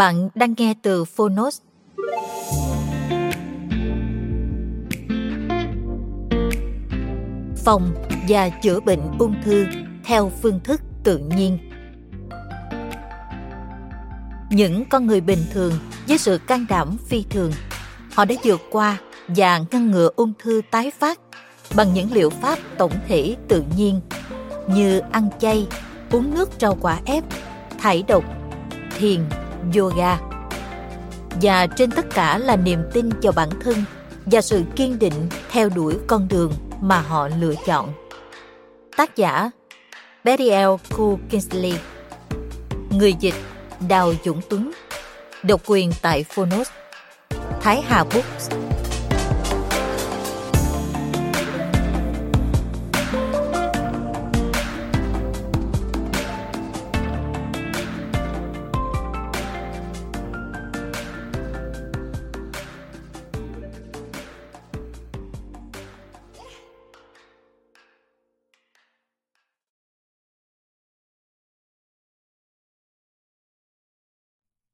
Bạn đang nghe từ Phonos. Phòng và chữa bệnh ung thư theo phương thức tự nhiên. Những con người bình thường với sự can đảm phi thường, họ đã vượt qua và ngăn ngừa ung thư tái phát bằng những liệu pháp tổng thể tự nhiên như ăn chay, uống nước rau quả ép, thải độc, thiền yoga. Và trên tất cả là niềm tin vào bản thân và sự kiên định theo đuổi con đường mà họ lựa chọn. Tác giả Betty L. Ku Kingsley. Người dịch, Đào Dũng Tuấn. Độc quyền tại Phonos. Thái Hà Books.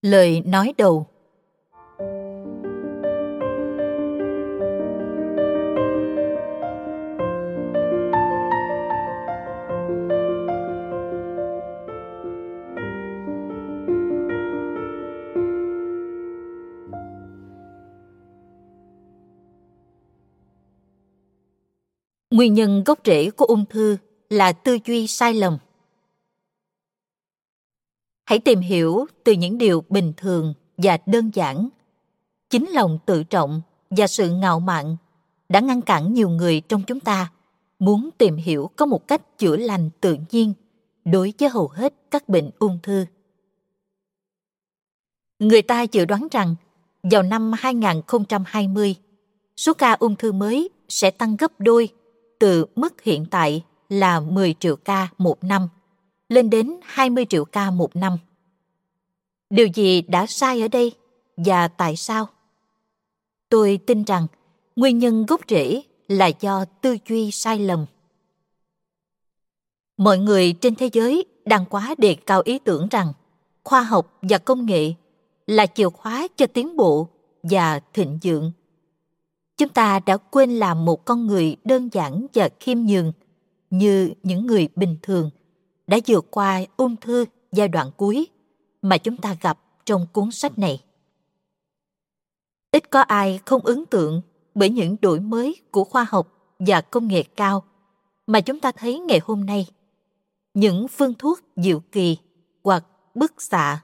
Lời nói đầu. Nguyên nhân gốc rễ của ung thư là tư duy sai lầm hãy tìm hiểu từ những điều bình thường và đơn giản chính lòng tự trọng và sự ngạo mạn đã ngăn cản nhiều người trong chúng ta muốn tìm hiểu có một cách chữa lành tự nhiên đối với hầu hết các bệnh ung thư. Người ta dự đoán rằng vào năm 2020, số ca ung thư mới sẽ tăng gấp đôi từ mức hiện tại là 10 triệu ca một năm lên đến 20 triệu ca một năm. Điều gì đã sai ở đây và tại sao? Tôi tin rằng nguyên nhân gốc rễ là do tư duy sai lầm. Mọi người trên thế giới đang quá đề cao ý tưởng rằng khoa học và công nghệ là chìa khóa cho tiến bộ và thịnh vượng. Chúng ta đã quên làm một con người đơn giản và khiêm nhường như những người bình thường đã vượt qua ung thư giai đoạn cuối mà chúng ta gặp trong cuốn sách này. Ít có ai không ấn tượng bởi những đổi mới của khoa học và công nghệ cao mà chúng ta thấy ngày hôm nay. Những phương thuốc diệu kỳ hoặc bức xạ,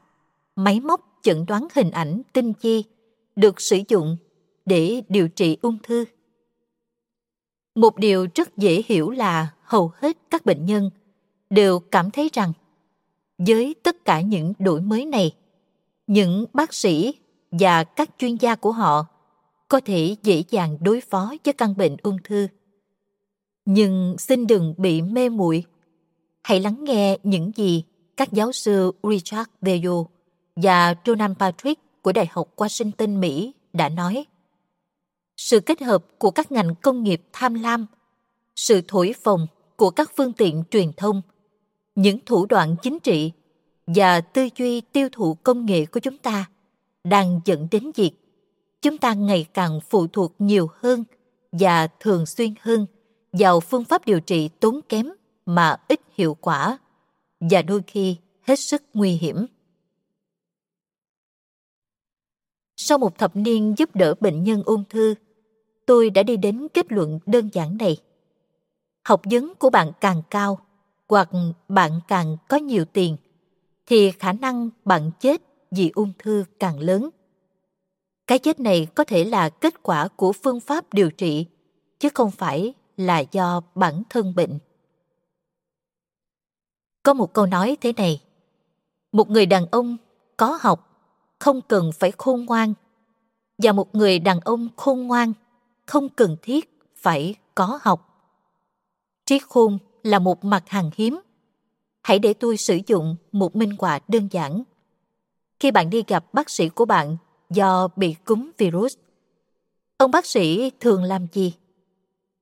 máy móc chẩn đoán hình ảnh tinh chi được sử dụng để điều trị ung thư. Một điều rất dễ hiểu là hầu hết các bệnh nhân đều cảm thấy rằng với tất cả những đổi mới này những bác sĩ và các chuyên gia của họ có thể dễ dàng đối phó với căn bệnh ung thư nhưng xin đừng bị mê muội hãy lắng nghe những gì các giáo sư richard Deyo và Ronan Patrick của Đại học Washington, Mỹ đã nói. Sự kết hợp của các ngành công nghiệp tham lam, sự thổi phồng của các phương tiện truyền thông, những thủ đoạn chính trị và tư duy tiêu thụ công nghệ của chúng ta đang dẫn đến việc chúng ta ngày càng phụ thuộc nhiều hơn và thường xuyên hơn vào phương pháp điều trị tốn kém mà ít hiệu quả và đôi khi hết sức nguy hiểm. Sau một thập niên giúp đỡ bệnh nhân ung thư, tôi đã đi đến kết luận đơn giản này. Học vấn của bạn càng cao, hoặc bạn càng có nhiều tiền, thì khả năng bạn chết vì ung thư càng lớn. Cái chết này có thể là kết quả của phương pháp điều trị, chứ không phải là do bản thân bệnh. Có một câu nói thế này, một người đàn ông có học không cần phải khôn ngoan và một người đàn ông khôn ngoan không cần thiết phải có học. Trí khôn là một mặt hàng hiếm. Hãy để tôi sử dụng một minh họa đơn giản. Khi bạn đi gặp bác sĩ của bạn do bị cúm virus, ông bác sĩ thường làm gì?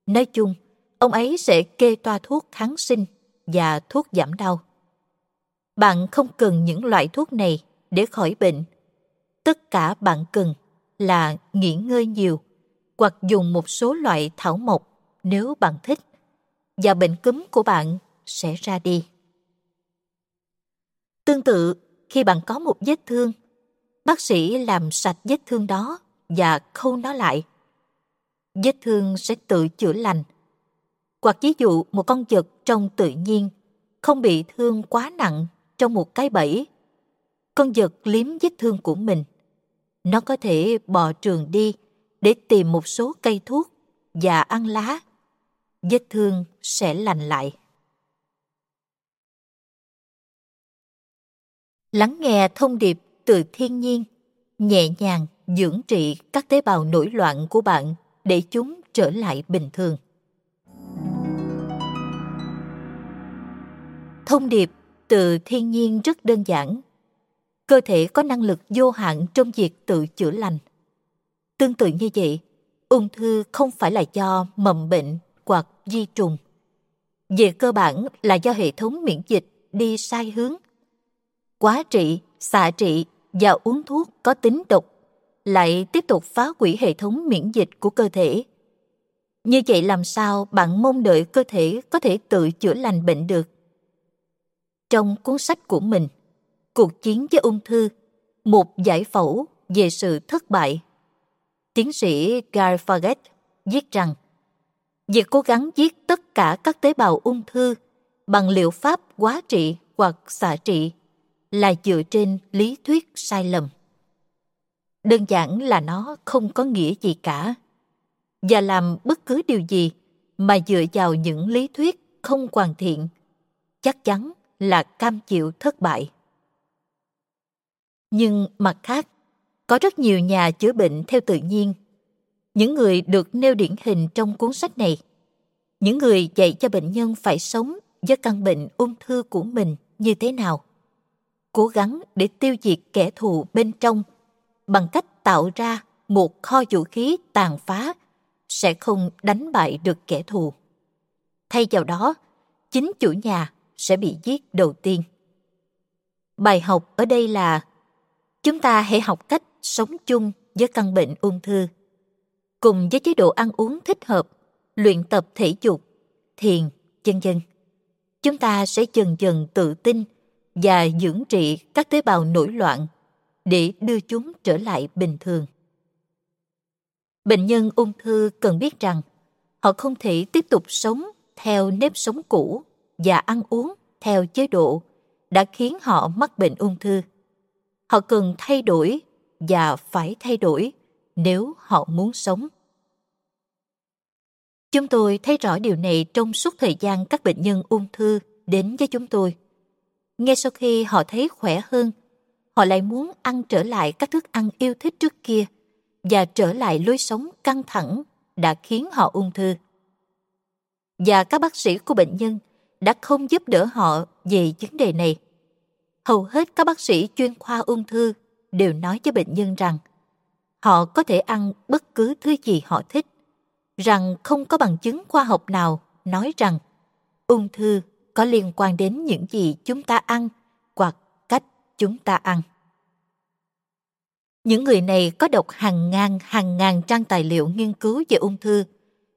Nói chung, ông ấy sẽ kê toa thuốc kháng sinh và thuốc giảm đau. Bạn không cần những loại thuốc này để khỏi bệnh. Tất cả bạn cần là nghỉ ngơi nhiều hoặc dùng một số loại thảo mộc nếu bạn thích và bệnh cúm của bạn sẽ ra đi. Tương tự, khi bạn có một vết thương, bác sĩ làm sạch vết thương đó và khâu nó lại. Vết thương sẽ tự chữa lành. Hoặc ví dụ một con vật trong tự nhiên không bị thương quá nặng trong một cái bẫy. Con vật liếm vết thương của mình. Nó có thể bò trường đi để tìm một số cây thuốc và ăn lá. Vết thương sẽ lành lại. Lắng nghe thông điệp từ thiên nhiên, nhẹ nhàng dưỡng trị các tế bào nổi loạn của bạn để chúng trở lại bình thường. Thông điệp từ thiên nhiên rất đơn giản. Cơ thể có năng lực vô hạn trong việc tự chữa lành. Tương tự như vậy, ung thư không phải là do mầm bệnh di trùng. Về cơ bản là do hệ thống miễn dịch đi sai hướng. Quá trị, xạ trị và uống thuốc có tính độc lại tiếp tục phá hủy hệ thống miễn dịch của cơ thể. Như vậy làm sao bạn mong đợi cơ thể có thể tự chữa lành bệnh được? Trong cuốn sách của mình, Cuộc chiến với ung thư, một giải phẫu về sự thất bại. Tiến sĩ Guy Fawkes viết rằng, việc cố gắng giết tất cả các tế bào ung thư bằng liệu pháp quá trị hoặc xạ trị là dựa trên lý thuyết sai lầm. Đơn giản là nó không có nghĩa gì cả. Và làm bất cứ điều gì mà dựa vào những lý thuyết không hoàn thiện, chắc chắn là cam chịu thất bại. Nhưng mặt khác, có rất nhiều nhà chữa bệnh theo tự nhiên. Những người được nêu điển hình trong cuốn sách này, những người dạy cho bệnh nhân phải sống với căn bệnh ung thư của mình như thế nào. Cố gắng để tiêu diệt kẻ thù bên trong bằng cách tạo ra một kho vũ khí tàn phá sẽ không đánh bại được kẻ thù. Thay vào đó, chính chủ nhà sẽ bị giết đầu tiên. Bài học ở đây là chúng ta hãy học cách sống chung với căn bệnh ung thư. Cùng với chế độ ăn uống thích hợp, luyện tập thể dục, thiền, chân dân. Chúng ta sẽ dần dần tự tin và dưỡng trị các tế bào nổi loạn để đưa chúng trở lại bình thường. Bệnh nhân ung thư cần biết rằng họ không thể tiếp tục sống theo nếp sống cũ và ăn uống theo chế độ đã khiến họ mắc bệnh ung thư. Họ cần thay đổi và phải thay đổi nếu họ muốn sống. Chúng tôi thấy rõ điều này trong suốt thời gian các bệnh nhân ung thư đến với chúng tôi. Ngay sau khi họ thấy khỏe hơn, họ lại muốn ăn trở lại các thức ăn yêu thích trước kia và trở lại lối sống căng thẳng đã khiến họ ung thư. Và các bác sĩ của bệnh nhân đã không giúp đỡ họ về vấn đề này. Hầu hết các bác sĩ chuyên khoa ung thư đều nói với bệnh nhân rằng họ có thể ăn bất cứ thứ gì họ thích, rằng không có bằng chứng khoa học nào nói rằng ung thư có liên quan đến những gì chúng ta ăn hoặc cách chúng ta ăn. Những người này có đọc hàng ngàn hàng ngàn trang tài liệu nghiên cứu về ung thư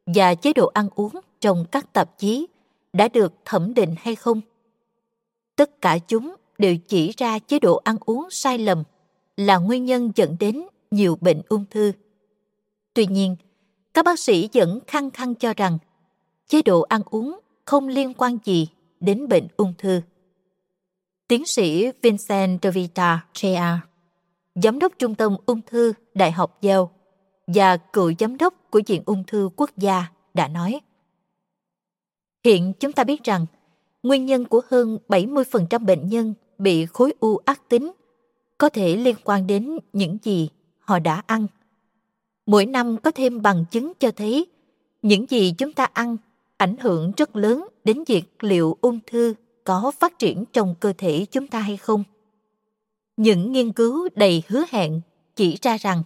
và chế độ ăn uống trong các tạp chí đã được thẩm định hay không? Tất cả chúng đều chỉ ra chế độ ăn uống sai lầm là nguyên nhân dẫn đến nhiều bệnh ung thư. Tuy nhiên, các bác sĩ vẫn khăng khăng cho rằng chế độ ăn uống không liên quan gì đến bệnh ung thư. Tiến sĩ Vincent De Vita Jr., giám đốc trung tâm ung thư Đại học Yale và cựu giám đốc của Viện Ung thư Quốc gia đã nói Hiện chúng ta biết rằng nguyên nhân của hơn 70% bệnh nhân bị khối u ác tính có thể liên quan đến những gì họ đã ăn. Mỗi năm có thêm bằng chứng cho thấy những gì chúng ta ăn ảnh hưởng rất lớn đến việc liệu ung thư có phát triển trong cơ thể chúng ta hay không. Những nghiên cứu đầy hứa hẹn chỉ ra rằng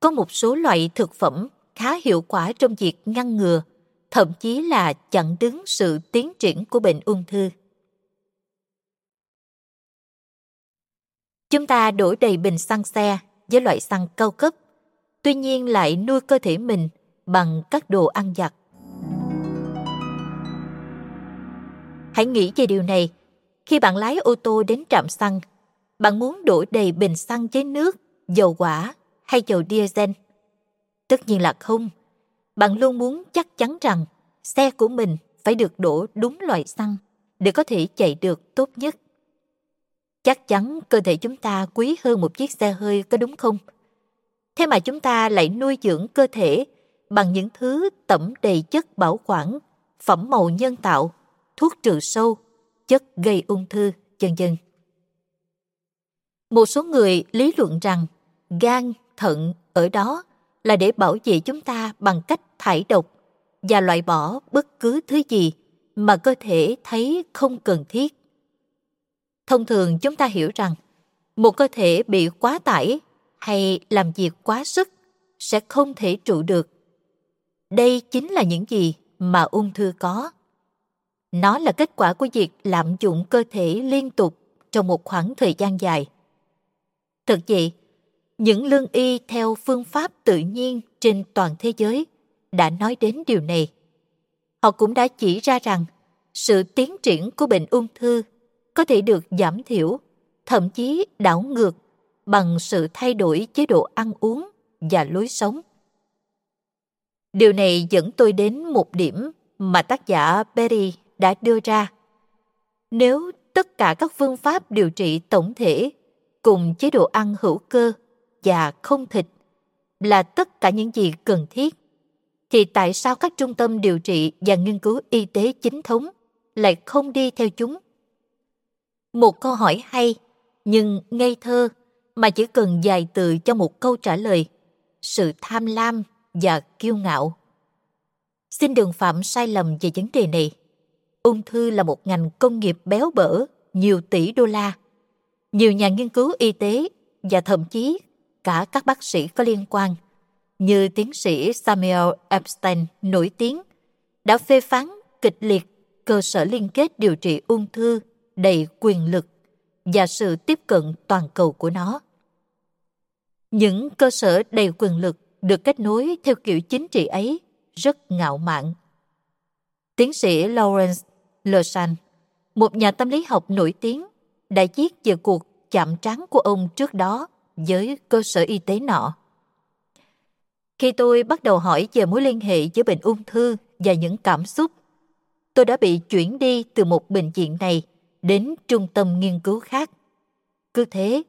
có một số loại thực phẩm khá hiệu quả trong việc ngăn ngừa, thậm chí là chặn đứng sự tiến triển của bệnh ung thư. Chúng ta đổ đầy bình xăng xe với loại xăng cao cấp, tuy nhiên lại nuôi cơ thể mình bằng các đồ ăn giặt. Hãy nghĩ về điều này. Khi bạn lái ô tô đến trạm xăng, bạn muốn đổ đầy bình xăng với nước, dầu quả hay dầu diesel? Tất nhiên là không. Bạn luôn muốn chắc chắn rằng xe của mình phải được đổ đúng loại xăng để có thể chạy được tốt nhất. Chắc chắn cơ thể chúng ta quý hơn một chiếc xe hơi có đúng không? Thế mà chúng ta lại nuôi dưỡng cơ thể bằng những thứ tẩm đầy chất bảo quản, phẩm màu nhân tạo, thuốc trừ sâu, chất gây ung thư, chân chân. Một số người lý luận rằng gan, thận ở đó là để bảo vệ chúng ta bằng cách thải độc và loại bỏ bất cứ thứ gì mà cơ thể thấy không cần thiết. Thông thường chúng ta hiểu rằng một cơ thể bị quá tải hay làm việc quá sức sẽ không thể trụ được. Đây chính là những gì mà ung thư có. Nó là kết quả của việc lạm dụng cơ thể liên tục trong một khoảng thời gian dài. Thực vậy, những lương y theo phương pháp tự nhiên trên toàn thế giới đã nói đến điều này. Họ cũng đã chỉ ra rằng sự tiến triển của bệnh ung thư có thể được giảm thiểu, thậm chí đảo ngược bằng sự thay đổi chế độ ăn uống và lối sống. Điều này dẫn tôi đến một điểm mà tác giả Berry đã đưa ra. Nếu tất cả các phương pháp điều trị tổng thể cùng chế độ ăn hữu cơ và không thịt là tất cả những gì cần thiết, thì tại sao các trung tâm điều trị và nghiên cứu y tế chính thống lại không đi theo chúng? Một câu hỏi hay, nhưng ngây thơ mà chỉ cần vài từ cho một câu trả lời. Sự tham lam và kiêu ngạo. Xin đừng phạm sai lầm về vấn đề này. Ung thư là một ngành công nghiệp béo bở, nhiều tỷ đô la. Nhiều nhà nghiên cứu y tế và thậm chí cả các bác sĩ có liên quan, như tiến sĩ Samuel Epstein nổi tiếng, đã phê phán kịch liệt cơ sở liên kết điều trị ung thư đầy quyền lực và sự tiếp cận toàn cầu của nó. Những cơ sở đầy quyền lực được kết nối theo kiểu chính trị ấy rất ngạo mạn. Tiến sĩ Lawrence Lersan, một nhà tâm lý học nổi tiếng, đã viết về cuộc chạm trán của ông trước đó với cơ sở y tế nọ. Khi tôi bắt đầu hỏi về mối liên hệ giữa bệnh ung thư và những cảm xúc, tôi đã bị chuyển đi từ một bệnh viện này đến trung tâm nghiên cứu khác. Cứ thế,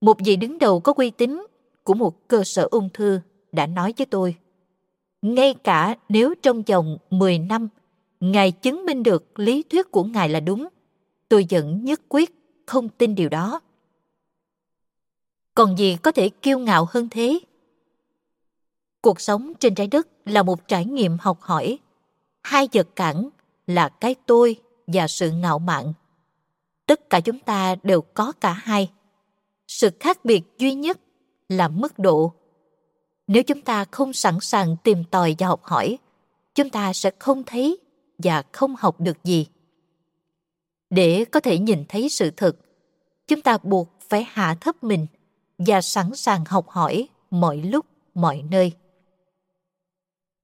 một vị đứng đầu có uy tín của một cơ sở ung thư đã nói với tôi, ngay cả nếu trong vòng 10 năm Ngài chứng minh được lý thuyết của Ngài là đúng, tôi vẫn nhất quyết không tin điều đó. Còn gì có thể kiêu ngạo hơn thế? Cuộc sống trên trái đất là một trải nghiệm học hỏi. Hai vật cản là cái tôi và sự ngạo mạn. Tất cả chúng ta đều có cả hai. Sự khác biệt duy nhất là mức độ. Nếu chúng ta không sẵn sàng tìm tòi và học hỏi, chúng ta sẽ không thấy và không học được gì. Để có thể nhìn thấy sự thật, chúng ta buộc phải hạ thấp mình – và sẵn sàng học hỏi mọi lúc, mọi nơi.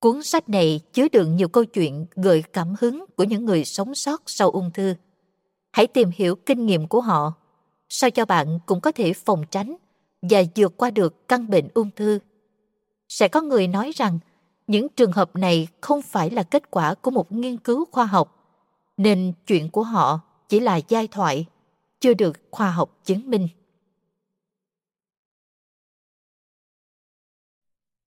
Cuốn sách này chứa đựng nhiều câu chuyện gợi cảm hứng của những người sống sót sau ung thư. Hãy tìm hiểu kinh nghiệm của họ, sao cho bạn cũng có thể phòng tránh và vượt qua được căn bệnh ung thư. Sẽ có người nói rằng những trường hợp này không phải là kết quả của một nghiên cứu khoa học, nên chuyện của họ chỉ là giai thoại, chưa được khoa học chứng minh.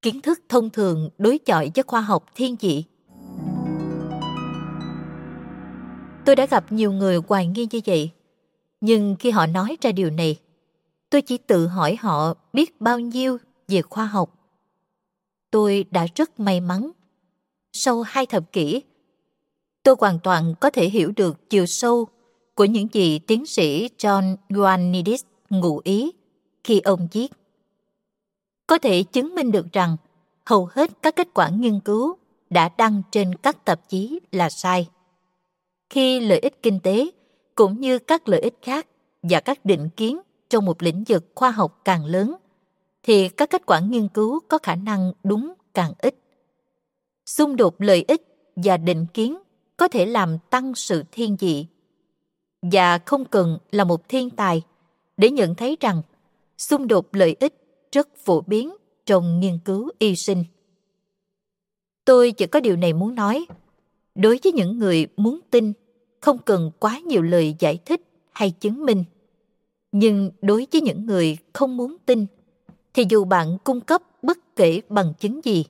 Kiến thức thông thường đối chọi với khoa học thiên dị. Tôi đã gặp nhiều người hoài nghi như vậy, nhưng khi họ nói ra điều này, tôi chỉ tự hỏi họ biết bao nhiêu về khoa học. Tôi đã rất may mắn. Sau hai thập kỷ, tôi hoàn toàn có thể hiểu được chiều sâu của những gì tiến sĩ John Ioannidis ngụ ý khi ông viết. Có thể chứng minh được rằng hầu hết các kết quả nghiên cứu đã đăng trên các tạp chí là sai. Khi lợi ích kinh tế cũng như các lợi ích khác và các định kiến trong một lĩnh vực khoa học càng lớn, thì các kết quả nghiên cứu có khả năng đúng càng ít. Xung đột lợi ích và định kiến có thể làm tăng sự thiên dị. Và không cần là một thiên tài để nhận thấy rằng xung đột lợi ích rất phổ biến trong nghiên cứu y sinh. Tôi chỉ có điều này muốn nói. Đối với những người muốn tin, không cần quá nhiều lời giải thích hay chứng minh. Nhưng đối với những người không muốn tin, thì dù bạn cung cấp bất kể bằng chứng gì,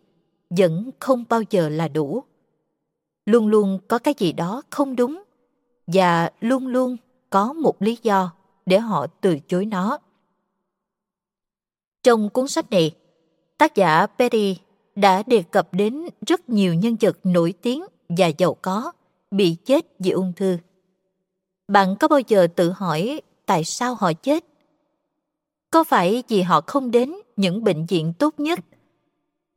vẫn không bao giờ là đủ. Luôn luôn có cái gì đó không đúng và luôn luôn có một lý do để họ từ chối nó. Trong cuốn sách này, tác giả Perry đã đề cập đến rất nhiều nhân vật nổi tiếng và giàu có bị chết vì ung thư. Bạn có bao giờ tự hỏi tại sao họ chết? Có phải vì họ không đến những bệnh viện tốt nhất?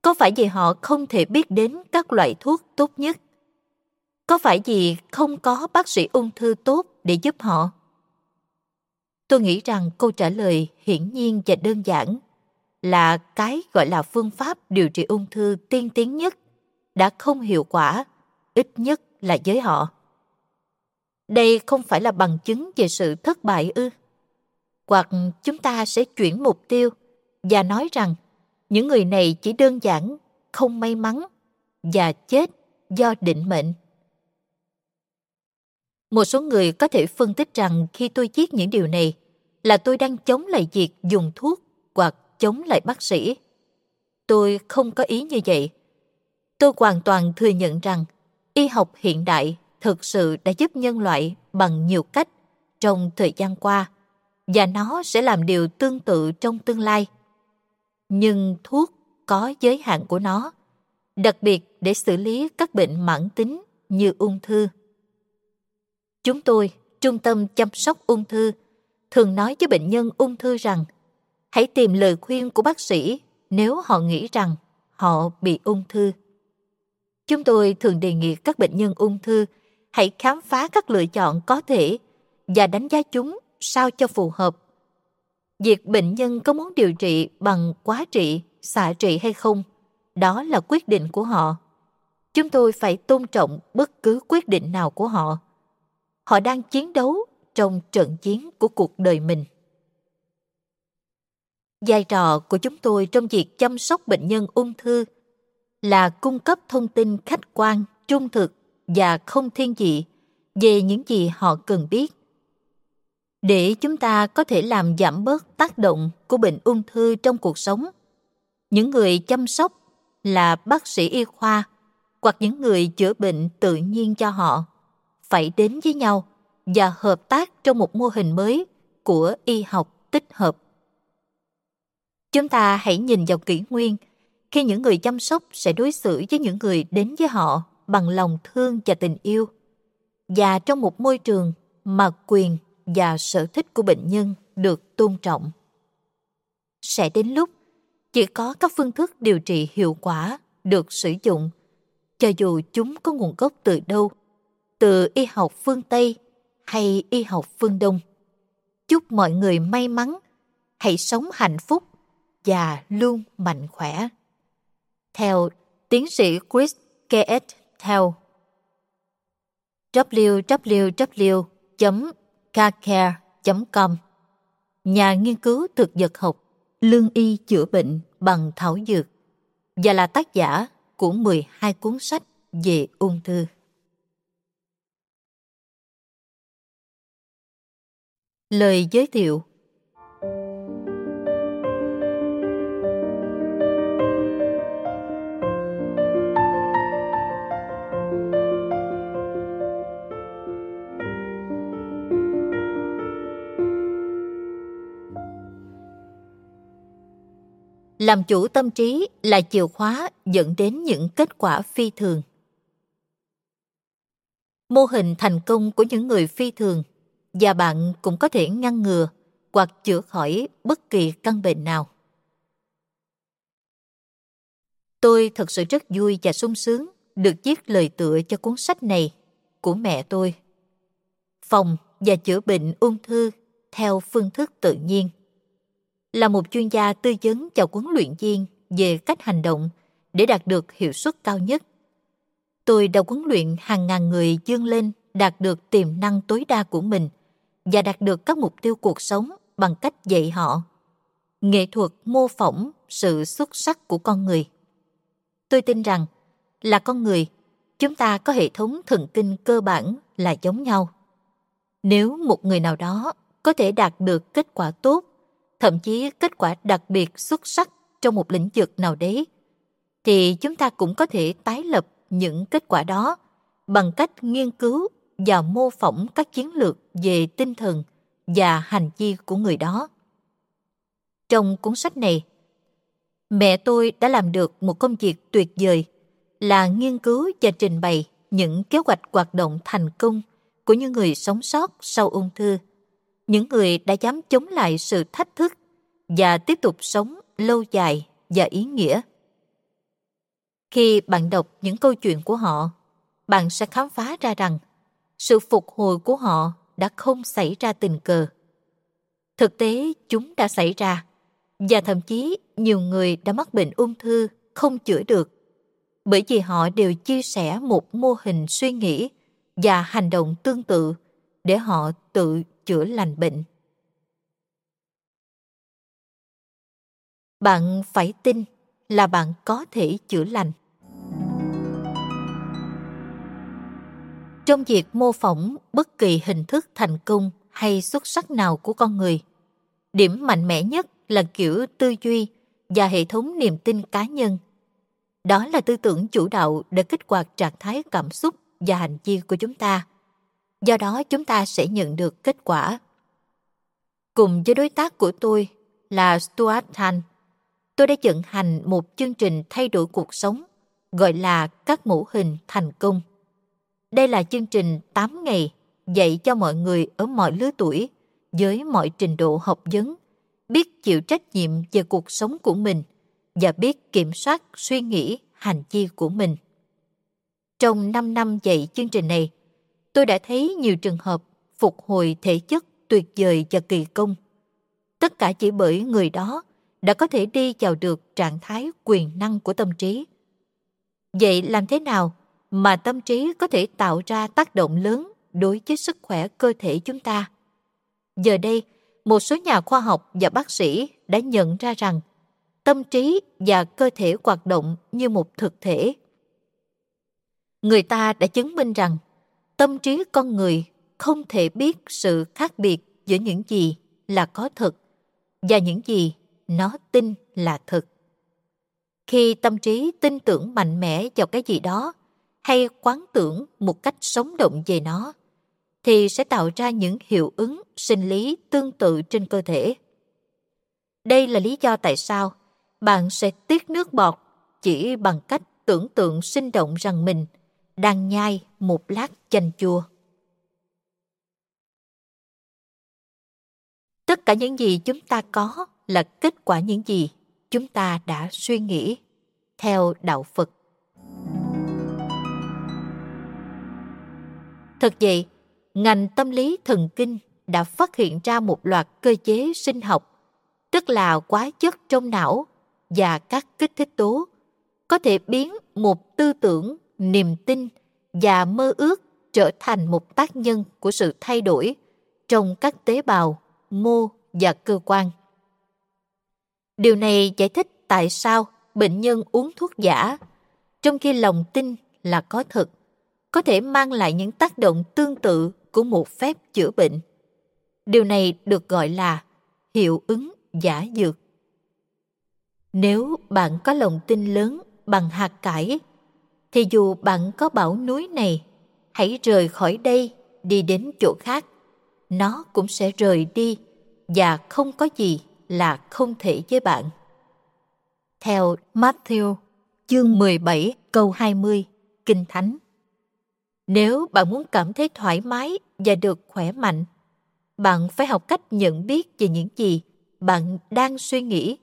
Có phải vì họ không thể biết đến các loại thuốc tốt nhất? Có phải vì không có bác sĩ ung thư tốt để giúp họ? Tôi nghĩ rằng câu trả lời hiển nhiên và đơn giản là cái gọi là phương pháp điều trị ung thư tiên tiến nhất đã không hiệu quả, ít nhất là với họ. Đây không phải là bằng chứng về sự thất bại ư? Hoặc chúng ta sẽ chuyển mục tiêu và nói rằng những người này chỉ đơn giản không may mắn và chết do định mệnh. Một số người có thể phân tích rằng khi tôi viết những điều này là tôi đang chống lại việc dùng thuốc hoặc chống lại bác sĩ. Tôi không có ý như vậy. Tôi hoàn toàn thừa nhận rằng y học hiện đại thực sự đã giúp nhân loại bằng nhiều cách trong thời gian qua và nó sẽ làm điều tương tự trong tương lai. Nhưng thuốc có giới hạn của nó, đặc biệt để xử lý các bệnh mãn tính như ung thư. Chúng tôi, Trung tâm chăm sóc ung thư, thường nói với bệnh nhân ung thư rằng hãy tìm lời khuyên của bác sĩ nếu họ nghĩ rằng họ bị ung thư. Chúng tôi thường đề nghị các bệnh nhân ung thư hãy khám phá các lựa chọn có thể và đánh giá chúng sao cho phù hợp. Việc bệnh nhân có muốn điều trị bằng quá trị, xạ trị hay không, đó là quyết định của họ. Chúng tôi phải tôn trọng bất cứ quyết định nào của họ. Họ đang chiến đấu trong trận chiến của cuộc đời mình. Vai trò của chúng tôi trong việc chăm sóc bệnh nhân ung thư là cung cấp thông tin khách quan, trung thực và không thiên vị về những gì họ cần biết. Để chúng ta có thể làm giảm bớt tác động của bệnh ung thư trong cuộc sống, những người chăm sóc là bác sĩ y khoa hoặc những người chữa bệnh tự nhiên cho họ phải đến với nhau và hợp tác trong một mô hình mới của y học tích hợp. Chúng ta hãy nhìn vào kỷ nguyên khi những người chăm sóc sẽ đối xử với những người đến với họ bằng lòng thương và tình yêu và trong một môi trường mà quyền và sở thích của bệnh nhân được tôn trọng. Sẽ đến lúc chỉ có các phương thức điều trị hiệu quả được sử dụng, cho dù chúng có nguồn gốc từ đâu, từ y học phương Tây hay y học phương Đông. Chúc mọi người may mắn, hãy sống hạnh phúc và luôn mạnh khỏe. Theo Tiến sĩ Chris K.S. Tell www.carcare.com Nhà nghiên cứu thực vật học, lương y chữa bệnh bằng thảo dược và là tác giả của 12 cuốn sách về ung thư. Lời giới thiệu làm chủ tâm trí là chìa khóa dẫn đến những kết quả phi thường. Mô hình thành công của những người phi thường, và bạn cũng có thể ngăn ngừa hoặc chữa khỏi bất kỳ căn bệnh nào. Tôi thật sự rất vui và sung sướng được viết lời tựa cho cuốn sách này của mẹ tôi. Phòng và chữa bệnh ung thư theo phương thức tự nhiên là một chuyên gia tư vấn cho huấn luyện viên về cách hành động để đạt được hiệu suất cao nhất. Tôi đã huấn luyện hàng ngàn người dương lên đạt được tiềm năng tối đa của mình và đạt được các mục tiêu cuộc sống bằng cách dạy họ nghệ thuật mô phỏng sự xuất sắc của con người. Tôi tin rằng là con người, chúng ta có hệ thống thần kinh cơ bản là giống nhau. Nếu một người nào đó có thể đạt được kết quả tốt thậm chí kết quả đặc biệt xuất sắc trong một lĩnh vực nào đấy, thì chúng ta cũng có thể tái lập những kết quả đó bằng cách nghiên cứu và mô phỏng các chiến lược về tinh thần và hành vi của người đó. Trong cuốn sách này, mẹ tôi đã làm được một công việc tuyệt vời là nghiên cứu và trình bày những kế hoạch hoạt động thành công của những người sống sót sau ung thư những người đã dám chống lại sự thách thức và tiếp tục sống lâu dài và ý nghĩa. Khi bạn đọc những câu chuyện của họ, bạn sẽ khám phá ra rằng sự phục hồi của họ đã không xảy ra tình cờ. Thực tế, chúng đã xảy ra, và thậm chí nhiều người đã mắc bệnh ung thư không chữa được, bởi vì họ đều chia sẻ một mô hình suy nghĩ và hành động tương tự để họ tự chữa lành bệnh. Bạn phải tin là bạn có thể chữa lành. Trong việc mô phỏng bất kỳ hình thức thành công hay xuất sắc nào của con người, điểm mạnh mẽ nhất là kiểu tư duy và hệ thống niềm tin cá nhân. Đó là tư tưởng chủ đạo để kích hoạt trạng thái cảm xúc và hành vi của chúng ta do đó chúng ta sẽ nhận được kết quả. Cùng với đối tác của tôi là Stuart Tan, tôi đã vận hành một chương trình thay đổi cuộc sống gọi là các mẫu hình thành công. Đây là chương trình 8 ngày dạy cho mọi người ở mọi lứa tuổi với mọi trình độ học vấn biết chịu trách nhiệm về cuộc sống của mình và biết kiểm soát suy nghĩ, hành vi của mình. Trong 5 năm dạy chương trình này, tôi đã thấy nhiều trường hợp phục hồi thể chất tuyệt vời và kỳ công. Tất cả chỉ bởi người đó đã có thể đi vào được trạng thái quyền năng của tâm trí. Vậy làm thế nào mà tâm trí có thể tạo ra tác động lớn đối với sức khỏe cơ thể chúng ta? Giờ đây, một số nhà khoa học và bác sĩ đã nhận ra rằng tâm trí và cơ thể hoạt động như một thực thể. Người ta đã chứng minh rằng tâm trí con người không thể biết sự khác biệt giữa những gì là có thật và những gì nó tin là thật khi tâm trí tin tưởng mạnh mẽ vào cái gì đó hay quán tưởng một cách sống động về nó, thì sẽ tạo ra những hiệu ứng sinh lý tương tự trên cơ thể. Đây là lý do tại sao bạn sẽ tiết nước bọt chỉ bằng cách tưởng tượng sinh động rằng mình đang nhai một lát chanh chua. Tất cả những gì chúng ta có là kết quả những gì chúng ta đã suy nghĩ theo đạo Phật. Thật vậy, ngành tâm lý thần kinh đã phát hiện ra một loạt cơ chế sinh học, tức là quá chất trong não và các kích thích tố có thể biến một tư tưởng, niềm tin và mơ ước trở thành một tác nhân của sự thay đổi trong các tế bào, mô và cơ quan. Điều này giải thích tại sao bệnh nhân uống thuốc giả, trong khi lòng tin là có thật, có thể mang lại những tác động tương tự của một phép chữa bệnh. Điều này được gọi là hiệu ứng giả dược. Nếu bạn có lòng tin lớn bằng hạt cải, thì dù bạn có bảo núi này, hãy rời khỏi đây đi đến chỗ khác, nó cũng sẽ rời đi và không có gì là không thể với bạn. Theo Matthew, chương 17, câu 20, Kinh Thánh. Nếu bạn muốn cảm thấy thoải mái và được khỏe mạnh, bạn phải học cách nhận biết về những gì bạn đang suy nghĩ.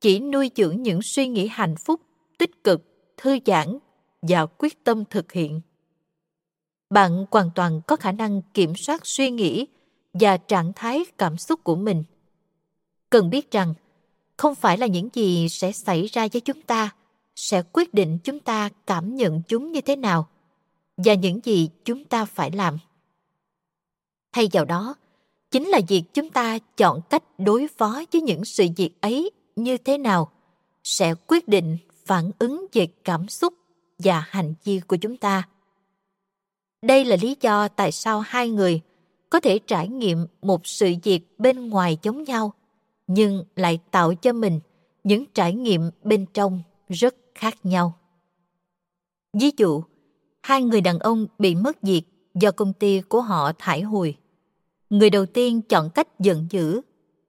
Chỉ nuôi dưỡng những suy nghĩ hạnh phúc, tích cực, thư giãn và quyết tâm thực hiện. Bạn hoàn toàn có khả năng kiểm soát suy nghĩ và trạng thái cảm xúc của mình. Cần biết rằng, không phải là những gì sẽ xảy ra với chúng ta sẽ quyết định chúng ta cảm nhận chúng như thế nào và những gì chúng ta phải làm. Thay vào đó, chính là việc chúng ta chọn cách đối phó với những sự việc ấy như thế nào sẽ quyết định phản ứng về cảm xúc và hành vi của chúng ta. Đây là lý do tại sao hai người có thể trải nghiệm một sự việc bên ngoài giống nhau nhưng lại tạo cho mình những trải nghiệm bên trong rất khác nhau. Ví dụ, hai người đàn ông bị mất việc do công ty của họ thải hồi. Người đầu tiên chọn cách giận dữ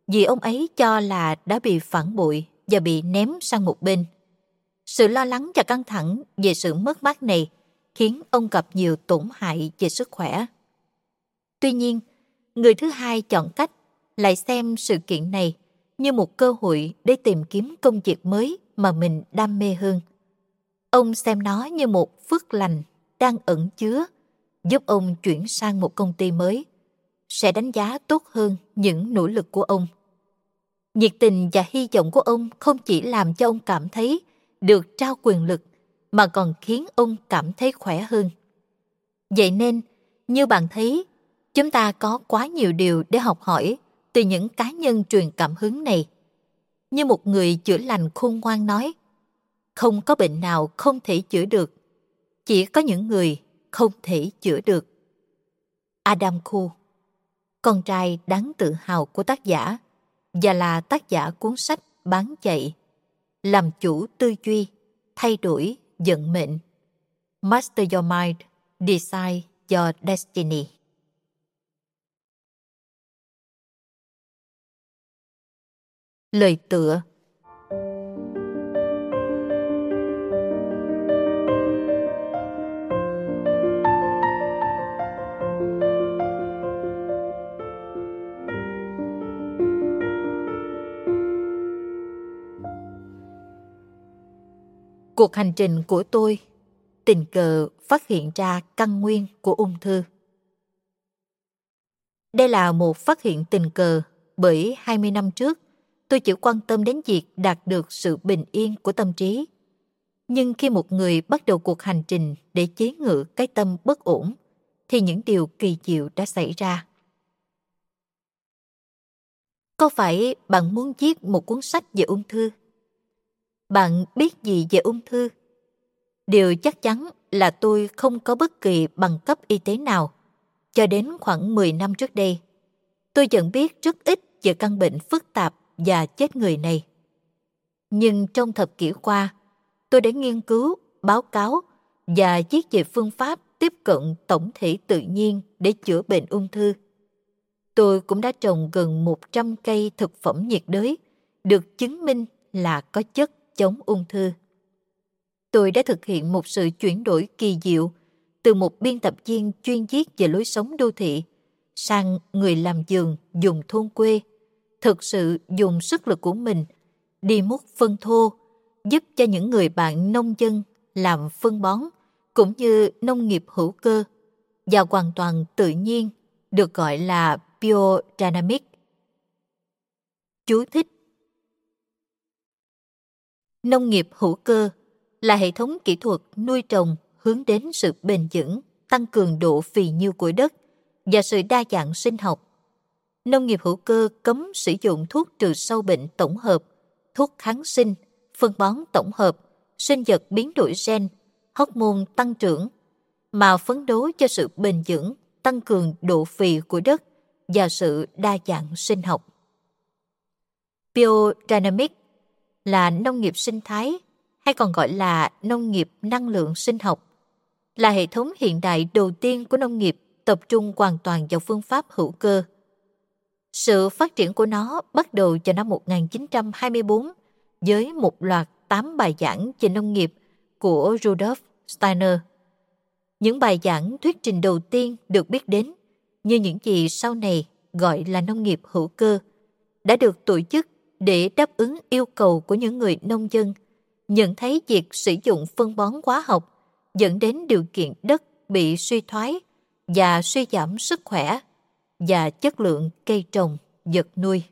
vì ông ấy cho là đã bị phản bội và bị ném sang một bên. Sự lo lắng và căng thẳng về sự mất mát này khiến ông gặp nhiều tổn hại về sức khỏe. Tuy nhiên, người thứ hai chọn cách lại xem sự kiện này như một cơ hội để tìm kiếm công việc mới mà mình đam mê hơn. Ông xem nó như một phước lành đang ẩn chứa, giúp ông chuyển sang một công ty mới, sẽ đánh giá tốt hơn những nỗ lực của ông. Nhiệt tình và hy vọng của ông không chỉ làm cho ông cảm thấy được trao quyền lực, mà còn khiến ông cảm thấy khỏe hơn. Vậy nên, như bạn thấy, chúng ta có quá nhiều điều để học hỏi từ những cá nhân truyền cảm hứng này. Như một người chữa lành khôn ngoan nói, không có bệnh nào không thể chữa được, chỉ có những người không thể chữa được. Adam Khu Con trai đáng tự hào của tác giả và là tác giả cuốn sách Bán chạy làm chủ tư duy, thay đổi vận mệnh. Master Your Mind, Design Your Destiny. Lời tựa. Cuộc hành trình của tôi tình cờ phát hiện ra căn nguyên của ung thư. Đây là một phát hiện tình cờ bởi 20 năm trước tôi chỉ quan tâm đến việc đạt được sự bình yên của tâm trí. Nhưng khi một người bắt đầu cuộc hành trình để chế ngự cái tâm bất ổn, thì những điều kỳ diệu đã xảy ra. Có phải bạn muốn viết một cuốn sách về ung thư? Bạn biết gì về ung thư? Điều chắc chắn là tôi không có bất kỳ bằng cấp y tế nào. Cho đến khoảng 10 năm trước đây, tôi vẫn biết rất ít về căn bệnh phức tạp và chết người này. Nhưng trong thập kỷ qua, tôi đã nghiên cứu, báo cáo và viết về phương pháp tiếp cận tổng thể tự nhiên để chữa bệnh ung thư. Tôi cũng đã trồng gần 100 cây thực phẩm nhiệt đới được chứng minh là có chất chống ung thư. Tôi đã thực hiện một sự chuyển đổi kỳ diệu từ một biên tập viên chuyên viết về lối sống đô thị sang người làm giường dùng thôn quê, thực sự dùng sức lực của mình đi múc phân thô, giúp cho những người bạn nông dân làm phân bón cũng như nông nghiệp hữu cơ và hoàn toàn tự nhiên được gọi là biodynamic. Chú thích Nông nghiệp hữu cơ là hệ thống kỹ thuật nuôi trồng hướng đến sự bền vững, tăng cường độ phì nhiêu của đất và sự đa dạng sinh học. Nông nghiệp hữu cơ cấm sử dụng thuốc trừ sâu bệnh tổng hợp, thuốc kháng sinh, phân bón tổng hợp, sinh vật biến đổi gen, hormone tăng trưởng, mà phấn đấu cho sự bền vững, tăng cường độ phì của đất và sự đa dạng sinh học. Biodynamic là nông nghiệp sinh thái hay còn gọi là nông nghiệp năng lượng sinh học, là hệ thống hiện đại đầu tiên của nông nghiệp tập trung hoàn toàn vào phương pháp hữu cơ. Sự phát triển của nó bắt đầu vào năm 1924 với một loạt 8 bài giảng về nông nghiệp của Rudolf Steiner. Những bài giảng thuyết trình đầu tiên được biết đến như những gì sau này gọi là nông nghiệp hữu cơ đã được tổ chức để đáp ứng yêu cầu của những người nông dân nhận thấy việc sử dụng phân bón hóa học dẫn đến điều kiện đất bị suy thoái và suy giảm sức khỏe và chất lượng cây trồng, vật nuôi.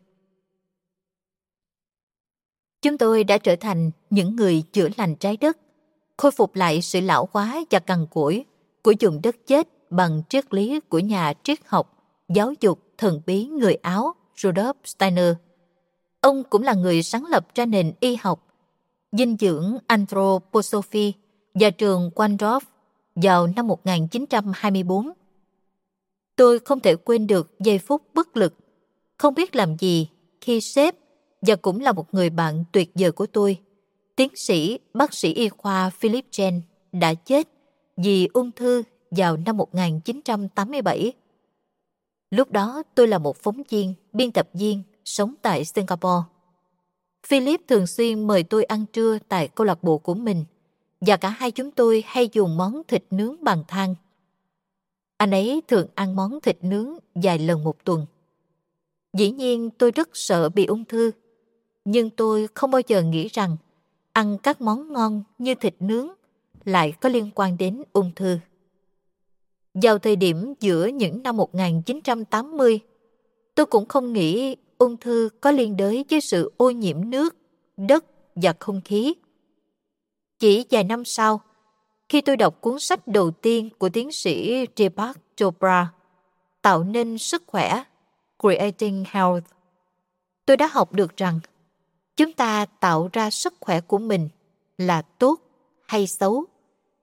Chúng tôi đã trở thành những người chữa lành trái đất, khôi phục lại sự lão hóa và cằn cỗi của vùng đất chết bằng triết lý của nhà triết học, giáo dục thần bí người Áo Rudolf Steiner. Ông cũng là người sáng lập ra nền y học, dinh dưỡng Anthroposophy và trường Quandorf vào năm 1924. Tôi không thể quên được giây phút bất lực, không biết làm gì khi sếp và cũng là một người bạn tuyệt vời của tôi, tiến sĩ bác sĩ y khoa Philip Chen đã chết vì ung thư vào năm 1987. Lúc đó tôi là một phóng viên, biên tập viên, sống tại Singapore. Philip thường xuyên mời tôi ăn trưa tại câu lạc bộ của mình và cả hai chúng tôi hay dùng món thịt nướng bằng than. Anh ấy thường ăn món thịt nướng vài lần một tuần. Dĩ nhiên tôi rất sợ bị ung thư, nhưng tôi không bao giờ nghĩ rằng ăn các món ngon như thịt nướng lại có liên quan đến ung thư. Vào thời điểm giữa những năm 1980, tôi cũng không nghĩ ung thư có liên đới với sự ô nhiễm nước, đất và không khí. Chỉ vài năm sau, khi tôi đọc cuốn sách đầu tiên của tiến sĩ Deepak Chopra, Tạo nên sức khỏe, Creating Health, tôi đã học được rằng chúng ta tạo ra sức khỏe của mình là tốt hay xấu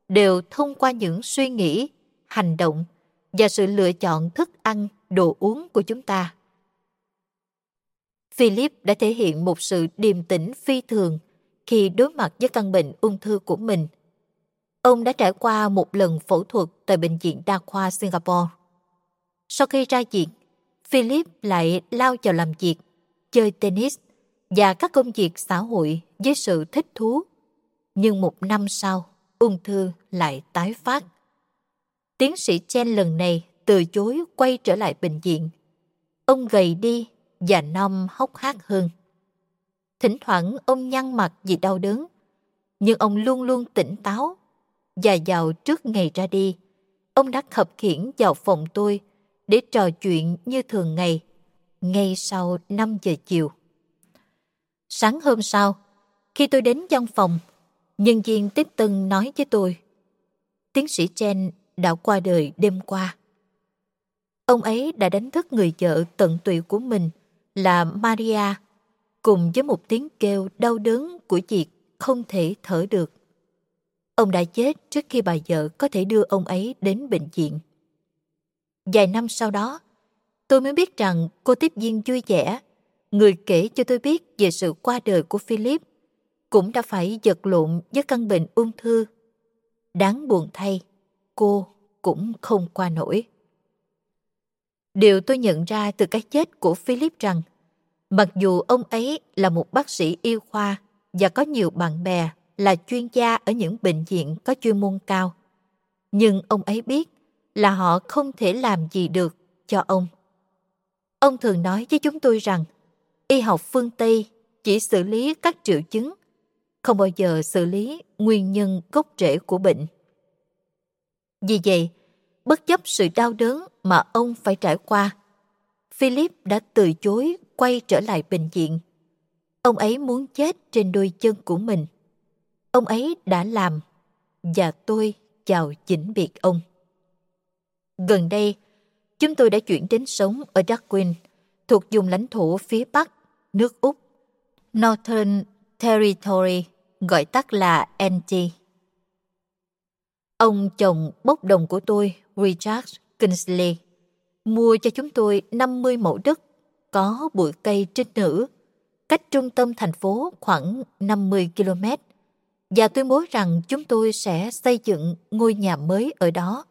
đều thông qua những suy nghĩ hành động và sự lựa chọn thức ăn, đồ uống của chúng ta. Philip đã thể hiện một sự điềm tĩnh phi thường khi đối mặt với căn bệnh ung thư của mình. Ông đã trải qua một lần phẫu thuật tại Bệnh viện Đa khoa Singapore. Sau khi ra viện, Philip lại lao vào làm việc, chơi tennis và các công việc xã hội với sự thích thú. Nhưng một năm sau, ung thư lại tái phát tiến sĩ Chen lần này từ chối quay trở lại bệnh viện. Ông gầy đi và năm hốc hác hơn. Thỉnh thoảng ông nhăn mặt vì đau đớn, nhưng ông luôn luôn tỉnh táo. Và vào trước ngày ra đi, ông đã khập khiển vào phòng tôi để trò chuyện như thường ngày, ngay sau 5 giờ chiều. Sáng hôm sau, khi tôi đến văn phòng, nhân viên tiếp tân nói với tôi. Tiến sĩ Chen đã qua đời đêm qua. Ông ấy đã đánh thức người vợ tận tụy của mình là Maria cùng với một tiếng kêu đau đớn của việc không thể thở được. Ông đã chết trước khi bà vợ có thể đưa ông ấy đến bệnh viện. Vài năm sau đó, tôi mới biết rằng cô tiếp viên vui vẻ, người kể cho tôi biết về sự qua đời của Philip, cũng đã phải vật lộn với căn bệnh ung thư. Đáng buồn thay, cô cũng không qua nổi. Điều tôi nhận ra từ cái chết của Philip rằng, mặc dù ông ấy là một bác sĩ y khoa và có nhiều bạn bè là chuyên gia ở những bệnh viện có chuyên môn cao, nhưng ông ấy biết là họ không thể làm gì được cho ông. Ông thường nói với chúng tôi rằng, y học phương Tây chỉ xử lý các triệu chứng, không bao giờ xử lý nguyên nhân gốc rễ của bệnh. Vì vậy, bất chấp sự đau đớn mà ông phải trải qua, Philip đã từ chối quay trở lại bệnh viện. Ông ấy muốn chết trên đôi chân của mình. ông ấy đã làm và tôi chào chỉnh biệt ông. Gần đây, chúng tôi đã chuyển đến sống ở Darwin, thuộc vùng lãnh thổ phía Bắc, nước Úc, Northern Territory, gọi tắt là NT. Ông chồng bốc đồng của tôi, Richard Kingsley, mua cho chúng tôi 50 mẫu đất có bụi cây trinh nữ, cách trung tâm thành phố khoảng 50 km và tuyên bố rằng chúng tôi sẽ xây dựng ngôi nhà mới ở đó.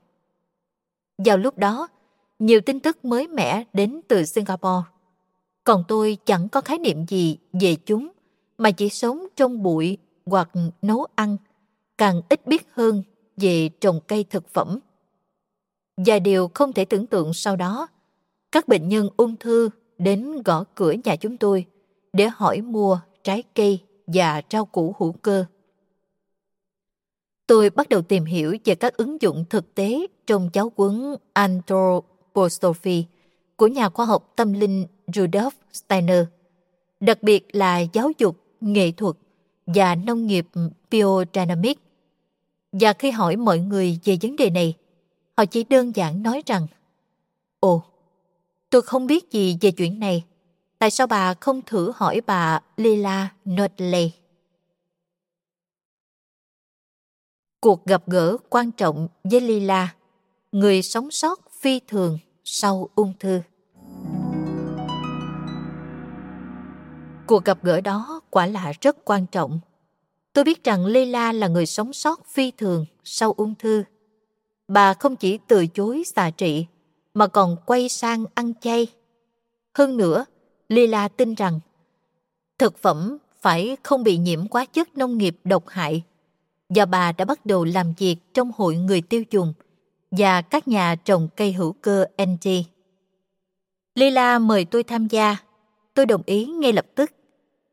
Vào lúc đó, nhiều tin tức mới mẻ đến từ Singapore. Còn tôi chẳng có khái niệm gì về chúng mà chỉ sống trong bụi hoặc nấu ăn, càng ít biết hơn về trồng cây thực phẩm. Và điều không thể tưởng tượng sau đó, các bệnh nhân ung thư đến gõ cửa nhà chúng tôi để hỏi mua trái cây và rau củ hữu cơ. Tôi bắt đầu tìm hiểu về các ứng dụng thực tế trong giáo huấn Anthroposophy của nhà khoa học tâm linh Rudolf Steiner, đặc biệt là giáo dục, nghệ thuật và nông nghiệp biodynamic. Và khi hỏi mọi người về vấn đề này, họ chỉ đơn giản nói rằng Ồ, tôi không biết gì về chuyện này. Tại sao bà không thử hỏi bà Lila Notley? Cuộc gặp gỡ quan trọng với Lila, người sống sót phi thường sau ung thư. Cuộc gặp gỡ đó quả là rất quan trọng. Tôi biết rằng Lila là người sống sót phi thường sau ung thư. Bà không chỉ từ chối xạ trị, mà còn quay sang ăn chay. Hơn nữa, Lila tin rằng thực phẩm phải không bị nhiễm hóa chất nông nghiệp độc hại và bà đã bắt đầu làm việc trong hội người tiêu dùng và các nhà trồng cây hữu cơ NG. Lila mời tôi tham gia, tôi đồng ý ngay lập tức.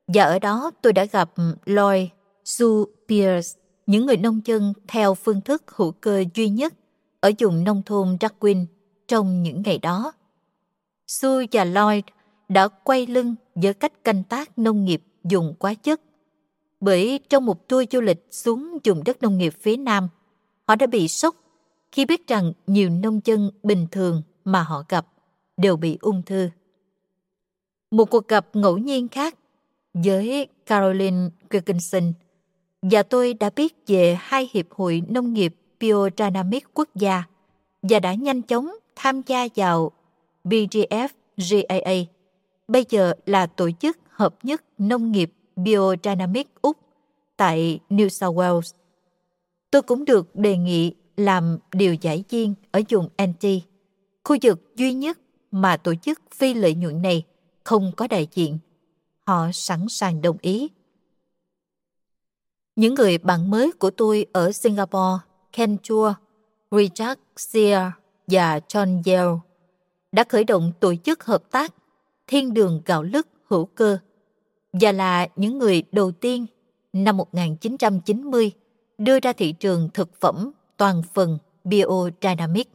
Và ở đó tôi đã gặp Lloyd, Sue Pierce, những người nông dân theo phương thức hữu cơ duy nhất ở vùng nông thôn Darwin trong những ngày đó. Sue và Lloyd đã quay lưng với cách canh tác nông nghiệp dùng quá chất bởi trong một tour du lịch xuống vùng đất nông nghiệp phía Nam, họ đã bị sốc khi biết rằng nhiều nông dân bình thường mà họ gặp đều bị ung thư. Một cuộc gặp ngẫu nhiên khác với Caroline Wilkinson và tôi đã biết về hai hiệp hội nông nghiệp biodynamic quốc gia và đã nhanh chóng tham gia vào BGF GAA, bây giờ là tổ chức hợp nhất nông nghiệp Biodynamic Úc tại New South Wales. Tôi cũng được đề nghị làm điều giải viên ở vùng NT, khu vực duy nhất mà tổ chức phi lợi nhuận này không có đại diện. Họ sẵn sàng đồng ý. Những người bạn mới của tôi ở Singapore, Ken Chua, Richard Sear và John Yale đã khởi động tổ chức hợp tác Thiên đường gạo lứt hữu cơ và là những người đầu tiên năm 1990 đưa ra thị trường thực phẩm toàn phần biodynamic.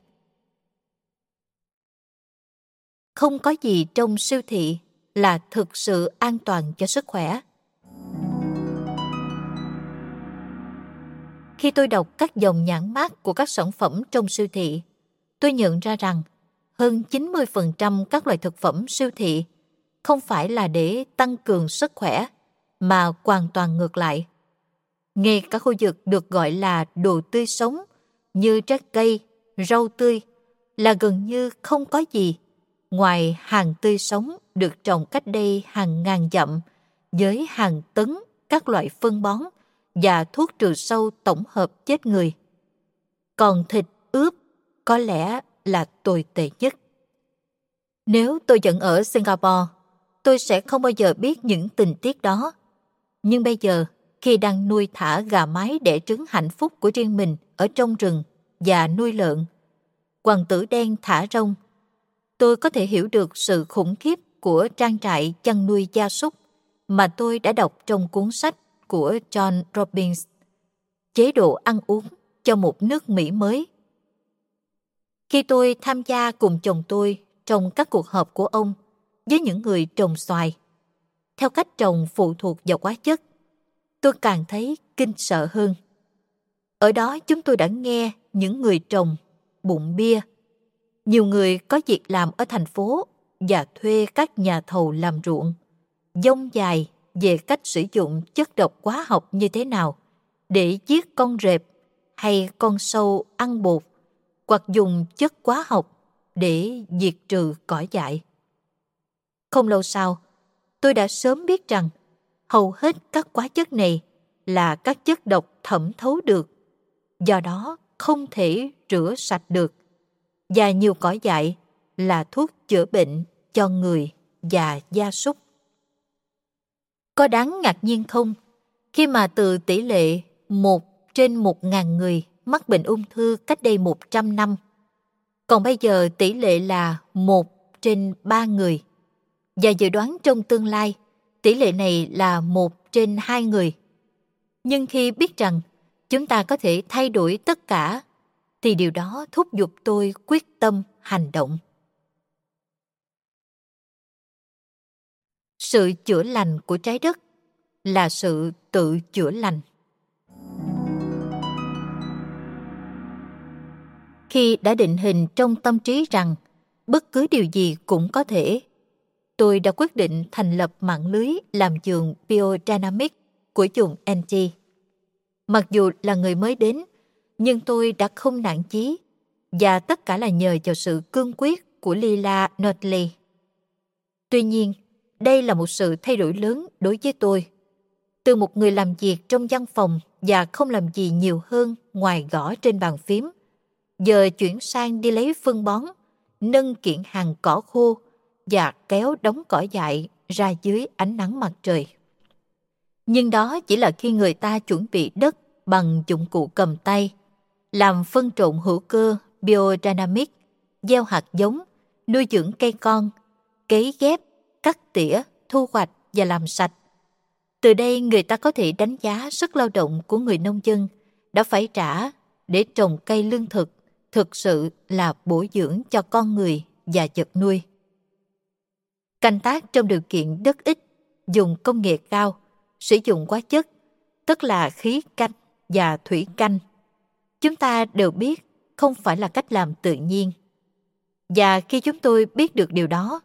Không có gì trong siêu thị là thực sự an toàn cho sức khỏe. Khi tôi đọc các dòng nhãn mát của các sản phẩm trong siêu thị, tôi nhận ra rằng hơn 90% các loại thực phẩm siêu thị không phải là để tăng cường sức khỏe, mà hoàn toàn ngược lại. Ngay cả khu vực được gọi là đồ tươi sống như trái cây, rau tươi là gần như không có gì ngoài hàng tươi sống được trồng cách đây hàng ngàn dặm với hàng tấn các loại phân bón và thuốc trừ sâu tổng hợp chết người. Còn thịt có lẽ là tồi tệ nhất. Nếu tôi vẫn ở Singapore, tôi sẽ không bao giờ biết những tình tiết đó. Nhưng bây giờ, khi đang nuôi thả gà mái để trứng hạnh phúc của riêng mình ở trong rừng và nuôi lợn, hoàng tử đen thả rông, tôi có thể hiểu được sự khủng khiếp của trang trại chăn nuôi gia súc mà tôi đã đọc trong cuốn sách của John Robbins, Chế độ ăn uống cho một nước Mỹ mới. Khi tôi tham gia cùng chồng tôi trong các cuộc họp của ông với những người trồng xoài. Theo cách trồng phụ thuộc vào hóa chất, tôi càng thấy kinh sợ hơn. Ở đó chúng tôi đã nghe những người trồng bụng bia. Nhiều người có việc làm ở thành phố và thuê các nhà thầu làm ruộng. Dông dài về cách sử dụng chất độc hóa học như thế nào để giết con rệp hay con sâu ăn bột hoặc dùng chất hóa học để diệt trừ cỏ dại. Không lâu sau, tôi đã sớm biết rằng hầu hết các hóa chất này là các chất độc thẩm thấu được, do đó không thể rửa sạch được. Và nhiều cỏ dại là thuốc chữa bệnh cho người và gia súc. Có đáng ngạc nhiên không? Khi mà từ tỷ lệ 1 trên 1.000 người mắc bệnh ung thư cách đây 100 năm, còn bây giờ tỷ lệ là 1 trên 3 người. Và dự đoán trong tương lai, tỷ lệ này là 1 trên 2 người. Nhưng khi biết rằng chúng ta có thể thay đổi tất cả, thì điều đó thúc giục tôi quyết tâm hành động. Sự chữa lành của trái đất là sự tự chữa lành. Khi đã định hình trong tâm trí rằng bất cứ điều gì cũng có thể, tôi đã quyết định thành lập mạng lưới làm giường biodynamic của dùng NG. Mặc dù là người mới đến, nhưng tôi đã không nản chí và tất cả là nhờ vào sự cương quyết của Lila Notley. Tuy nhiên, đây là một sự thay đổi lớn đối với tôi. Từ một người làm việc trong văn phòng và không làm gì nhiều hơn ngoài gõ trên bàn phím, giờ chuyển sang đi lấy phân bón, nâng kiện hàng cỏ khô và kéo đống cỏ dại ra dưới ánh nắng mặt trời. Nhưng đó chỉ là khi người ta chuẩn bị đất bằng dụng cụ cầm tay, làm phân trộn hữu cơ biodynamic, gieo hạt giống, nuôi dưỡng cây con, cấy ghép, cắt tỉa, thu hoạch và làm sạch. Từ đây người ta có thể đánh giá sức lao động của người nông dân đã phải trả để trồng cây lương thực thực sự là bổ dưỡng cho con người và vật nuôi. Canh tác trong điều kiện đất ít, dùng công nghệ cao, sử dụng hóa chất, tức là khí canh và thủy canh. Chúng ta đều biết không phải là cách làm tự nhiên. Và khi chúng tôi biết được điều đó,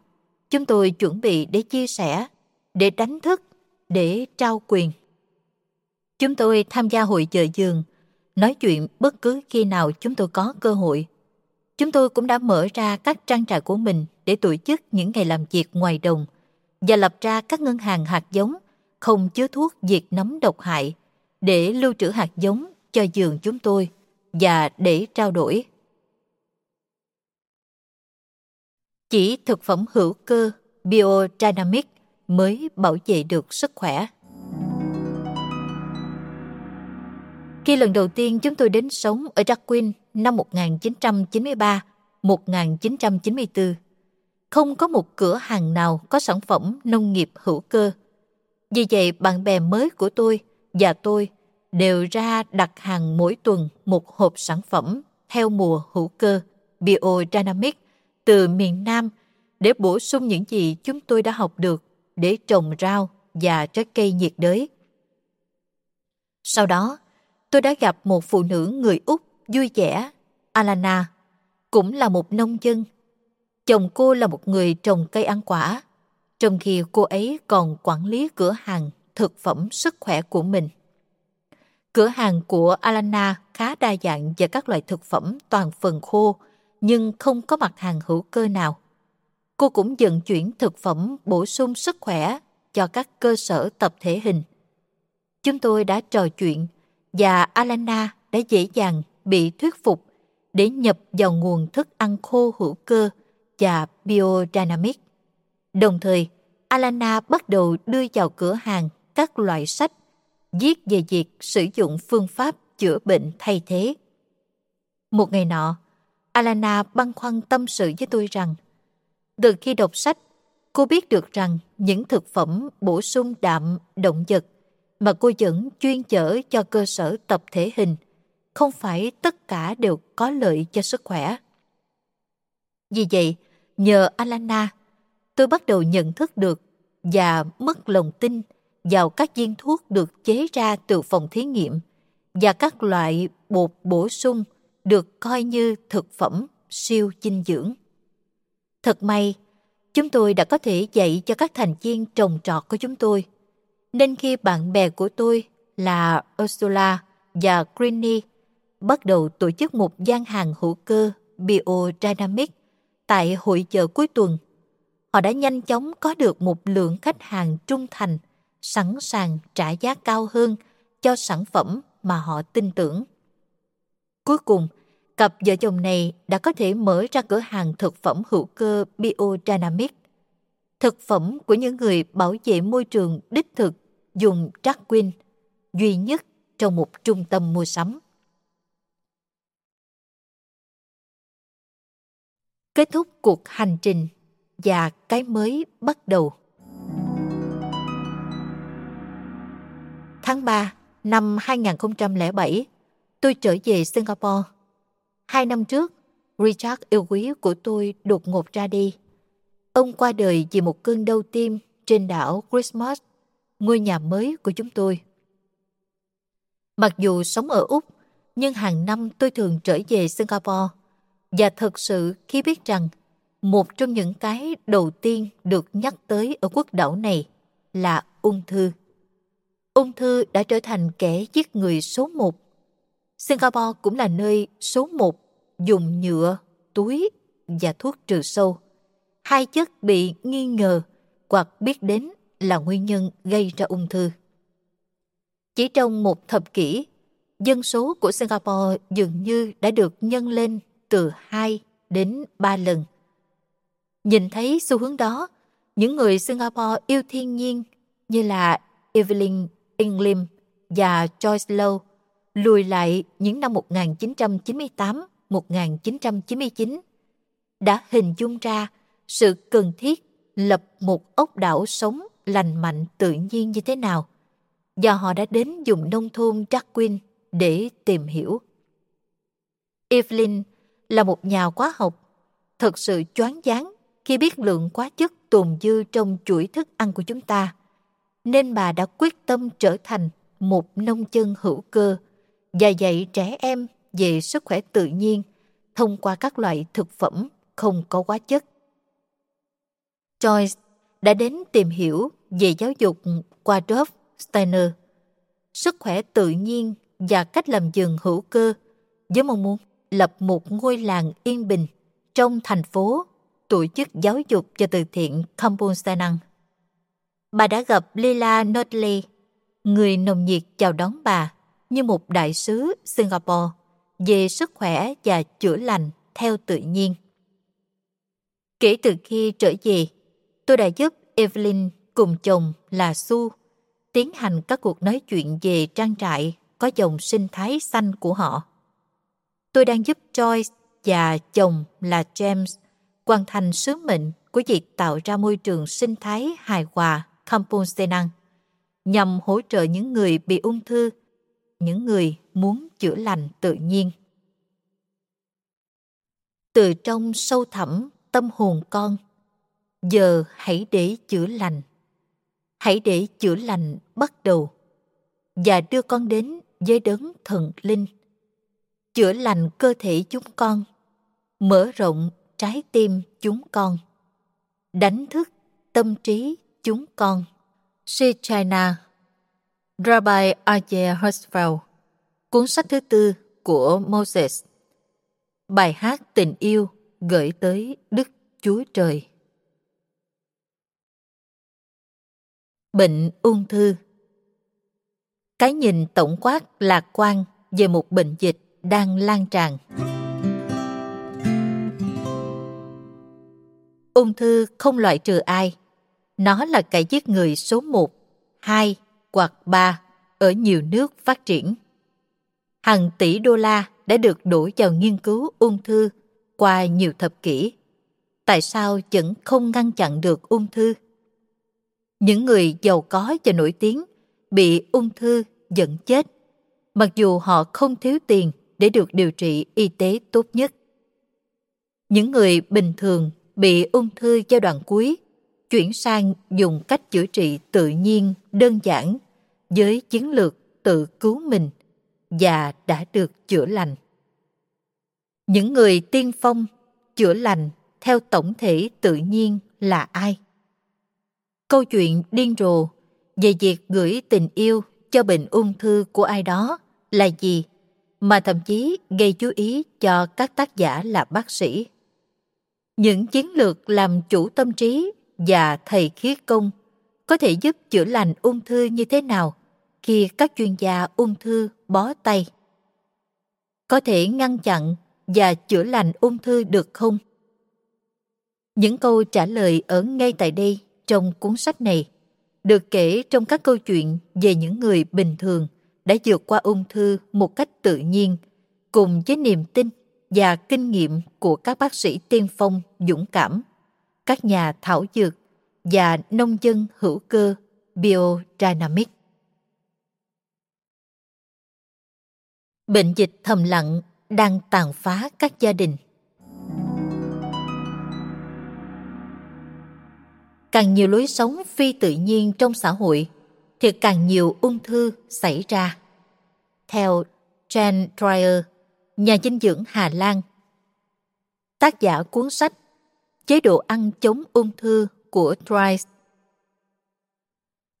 chúng tôi chuẩn bị để chia sẻ, để đánh thức, để trao quyền. Chúng tôi tham gia hội chợ giường nói chuyện bất cứ khi nào chúng tôi có cơ hội. Chúng tôi cũng đã mở ra các trang trại của mình để tổ chức những ngày làm việc ngoài đồng và lập ra các ngân hàng hạt giống không chứa thuốc diệt nấm độc hại để lưu trữ hạt giống cho giường chúng tôi và để trao đổi. Chỉ thực phẩm hữu cơ biodynamic mới bảo vệ được sức khỏe. Khi lần đầu tiên chúng tôi đến sống ở Darwin năm 1993-1994, không có một cửa hàng nào có sản phẩm nông nghiệp hữu cơ. Vì vậy, bạn bè mới của tôi và tôi đều ra đặt hàng mỗi tuần một hộp sản phẩm theo mùa hữu cơ biodynamic từ miền Nam để bổ sung những gì chúng tôi đã học được để trồng rau và trái cây nhiệt đới. Sau đó, tôi đã gặp một phụ nữ người Úc vui vẻ, Alana, cũng là một nông dân. Chồng cô là một người trồng cây ăn quả, trong khi cô ấy còn quản lý cửa hàng thực phẩm sức khỏe của mình. Cửa hàng của Alana khá đa dạng về các loại thực phẩm toàn phần khô, nhưng không có mặt hàng hữu cơ nào. Cô cũng dần chuyển thực phẩm bổ sung sức khỏe cho các cơ sở tập thể hình. Chúng tôi đã trò chuyện và Alana đã dễ dàng bị thuyết phục để nhập vào nguồn thức ăn khô hữu cơ và biodynamic. Đồng thời, Alana bắt đầu đưa vào cửa hàng các loại sách viết về việc sử dụng phương pháp chữa bệnh thay thế. Một ngày nọ, Alana băn khoăn tâm sự với tôi rằng từ khi đọc sách, cô biết được rằng những thực phẩm bổ sung đạm động vật mà cô vẫn chuyên chở cho cơ sở tập thể hình, không phải tất cả đều có lợi cho sức khỏe. Vì vậy, nhờ Alana, tôi bắt đầu nhận thức được và mất lòng tin vào các viên thuốc được chế ra từ phòng thí nghiệm và các loại bột bổ sung được coi như thực phẩm siêu dinh dưỡng. Thật may, chúng tôi đã có thể dạy cho các thành viên trồng trọt của chúng tôi. Nên khi bạn bè của tôi là Ursula và Greeny bắt đầu tổ chức một gian hàng hữu cơ Biodynamic tại hội chợ cuối tuần, họ đã nhanh chóng có được một lượng khách hàng trung thành, sẵn sàng trả giá cao hơn cho sản phẩm mà họ tin tưởng. Cuối cùng, cặp vợ chồng này đã có thể mở ra cửa hàng thực phẩm hữu cơ Biodynamic. Thực phẩm của những người bảo vệ môi trường đích thực dùng Darwin, duy nhất trong một trung tâm mua sắm. Kết thúc cuộc hành trình và cái mới bắt đầu. Tháng 3 năm 2007, tôi trở về Singapore. Hai năm trước, Richard yêu quý của tôi đột ngột ra đi. Ông qua đời vì một cơn đau tim trên đảo Christmas, ngôi nhà mới của chúng tôi. Mặc dù sống ở Úc, nhưng hàng năm tôi thường trở về Singapore. Và thật sự khi biết rằng một trong những cái đầu tiên được nhắc tới ở quốc đảo này là ung thư. Ung thư đã trở thành kẻ giết người số một. Singapore cũng là nơi số một dùng nhựa, túi và thuốc trừ sâu. Hai chất bị nghi ngờ hoặc biết đến là nguyên nhân gây ra ung thư. Chỉ trong một thập kỷ, dân số của Singapore dường như đã được nhân lên từ 2 đến 3 lần. Nhìn thấy xu hướng đó, những người Singapore yêu thiên nhiên như là Evelyn Inglim và Joyce Low lùi lại những năm 1998-1999 đã hình dung ra sự cần thiết lập một ốc đảo sống lành mạnh tự nhiên như thế nào và họ đã đến dùng nông thôn Darwin để tìm hiểu. Evelyn là một nhà hóa học, thật sự choáng váng khi biết lượng quá chất tồn dư trong chuỗi thức ăn của chúng ta, nên bà đã quyết tâm trở thành một nông dân hữu cơ và dạy trẻ em về sức khỏe tự nhiên thông qua các loại thực phẩm không có hóa chất. Joyce đã đến tìm hiểu về giáo dục qua Dolph Steiner, sức khỏe tự nhiên và cách làm vườn hữu cơ với mong muốn lập một ngôi làng yên bình trong thành phố tổ chức giáo dục và từ thiện Kampong Senang. Bà đã gặp Lila Notley, người nồng nhiệt chào đón bà như một đại sứ Singapore về sức khỏe và chữa lành theo tự nhiên. Kể từ khi trở về, tôi đã giúp Evelyn cùng chồng là Su tiến hành các cuộc nói chuyện về trang trại có dòng sinh thái xanh của họ. Tôi đang giúp Joyce và chồng là James hoàn thành sứ mệnh của việc tạo ra môi trường sinh thái hài hòa Kampung Senang nhằm hỗ trợ những người bị ung thư, những người muốn chữa lành tự nhiên. Từ trong sâu thẳm tâm hồn con, giờ hãy để chữa lành. Hãy để chữa lành bắt đầu và đưa con đến với đấng thần linh. Chữa lành cơ thể chúng con, mở rộng trái tim chúng con, đánh thức tâm trí chúng con. Si China Rabbi Ayer Hirschfeld cuốn sách thứ tư của Moses. Bài hát tình yêu gửi tới Đức Chúa Trời. Bệnh ung thư Cái nhìn tổng quát lạc quan về một bệnh dịch đang lan tràn. Ung thư không loại trừ ai. Nó là cái giết người số 1, 2 hoặc 3 ở nhiều nước phát triển. Hàng tỷ đô la đã được đổ vào nghiên cứu ung thư qua nhiều thập kỷ. Tại sao vẫn không ngăn chặn được ung thư? Những người giàu có và nổi tiếng bị ung thư dẫn chết, mặc dù họ không thiếu tiền để được điều trị y tế tốt nhất. Những người bình thường bị ung thư giai đoạn cuối chuyển sang dùng cách chữa trị tự nhiên đơn giản với chiến lược tự cứu mình và đã được chữa lành. Những người tiên phong chữa lành theo tổng thể tự nhiên là ai? Câu chuyện điên rồ về việc gửi tình yêu cho bệnh ung thư của ai đó là gì mà thậm chí gây chú ý cho các tác giả là bác sĩ. Những chiến lược làm chủ tâm trí và thầy khí công có thể giúp chữa lành ung thư như thế nào khi các chuyên gia ung thư bó tay? Có thể ngăn chặn và chữa lành ung thư được không? Những câu trả lời ở ngay tại đây trong cuốn sách này được kể trong các câu chuyện về những người bình thường đã vượt qua ung thư một cách tự nhiên cùng với niềm tin và kinh nghiệm của các bác sĩ tiên phong dũng cảm, các nhà thảo dược và nông dân hữu cơ biodynamic. Bệnh dịch thầm lặng đang tàn phá các gia đình. Càng nhiều lối sống phi tự nhiên trong xã hội, thì càng nhiều ung thư xảy ra. Theo Jan Dreyer, nhà dinh dưỡng Hà Lan, tác giả cuốn sách Chế độ ăn chống ung thư của Dreyer.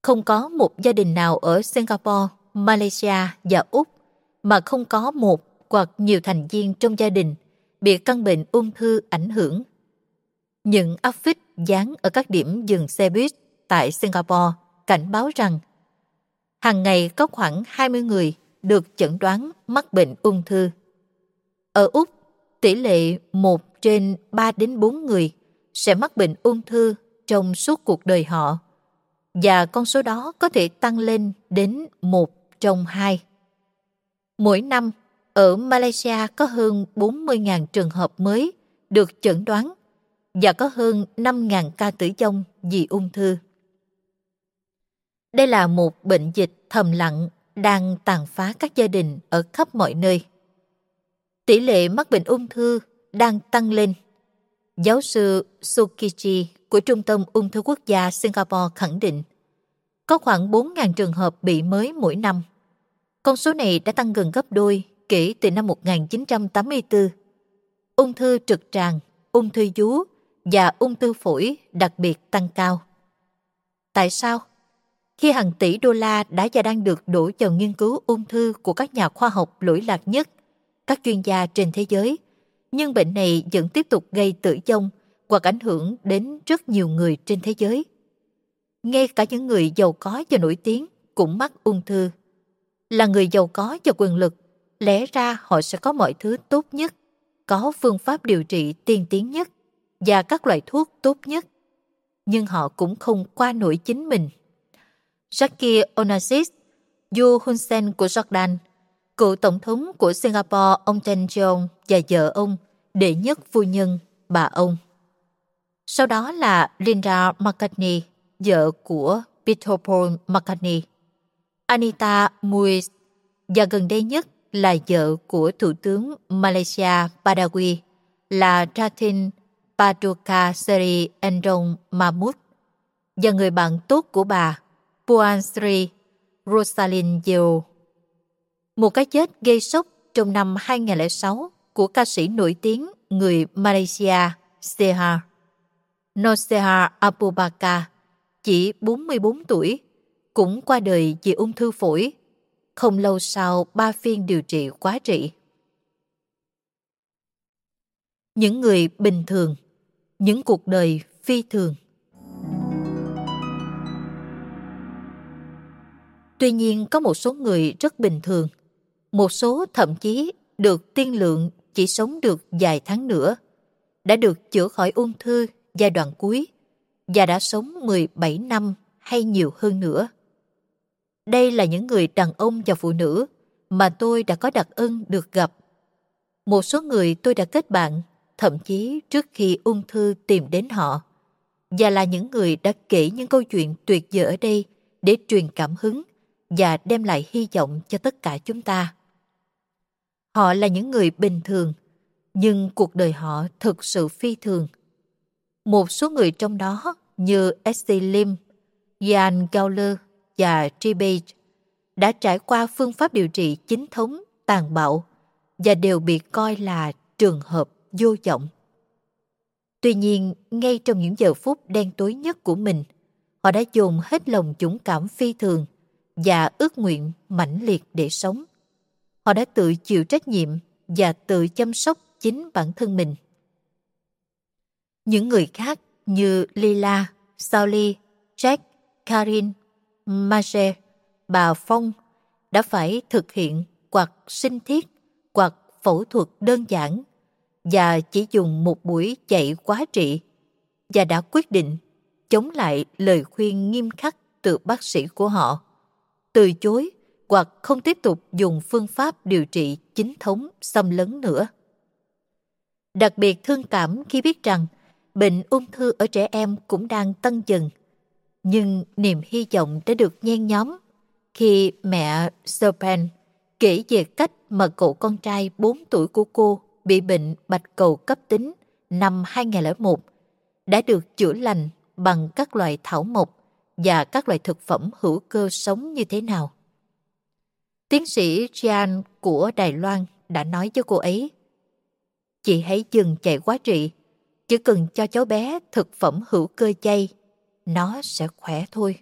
Không có một gia đình nào ở Singapore, Malaysia và Úc mà không có một hoặc nhiều thành viên trong gia đình bị căn bệnh ung thư ảnh hưởng. Những áp phích dán ở các điểm dừng xe buýt tại Singapore cảnh báo rằng hàng ngày có khoảng 20 người được chẩn đoán mắc bệnh ung thư. Ở Úc, tỷ lệ 1 trên 3 đến 4 người sẽ mắc bệnh ung thư trong suốt cuộc đời họ và con số đó có thể tăng lên đến 1 trong 2. Mỗi năm, ở Malaysia có hơn 40.000 trường hợp mới được chẩn đoán và có hơn 5.000 ca tử vong vì ung thư. Đây là một bệnh dịch thầm lặng đang tàn phá các gia đình ở khắp mọi nơi. Tỷ lệ mắc bệnh ung thư đang tăng lên. Giáo sư Sukichi của Trung tâm Ung thư Quốc gia Singapore khẳng định có khoảng 4.000 trường hợp bị mới mỗi năm. Con số này đã tăng gần gấp đôi kể từ năm 1984. Ung thư trực tràng, ung thư vú và ung thư phổi đặc biệt tăng cao. Tại sao? Khi hàng tỷ đô la đã và đang được đổ vào nghiên cứu ung thư của các nhà khoa học lỗi lạc nhất, các chuyên gia trên thế giới, nhưng bệnh này vẫn tiếp tục gây tử vong hoặc ảnh hưởng đến rất nhiều người trên thế giới. Ngay cả những người giàu có và nổi tiếng cũng mắc ung thư. Là người giàu có và quyền lực, lẽ ra họ sẽ có mọi thứ tốt nhất, có phương pháp điều trị tiên tiến nhất và các loại thuốc tốt nhất. Nhưng họ cũng không qua nổi chính mình. Jackie Onassis, Yu Hun Sen của Jordan, cựu tổng thống của Singapore ông Chen Jeong và vợ ông, đệ nhất phu nhân, bà ông. Sau đó là Linda McCartney, vợ của Peter Paul McCartney. Anita Muiz và gần đây nhất là vợ của Thủ tướng Malaysia Badawi là Ratin Paduka Seri Endong Mahmud và người bạn tốt của bà Puan Sri Rosalind Yeo. Một cái chết gây sốc trong năm 2006 của ca sĩ nổi tiếng người Malaysia Seha. Noseha Abubakar, chỉ 44 tuổi, cũng qua đời vì ung thư phổi, không lâu sau ba phiên điều trị quá trị. Những người bình thường, những cuộc đời phi thường. Tuy nhiên có một số người rất bình thường, một số thậm chí được tiên lượng chỉ sống được vài tháng nữa, đã được chữa khỏi ung thư giai đoạn cuối và đã sống 17 năm hay nhiều hơn nữa. Đây là những người đàn ông và phụ nữ mà tôi đã có đặc ân được gặp. Một số người tôi đã kết bạn, thậm chí trước khi ung thư tìm đến họ. Và là những người đã kể những câu chuyện tuyệt vời ở đây để truyền cảm hứng và đem lại hy vọng cho tất cả chúng ta. Họ là những người bình thường, nhưng cuộc đời họ thực sự phi thường. Một số người trong đó như S.C. Lim, Jan Gauler và Tribage đã trải qua phương pháp điều trị chính thống tàn bạo và đều bị coi là trường hợp vô vọng. Tuy nhiên, ngay trong những giờ phút đen tối nhất của mình, họ đã dồn hết lòng dũng cảm phi thường và ước nguyện mãnh liệt để sống. Họ đã tự chịu trách nhiệm và tự chăm sóc chính bản thân mình. Những người khác như Lila, Sally, Jack, Karin, Marge, bà Phong đã phải thực hiện hoặc sinh thiết hoặc phẫu thuật đơn giản và chỉ dùng một buổi chạy quá trị và đã quyết định chống lại lời khuyên nghiêm khắc từ bác sĩ của họ, từ chối hoặc không tiếp tục dùng phương pháp điều trị chính thống xâm lấn nữa. Đặc biệt thương cảm khi biết rằng bệnh ung thư ở trẻ em cũng đang tăng dần. Nhưng niềm hy vọng đã được nhen nhóm khi mẹ Serpen kể về cách mà cậu con trai 4 tuổi của cô bị bệnh bạch cầu cấp tính năm 2001 đã được chữa lành bằng các loại thảo mộc và các loại thực phẩm hữu cơ sống như thế nào. Tiến sĩ Jian của Đài Loan đã nói cho cô ấy Chị hãy dừng chạy quá trị, chỉ cần cho cháu bé thực phẩm hữu cơ chay, nó sẽ khỏe thôi.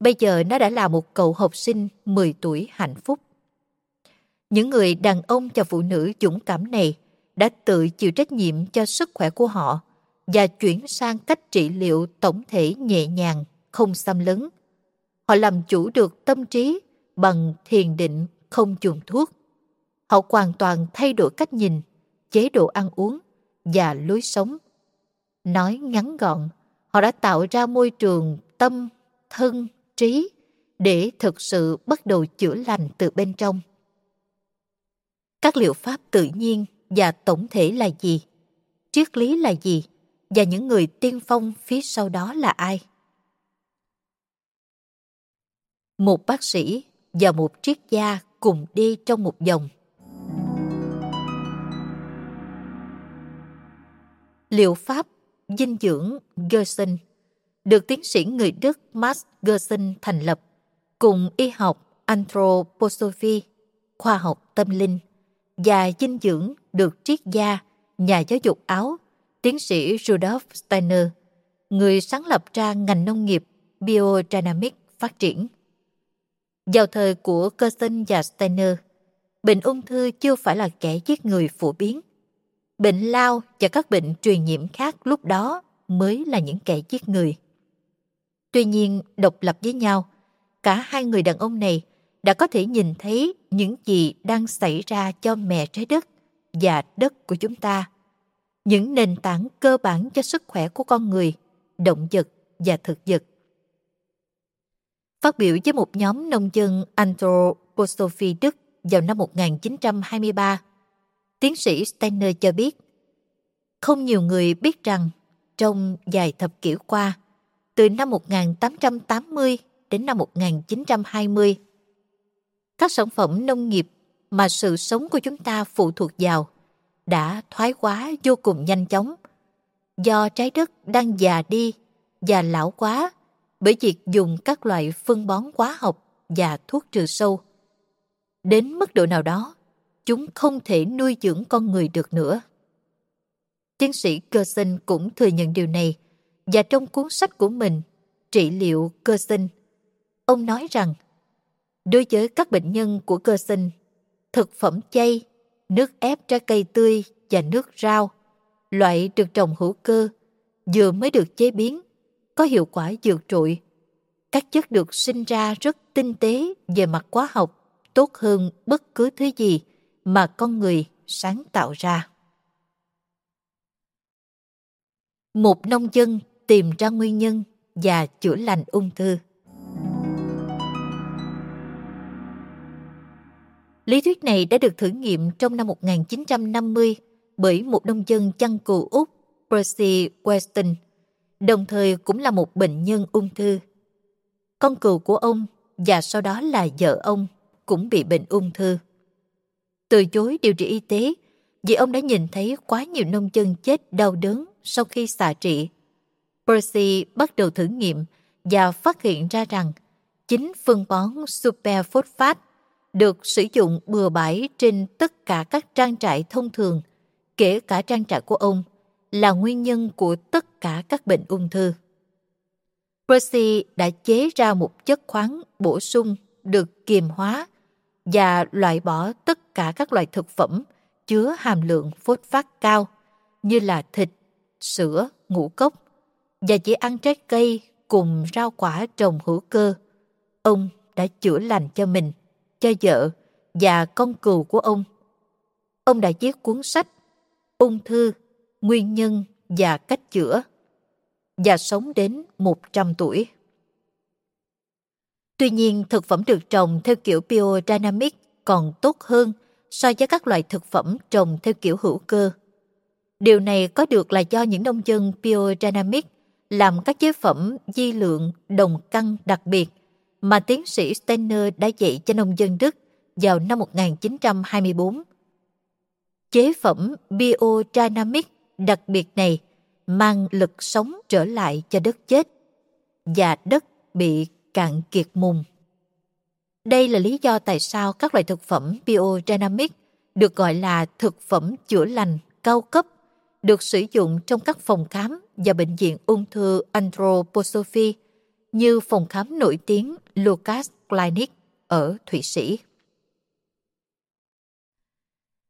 Bây giờ nó đã là một cậu học sinh 10 tuổi hạnh phúc. Những người đàn ông và phụ nữ dũng cảm này đã tự chịu trách nhiệm cho sức khỏe của họ và chuyển sang cách trị liệu tổng thể nhẹ nhàng, không xâm lấn. Họ làm chủ được tâm trí bằng thiền định không dùng thuốc. Họ hoàn toàn thay đổi cách nhìn, chế độ ăn uống và lối sống. Nói ngắn gọn, họ đã tạo ra môi trường tâm, thân, trí để thực sự bắt đầu chữa lành từ bên trong. Các liệu pháp tự nhiên và tổng thể là gì? Triết lý là gì? Và những người tiên phong phía sau đó là ai? Một bác sĩ và một triết gia cùng đi trong một dòng. Liệu pháp dinh dưỡng Gerson được tiến sĩ người Đức Max Gerson thành lập cùng y học anthroposophy, khoa học tâm linh và dinh dưỡng được triết gia, nhà giáo dục Áo, tiến sĩ Rudolf Steiner, người sáng lập ra ngành nông nghiệp biodynamic phát triển. Vào thời của Cousin và Steiner, bệnh ung thư chưa phải là kẻ giết người phổ biến. Bệnh lao và các bệnh truyền nhiễm khác lúc đó mới là những kẻ giết người. Tuy nhiên, độc lập với nhau, cả hai người đàn ông này đã có thể nhìn thấy những gì đang xảy ra cho mẹ trái đất và đất của chúng ta. Những nền tảng cơ bản cho sức khỏe của con người, động vật và thực vật. Phát biểu với một nhóm nông dân Anthroposophy Đức vào năm 1923, tiến sĩ Steiner cho biết không nhiều người biết rằng trong vài thập kỷ qua, từ năm 1880 đến năm 1920, các sản phẩm nông nghiệp mà sự sống của chúng ta phụ thuộc vào đã thoái hóa vô cùng nhanh chóng do trái đất đang già đi và lão quá bởi việc dùng các loại phân bón hóa học và thuốc trừ sâu. Đến mức độ nào đó, chúng không thể nuôi dưỡng con người được nữa. Tiến sĩ Gerson cũng thừa nhận điều này và trong cuốn sách của mình, Trị liệu cơ sinh, ông nói rằng đối với các bệnh nhân của cơ sinh, thực phẩm chay, nước ép trái cây tươi và nước rau, loại được trồng hữu cơ, vừa mới được chế biến, có hiệu quả dược trội. Các chất được sinh ra rất tinh tế về mặt hóa học, tốt hơn bất cứ thứ gì mà con người sáng tạo ra. Một nông dân tìm ra nguyên nhân và chữa lành ung thư. Lý thuyết này đã được thử nghiệm trong năm 1950 bởi một nông dân chăn cừu Úc Percy Weston, đồng thời cũng là một bệnh nhân ung thư. Con cừu của ông và sau đó là vợ ông cũng bị bệnh ung thư. Từ chối điều trị y tế vì ông đã nhìn thấy quá nhiều nông dân chết đau đớn sau khi xạ trị. Percy bắt đầu thử nghiệm và phát hiện ra rằng chính phân bón superphosphate được sử dụng bừa bãi trên tất cả các trang trại thông thường, kể cả trang trại của ông, là nguyên nhân của tất cả các bệnh ung thư. Percy đã chế ra một chất khoáng bổ sung được kiềm hóa và loại bỏ tất cả các loại thực phẩm chứa hàm lượng phốt phát cao như là thịt, sữa, ngũ cốc và chỉ ăn trái cây cùng rau quả trồng hữu cơ. Ông đã chữa lành cho mình, cho vợ và con cừu của ông. Ông đã viết cuốn sách Ung thư, Nguyên nhân và cách chữa và sống đến 100 tuổi. Tuy nhiên, thực phẩm được trồng theo kiểu biodynamic còn tốt hơn so với các loại thực phẩm trồng theo kiểu hữu cơ. Điều này có được là do những nông dân biodynamic làm các chế phẩm di lượng đồng căng đặc biệt mà tiến sĩ Steiner đã dạy cho nông dân Đức vào năm 1924. Chế phẩm biodynamic đặc biệt này mang lực sống trở lại cho đất chết và đất bị cạn kiệt mùng. Đây là lý do tại sao các loại thực phẩm biodynamic được gọi là thực phẩm chữa lành cao cấp được sử dụng trong các phòng khám và bệnh viện ung thư Anthroposophy như phòng khám nổi tiếng Lucas Clinic ở Thụy Sĩ.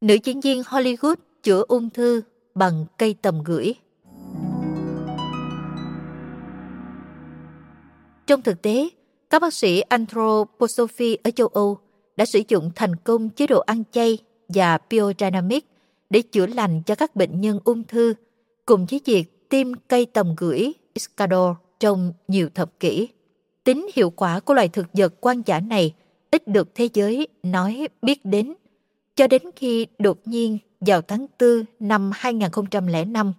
Nữ diễn viên Hollywood chữa ung thư bằng cây tầm gửi. Trong thực tế, các bác sĩ Anthroposophy ở châu Âu đã sử dụng thành công chế độ ăn chay và biodynamic để chữa lành cho các bệnh nhân ung thư cùng với việc tiêm cây tầm gửi Iscador trong nhiều thập kỷ. Tính hiệu quả của loài thực vật quan giả này ít được thế giới nói biết đến cho đến khi đột nhiên vào tháng 4 năm 2005,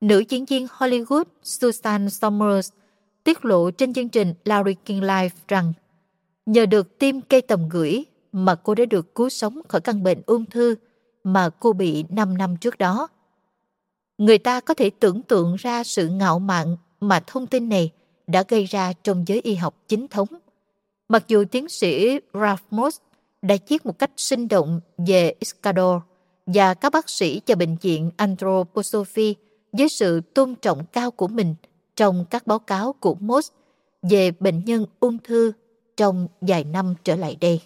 nữ diễn viên Hollywood Susan Somers tiết lộ trên chương trình Larry King Live rằng nhờ được tiêm cây tầm gửi mà cô đã được cứu sống khỏi căn bệnh ung thư mà cô bị 5 năm trước đó. Người ta có thể tưởng tượng ra sự ngạo mạn mà thông tin này đã gây ra trong giới y học chính thống. Mặc dù tiến sĩ Ralph Moss đã viết một cách sinh động về Iscador và các bác sĩ cho bệnh viện Anthroposophy với sự tôn trọng cao của mình trong các báo cáo của Moss về bệnh nhân ung thư trong vài năm trở lại đây.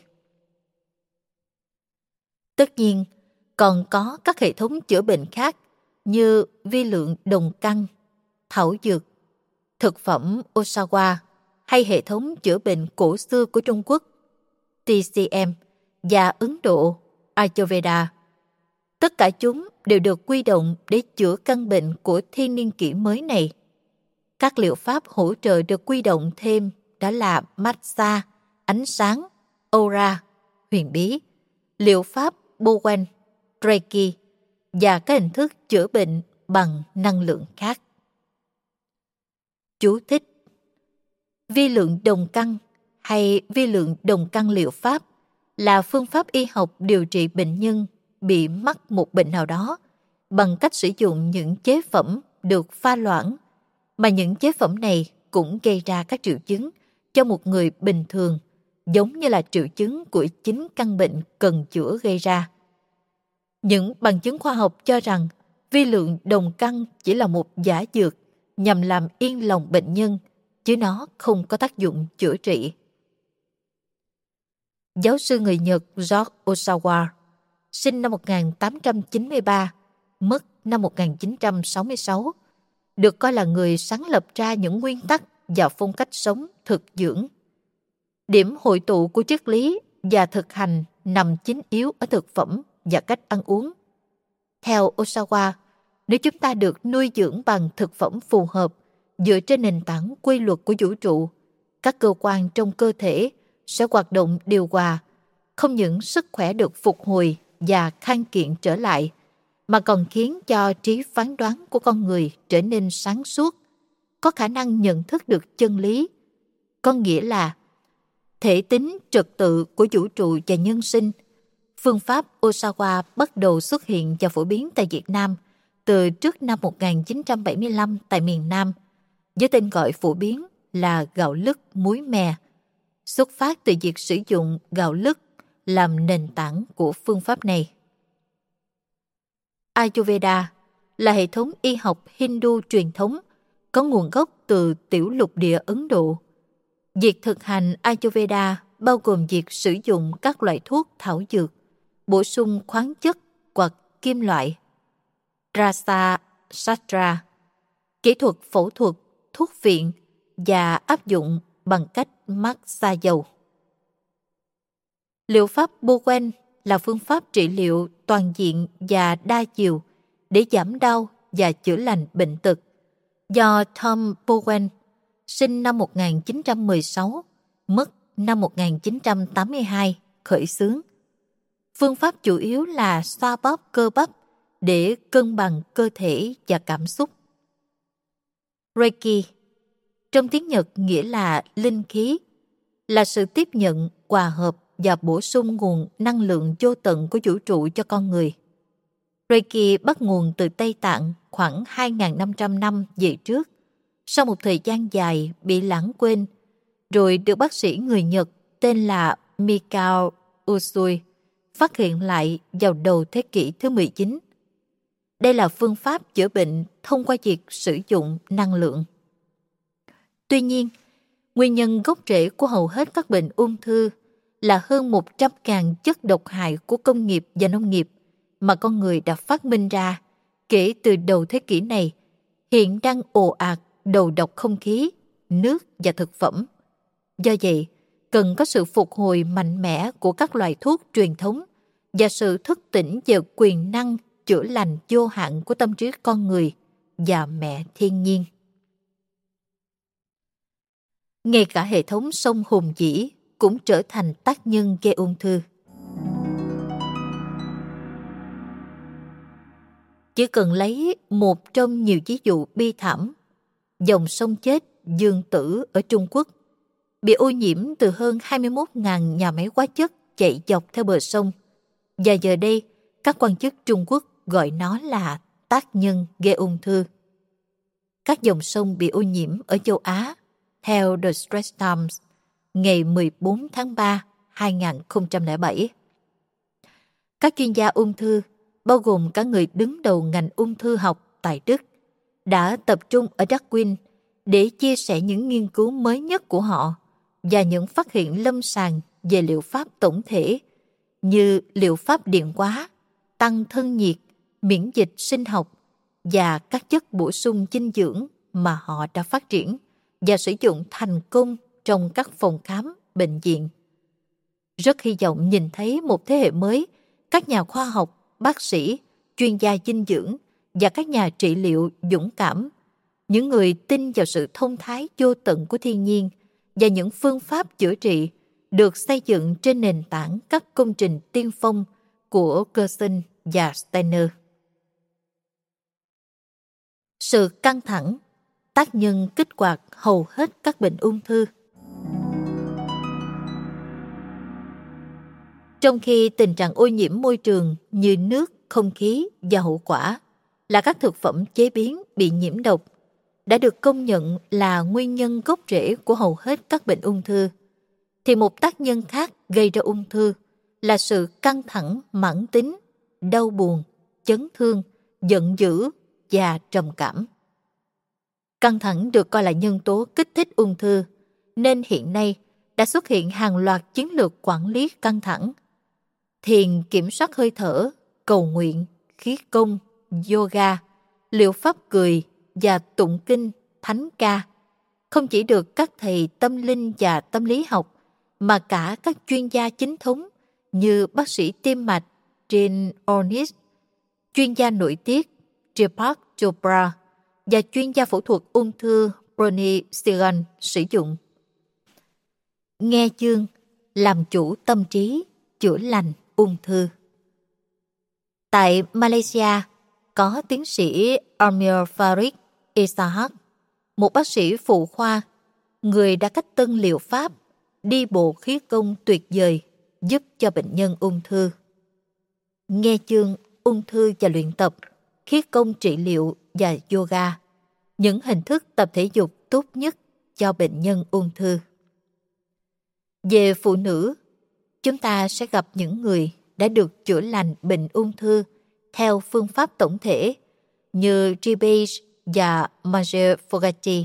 Tất nhiên, còn có các hệ thống chữa bệnh khác như vi lượng đồng căng, thảo dược, thực phẩm Osawa hay hệ thống chữa bệnh cổ xưa của Trung Quốc TCM và Ấn Độ Ayurveda. Tất cả chúng đều được quy động để chữa căn bệnh của thiên niên kỷ mới này. Các liệu pháp hỗ trợ được quy động thêm đó là massage, ánh sáng, aura, huyền bí, liệu pháp Bowen, Reiki và các hình thức chữa bệnh bằng năng lượng khác. Chú thích Vi lượng đồng căn hay vi lượng đồng căn liệu pháp là phương pháp y học điều trị bệnh nhân bị mắc một bệnh nào đó bằng cách sử dụng những chế phẩm được pha loãng, mà những chế phẩm này cũng gây ra các triệu chứng cho một người bình thường, giống như là triệu chứng của chính căn bệnh cần chữa gây ra. Những bằng chứng khoa học cho rằng vi lượng đồng căn chỉ là một giả dược nhằm làm yên lòng bệnh nhân, chứ nó không có tác dụng chữa trị. Giáo sư người Nhật George Osawa, sinh năm 1893, mất năm 1966, được coi là người sáng lập ra những nguyên tắc và phong cách sống thực dưỡng. Điểm hội tụ của triết lý và thực hành nằm chính yếu ở thực phẩm và cách ăn uống. Theo Osawa, nếu chúng ta được nuôi dưỡng bằng thực phẩm phù hợp dựa trên nền tảng quy luật của vũ trụ, các cơ quan trong cơ thể sẽ hoạt động điều hòa, không những sức khỏe được phục hồi và khang kiện trở lại, mà còn khiến cho trí phán đoán của con người trở nên sáng suốt, có khả năng nhận thức được chân lý. Có nghĩa là thể tính trật tự của vũ trụ và nhân sinh. Phương pháp Osawa bắt đầu xuất hiện và phổ biến tại Việt Nam từ trước năm 1975 tại miền Nam, với tên gọi phổ biến là gạo lứt muối mè, xuất phát từ việc sử dụng gạo lứt làm nền tảng của phương pháp này. Ayurveda là hệ thống y học Hindu truyền thống có nguồn gốc từ tiểu lục địa Ấn Độ. Việc thực hành Ayurveda bao gồm việc sử dụng các loại thuốc thảo dược, bổ sung khoáng chất hoặc kim loại, Rasa Sastra, kỹ thuật phẫu thuật, thuốc viện và áp dụng bằng cách massage dầu. Liệu pháp Bowen là phương pháp trị liệu toàn diện và đa chiều để giảm đau và chữa lành bệnh tật do Tom Bowen, sinh năm 1916, mất năm 1982, khởi xướng. Phương pháp chủ yếu là xoa bóp cơ bắp để cân bằng cơ thể và cảm xúc. Reiki trong tiếng Nhật nghĩa là linh khí, là sự tiếp nhận, hòa hợp và bổ sung nguồn năng lượng vô tận của vũ trụ cho con người. Reiki bắt nguồn từ Tây Tạng khoảng 2.500 năm về trước, sau một thời gian dài bị lãng quên, rồi được bác sĩ người Nhật tên là Mikao Usui phát hiện lại vào đầu thế kỷ thứ 19. Đây là phương pháp chữa bệnh thông qua việc sử dụng năng lượng. Tuy nhiên, nguyên nhân gốc rễ của hầu hết các bệnh ung thư là hơn 100.000 chất độc hại của công nghiệp và nông nghiệp mà con người đã phát minh ra kể từ đầu thế kỷ này hiện đang ồ ạt đầu độc không khí, nước và thực phẩm. Do vậy, cần có sự phục hồi mạnh mẽ của các loại thuốc truyền thống và sự thức tỉnh về quyền năng chữa lành vô hạn của tâm trí con người và mẹ thiên nhiên. Ngay cả hệ thống sông Hùng Dĩ cũng trở thành tác nhân gây ung thư. Chỉ cần lấy một trong nhiều ví dụ bi thảm, dòng sông chết Dương Tử ở Trung Quốc bị ô nhiễm từ hơn 21.000 nhà máy hóa chất chạy dọc theo bờ sông. Và giờ đây, các quan chức Trung Quốc gọi nó là tác nhân gây ung thư. Các dòng sông bị ô nhiễm ở châu Á, theo The Stress Times, ngày 14 tháng 3, 2007. Các chuyên gia ung thư, bao gồm cả người đứng đầu ngành ung thư học tại Đức, đã tập trung ở Darwin để chia sẻ những nghiên cứu mới nhất của họ và những phát hiện lâm sàng về liệu pháp tổng thể như liệu pháp điện hóa, tăng thân nhiệt, miễn dịch sinh học và các chất bổ sung dinh dưỡng mà họ đã phát triển và sử dụng thành công trong các phòng khám, bệnh viện. Rất hy vọng nhìn thấy một thế hệ mới, các nhà khoa học, bác sĩ, chuyên gia dinh dưỡng và các nhà trị liệu dũng cảm, những người tin vào sự thông thái vô tận của thiên nhiên và những phương pháp chữa trị được xây dựng trên nền tảng các công trình tiên phong của Gerson và Steiner. Sự căng thẳng, tác nhân kích hoạt hầu hết các bệnh ung thư. Trong khi tình trạng ô nhiễm môi trường như nước, không khí và hậu quả là các thực phẩm chế biến bị nhiễm độc đã được công nhận là nguyên nhân gốc rễ của hầu hết các bệnh ung thư, thì một tác nhân khác gây ra ung thư là sự căng thẳng mãn tính, đau buồn, chấn thương, giận dữ và trầm cảm. Căng thẳng được coi là nhân tố kích thích ung thư, nên hiện nay đã xuất hiện hàng loạt chiến lược quản lý căng thẳng. Thiền kiểm soát hơi thở, cầu nguyện, khí công, yoga, liệu pháp cười và tụng kinh, thánh ca không chỉ được các thầy tâm linh và tâm lý học mà cả các chuyên gia chính thống như bác sĩ tim mạch Jane Ornish, chuyên gia nội tiết Deepak Chopra và chuyên gia phẫu thuật ung thư Bernie Sigan sử dụng. Nghe chương làm chủ tâm trí, chữa lành ung thư. Tại Malaysia, có tiến sĩ Amir Farid Isahak, một bác sĩ phụ khoa, người đã cách tân liệu pháp, đi bộ khí công tuyệt vời giúp cho bệnh nhân ung thư. Nghe chương ung thư và luyện tập, khí công trị liệu và yoga, những hình thức tập thể dục tốt nhất cho bệnh nhân ung thư. Về phụ nữ, chúng ta sẽ gặp những người đã được chữa lành bệnh ung thư theo phương pháp tổng thể như Ribes và Marge Fogarty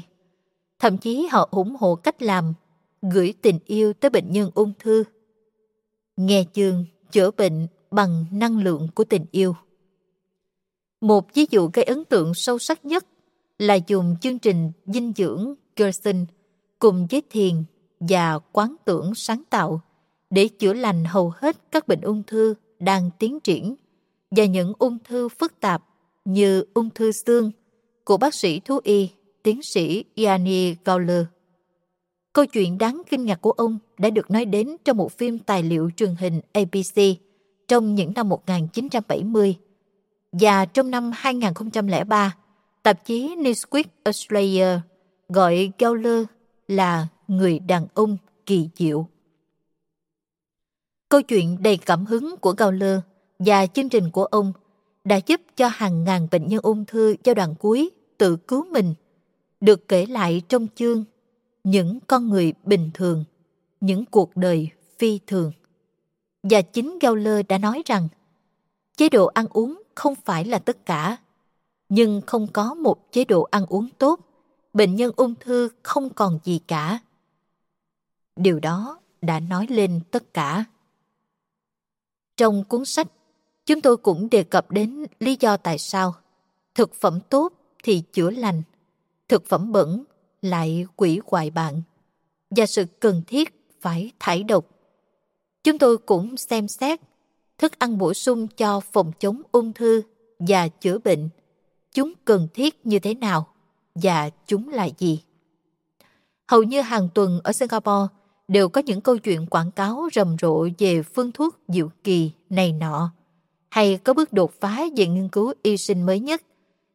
Thậm chí họ ủng hộ cách làm gửi tình yêu tới bệnh nhân ung thư. Nghe chương chữa bệnh bằng năng lượng của tình yêu. Một ví dụ gây ấn tượng sâu sắc nhất là dùng chương trình dinh dưỡng Gerson cùng với thiền và quán tưởng sáng tạo để chữa lành hầu hết các bệnh ung thư đang tiến triển và những ung thư phức tạp như ung thư xương của bác sĩ thú y tiến sĩ Yanni Gowler. Câu chuyện đáng kinh ngạc của ông đã được nói đến trong một phim tài liệu truyền hình ABC trong những năm 1970 và trong năm 2003, tạp chí Newsweek Australia gọi Gowler là người đàn ông kỳ diệu. Câu chuyện đầy cảm hứng của Gowler và chương trình của ông đã giúp cho hàng ngàn bệnh nhân ung thư giai đoạn cuối tự cứu mình, được kể lại trong chương những con người bình thường, những cuộc đời phi thường. Và chính Gowler đã nói rằng chế độ ăn uống không phải là tất cả, nhưng không có một chế độ ăn uống tốt, bệnh nhân ung thư không còn gì cả. Điều đó đã nói lên tất cả. Trong cuốn sách, chúng tôi cũng đề cập đến lý do tại sao thực phẩm tốt thì chữa lành, thực phẩm bẩn lại quỷ hoại bạn và sự cần thiết phải thải độc. Chúng tôi cũng xem xét thức ăn bổ sung cho phòng chống ung thư và chữa bệnh. Chúng cần thiết như thế nào và chúng là gì? Hầu như hàng tuần ở Singapore đều có những câu chuyện quảng cáo rầm rộ về phương thuốc diệu kỳ này nọ, hay có bước đột phá về nghiên cứu y sinh mới nhất,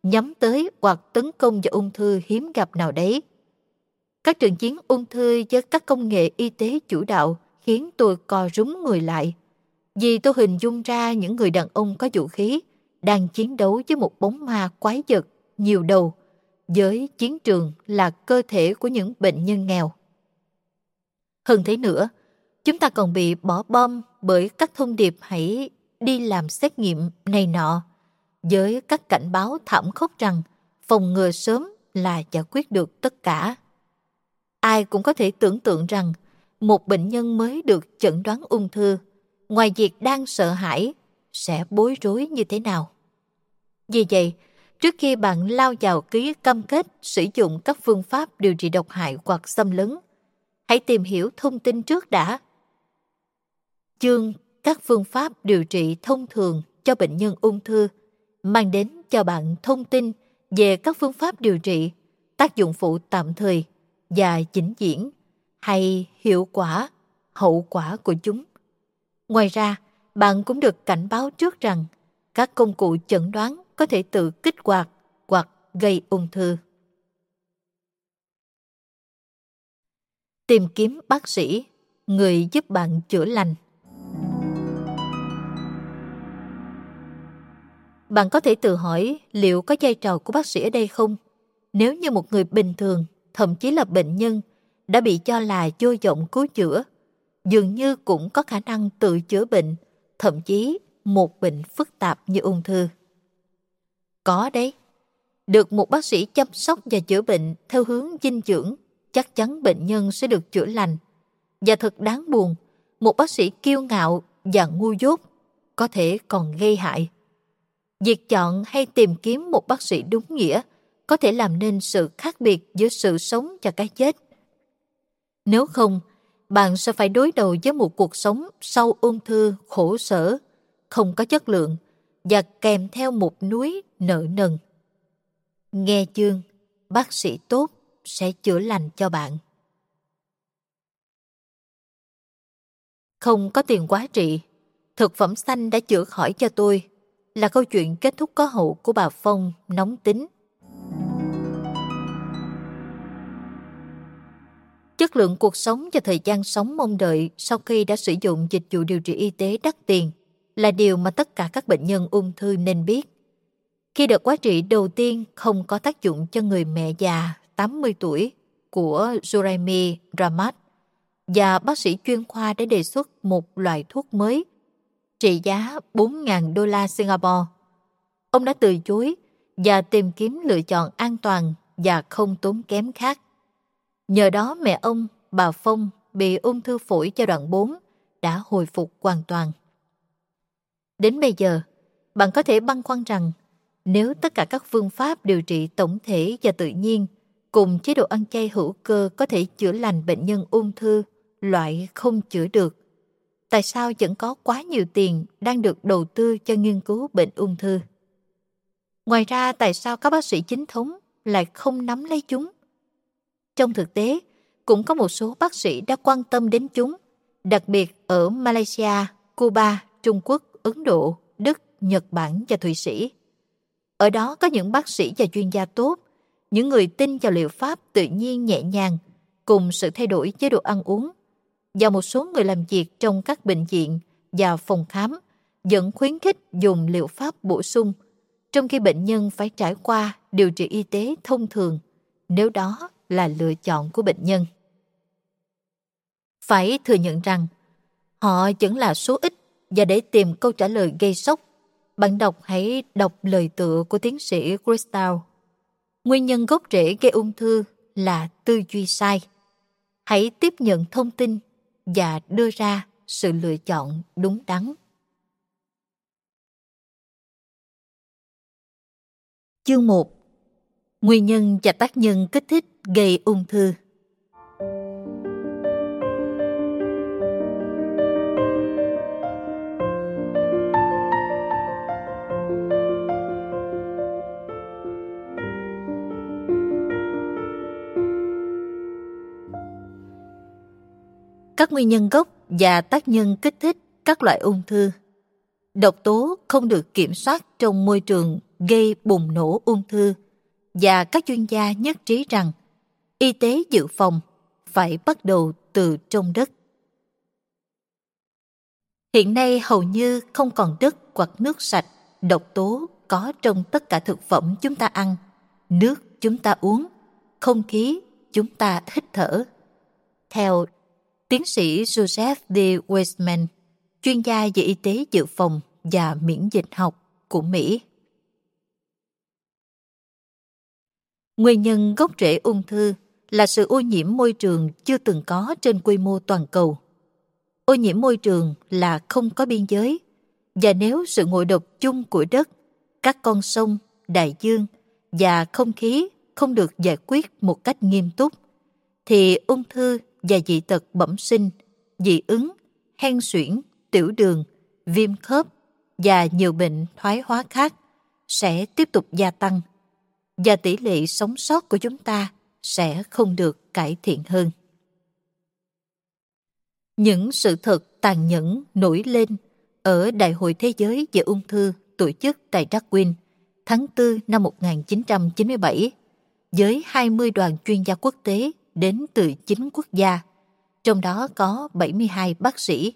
nhắm tới hoặc tấn công vào ung thư hiếm gặp nào đấy. Các trận chiến ung thư với các công nghệ y tế chủ đạo khiến tôi co rúm người lại. Vì tôi hình dung ra những người đàn ông có vũ khí đang chiến đấu với một bóng ma quái vật, nhiều đầu, với chiến trường là cơ thể của những bệnh nhân nghèo. Hơn thế nữa, chúng ta còn bị bỏ bom bởi các thông điệp hãy đi làm xét nghiệm này nọ, với các cảnh báo thảm khốc rằng phòng ngừa sớm là giải quyết được tất cả. Ai cũng có thể tưởng tượng rằng một bệnh nhân mới được chẩn đoán ung thư, ngoài việc đang sợ hãi, sẽ bối rối như thế nào. Vì vậy, trước khi bạn lao vào ký cam kết sử dụng các phương pháp điều trị độc hại hoặc xâm lấn, hãy tìm hiểu thông tin trước đã. Chương các phương pháp điều trị thông thường cho bệnh nhân ung thư mang đến cho bạn thông tin về các phương pháp điều trị, tác dụng phụ tạm thời và chỉnh diễn hay hiệu quả, hậu quả của chúng. Ngoài ra, bạn cũng được cảnh báo trước rằng các công cụ chẩn đoán có thể tự kích hoạt hoặc gây ung thư. Tìm kiếm bác sĩ, người giúp bạn chữa lành. Bạn có thể tự hỏi liệu có vai trò của bác sĩ ở đây không? Nếu như một người bình thường, thậm chí là bệnh nhân, đã bị cho là vô vọng cứu chữa, dường như cũng có khả năng tự chữa bệnh, thậm chí một bệnh phức tạp như ung thư. Có đấy, được một bác sĩ chăm sóc và chữa bệnh theo hướng dinh dưỡng, chắc chắn bệnh nhân sẽ được chữa lành. Và thật đáng buồn, một bác sĩ kiêu ngạo và ngu dốt có thể còn gây hại. Việc chọn hay tìm kiếm một bác sĩ đúng nghĩa có thể làm nên sự khác biệt giữa sự sống và cái chết. Nếu không, bạn sẽ phải đối đầu với một cuộc sống sau ung thư khổ sở, không có chất lượng và kèm theo một núi nợ nần. Nghe chương, bác sĩ tốt sẽ chữa lành cho bạn. Không có tiền quá trị, thực phẩm xanh đã chữa khỏi cho tôi là câu chuyện kết thúc có hậu của bà Phong nóng tính. Chất lượng cuộc sống và thời gian sống mong đợi sau khi đã sử dụng dịch vụ điều trị y tế đắt tiền là điều mà tất cả các bệnh nhân ung thư nên biết. Khi đợt quá trị đầu tiên không có tác dụng cho người mẹ già 80 tuổi, của Juraimi Ramat và bác sĩ chuyên khoa đã đề xuất một loại thuốc mới trị giá 4.000 đô la Singapore. Ông đã từ chối và tìm kiếm lựa chọn an toàn và không tốn kém khác. Nhờ đó mẹ ông, bà Phong, bị ung thư phổi giai đoạn 4 đã hồi phục hoàn toàn. Đến bây giờ, bạn có thể băn khoăn rằng nếu tất cả các phương pháp điều trị tổng thể và tự nhiên cùng chế độ ăn chay hữu cơ có thể chữa lành bệnh nhân ung thư loại không chữa được, tại sao vẫn có quá nhiều tiền đang được đầu tư cho nghiên cứu bệnh ung thư? Ngoài ra, tại sao các bác sĩ chính thống lại không nắm lấy chúng? Trong thực tế, cũng có một số bác sĩ đã quan tâm đến chúng, đặc biệt ở Malaysia, Cuba, Trung Quốc, Ấn Độ, Đức, Nhật Bản và Thụy Sĩ. Ở đó có những bác sĩ và chuyên gia tốt, những người tin vào liệu pháp tự nhiên nhẹ nhàng cùng sự thay đổi chế độ ăn uống và một số người làm việc trong các bệnh viện và phòng khám vẫn khuyến khích dùng liệu pháp bổ sung trong khi bệnh nhân phải trải qua điều trị y tế thông thường nếu đó là lựa chọn của bệnh nhân. Phải thừa nhận rằng họ vẫn là số ít và để tìm câu trả lời gây sốc, bạn đọc hãy đọc lời tựa của tiến sĩ Crystal. Nguyên nhân gốc rễ gây ung thư là tư duy sai. Hãy tiếp nhận thông tin và đưa ra sự lựa chọn đúng đắn. Chương 1 Nguyên nhân và tác nhân kích thích gây ung thư các nguyên nhân gốc và tác nhân kích thích các loại ung thư. Độc tố không được kiểm soát trong môi trường gây bùng nổ ung thư và các chuyên gia nhất trí rằng y tế dự phòng phải bắt đầu từ trong đất. Hiện nay hầu như không còn đất hoặc nước sạch, độc tố có trong tất cả thực phẩm chúng ta ăn, nước chúng ta uống, không khí chúng ta hít thở. Theo tiến sĩ Joseph D. westman chuyên gia về y tế dự phòng và miễn dịch học của Mỹ. Nguyên nhân gốc rễ ung thư là sự ô nhiễm môi trường chưa từng có trên quy mô toàn cầu. Ô nhiễm môi trường là không có biên giới, và nếu sự ngộ độc chung của đất, các con sông, đại dương và không khí không được giải quyết một cách nghiêm túc, thì ung thư và dị tật bẩm sinh, dị ứng, hen suyễn, tiểu đường, viêm khớp và nhiều bệnh thoái hóa khác sẽ tiếp tục gia tăng và tỷ lệ sống sót của chúng ta sẽ không được cải thiện hơn. Những sự thật tàn nhẫn nổi lên ở Đại hội Thế giới về ung thư tổ chức tại Darwin tháng 4 năm 1997 với 20 đoàn chuyên gia quốc tế đến từ 9 quốc gia, trong đó có 72 bác sĩ,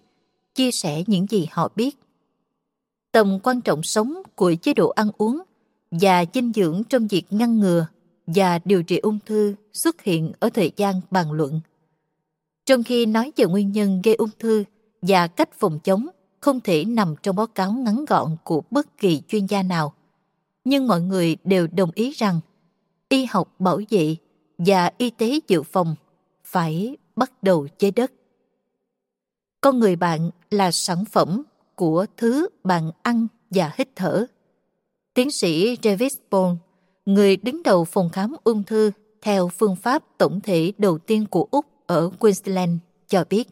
chia sẻ những gì họ biết. Tầm quan trọng sống của chế độ ăn uống và dinh dưỡng trong việc ngăn ngừa và điều trị ung thư xuất hiện ở thời gian bàn luận. Trong khi nói về nguyên nhân gây ung thư và cách phòng chống, không thể nằm trong báo cáo ngắn gọn của bất kỳ chuyên gia nào. Nhưng mọi người đều đồng ý rằng, y học bảo vệ và y tế dự phòng phải bắt đầu chế đất. Con người bạn là sản phẩm của thứ bạn ăn và hít thở. Tiến sĩ David Bone, người đứng đầu phòng khám ung thư theo phương pháp tổng thể đầu tiên của Úc ở Queensland, cho biết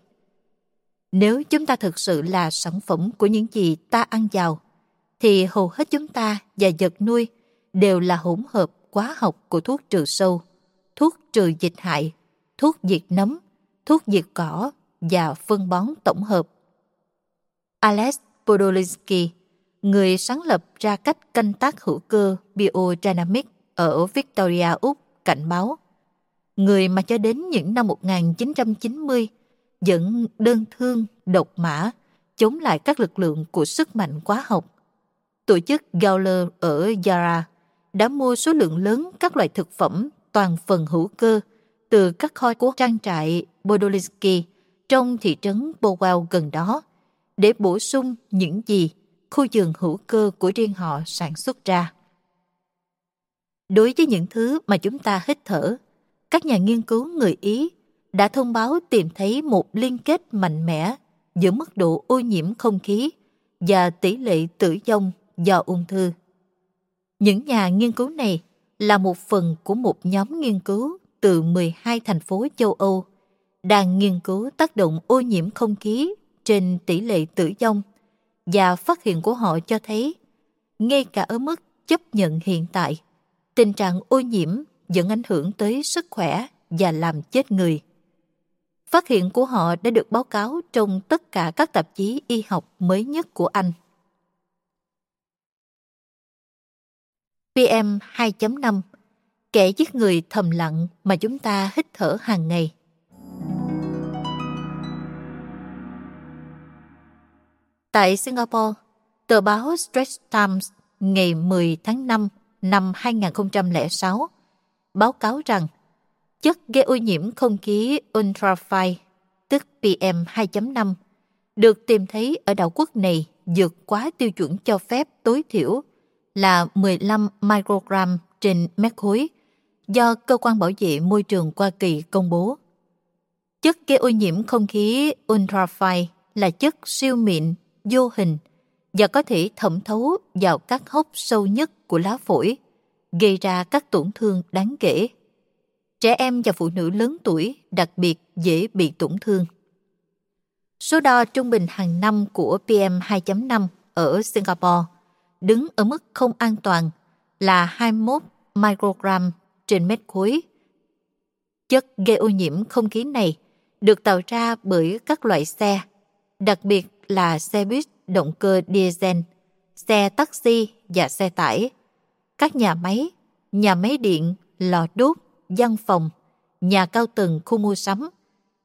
nếu chúng ta thực sự là sản phẩm của những gì ta ăn vào, thì hầu hết chúng ta và vật nuôi đều là hỗn hợp hóa học của thuốc trừ sâu, thuốc trừ dịch hại, thuốc diệt nấm, thuốc diệt cỏ và phân bón tổng hợp. Alex Podolinsky, người sáng lập ra cách canh tác hữu cơ biodynamic ở Victoria, Úc, cảnh báo người mà cho đến những năm 1990 vẫn đơn thương, độc mã, chống lại các lực lượng của sức mạnh hóa học. Tổ chức Gauler ở Yara đã mua số lượng lớn các loại thực phẩm toàn phần hữu cơ từ các kho của trang trại Podolinsky trong thị trấn Bowell gần đó để bổ sung những gì khu vườn hữu cơ của riêng họ sản xuất ra. Đối với những thứ mà chúng ta hít thở, các nhà nghiên cứu người Ý đã thông báo tìm thấy một liên kết mạnh mẽ giữa mức độ ô nhiễm không khí và tỷ lệ tử vong do ung thư. Những nhà nghiên cứu này là một phần của một nhóm nghiên cứu từ 12 thành phố châu Âu đang nghiên cứu tác động ô nhiễm không khí trên tỷ lệ tử vong và phát hiện của họ cho thấy, ngay cả ở mức chấp nhận hiện tại, tình trạng ô nhiễm vẫn ảnh hưởng tới sức khỏe và làm chết người. Phát hiện của họ đã được báo cáo trong tất cả các tạp chí y học mới nhất của Anh. PM 2.5 Kẻ giết người thầm lặng mà chúng ta hít thở hàng ngày. Tại Singapore, tờ báo Straits Times ngày 10 tháng 5 năm 2006 báo cáo rằng chất gây ô nhiễm không khí ultrafine, tức PM 2.5, được tìm thấy ở đảo quốc này vượt quá tiêu chuẩn cho phép tối thiểu là 15 microgram trên mét khối do Cơ quan Bảo vệ Môi trường Hoa Kỳ công bố. Chất gây ô nhiễm không khí ultrafine là chất siêu mịn, vô hình và có thể thẩm thấu vào các hốc sâu nhất của lá phổi, gây ra các tổn thương đáng kể. Trẻ em và phụ nữ lớn tuổi đặc biệt dễ bị tổn thương. Số đo trung bình hàng năm của PM 2.5 ở Singapore đứng ở mức không an toàn là 21 microgram trên mét khối. Chất gây ô nhiễm không khí này được tạo ra bởi các loại xe, đặc biệt là xe buýt động cơ diesel, xe taxi và xe tải, các nhà máy, nhà máy điện, lò đốt, văn phòng, nhà cao tầng khu mua sắm,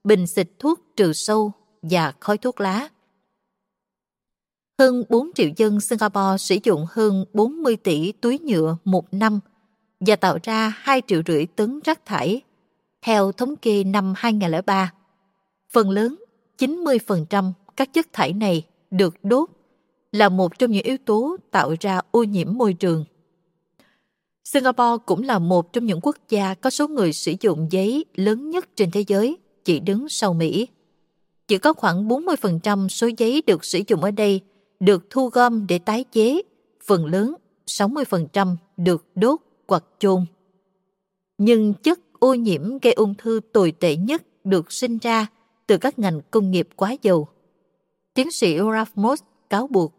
bình xịt thuốc trừ sâu và khói thuốc lá. Hơn 4 triệu dân Singapore sử dụng hơn 40 tỷ túi nhựa một năm và tạo ra 2 triệu rưỡi tấn rác thải. Theo thống kê năm 2003, phần lớn 90% các chất thải này được đốt là một trong những yếu tố tạo ra ô nhiễm môi trường. Singapore cũng là một trong những quốc gia có số người sử dụng giấy lớn nhất trên thế giới, chỉ đứng sau Mỹ. Chỉ có khoảng 40% số giấy được sử dụng ở đây được thu gom để tái chế, phần lớn 60% được đốt hoặc chôn. Nhưng chất ô nhiễm gây ung thư tồi tệ nhất được sinh ra từ các ngành công nghiệp quá dầu. Tiến sĩ Ralph Moss cáo buộc,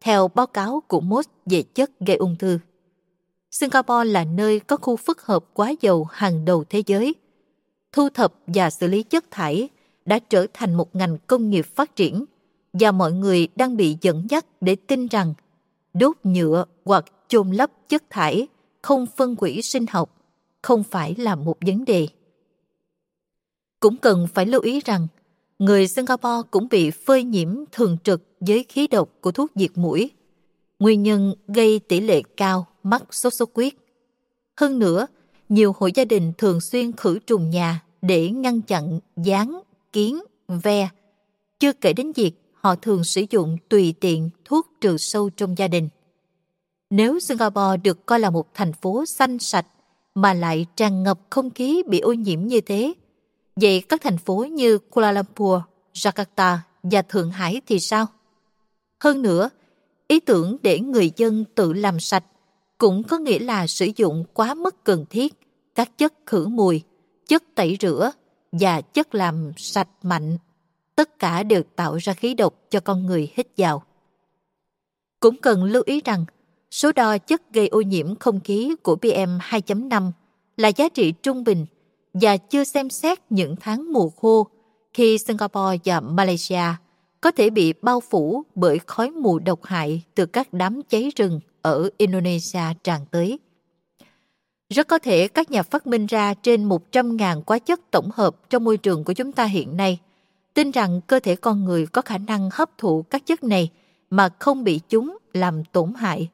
theo báo cáo của Moss về chất gây ung thư. Singapore là nơi có khu phức hợp quá dầu hàng đầu thế giới. Thu thập và xử lý chất thải đã trở thành một ngành công nghiệp phát triển và mọi người đang bị dẫn dắt để tin rằng đốt nhựa hoặc chôn lấp chất thải không phân hủy sinh học không phải là một vấn đề. Cũng cần phải lưu ý rằng người Singapore cũng bị phơi nhiễm thường trực với khí độc của thuốc diệt mũi, nguyên nhân gây tỷ lệ cao mắc sốt xuất huyết. Hơn nữa, nhiều hộ gia đình thường xuyên khử trùng nhà để ngăn chặn gián, kiến, ve. Chưa kể đến việc họ thường sử dụng tùy tiện thuốc trừ sâu trong gia đình. Nếu Singapore được coi là một thành phố xanh sạch mà lại tràn ngập không khí bị ô nhiễm như thế, vậy các thành phố như Kuala Lumpur, Jakarta và Thượng Hải thì sao? Hơn nữa, ý tưởng để người dân tự làm sạch cũng có nghĩa là sử dụng quá mức cần thiết các chất khử mùi, chất tẩy rửa và chất làm sạch mạnh. Tất cả đều tạo ra khí độc cho con người hít vào. Cũng cần lưu ý rằng, số đo chất gây ô nhiễm không khí của PM 2.5 là giá trị trung bình và chưa xem xét những tháng mùa khô khi Singapore và Malaysia có thể bị bao phủ bởi khói mù độc hại từ các đám cháy rừng ở Indonesia tràn tới. Rất có thể các nhà phát minh ra trên 100.000 quá chất tổng hợp trong môi trường của chúng ta hiện nay, tin rằng cơ thể con người có khả năng hấp thụ các chất này mà không bị chúng làm tổn hại.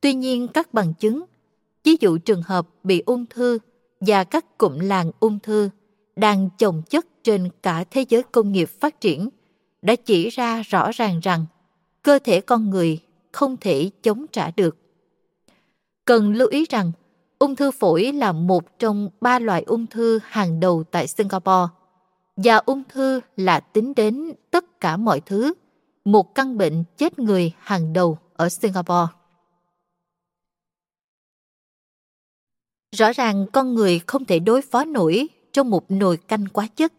Tuy nhiên các bằng chứng, ví dụ trường hợp bị ung thư và các cụm làng ung thư đang chồng chất trên cả thế giới công nghiệp phát triển đã chỉ ra rõ ràng rằng cơ thể con người không thể chống trả được. Cần lưu ý rằng ung thư phổi là một trong ba loại ung thư hàng đầu tại Singapore và ung thư là tính đến tất cả mọi thứ, một căn bệnh chết người hàng đầu ở Singapore. Rõ ràng con người không thể đối phó nổi trong một nồi canh quá chất.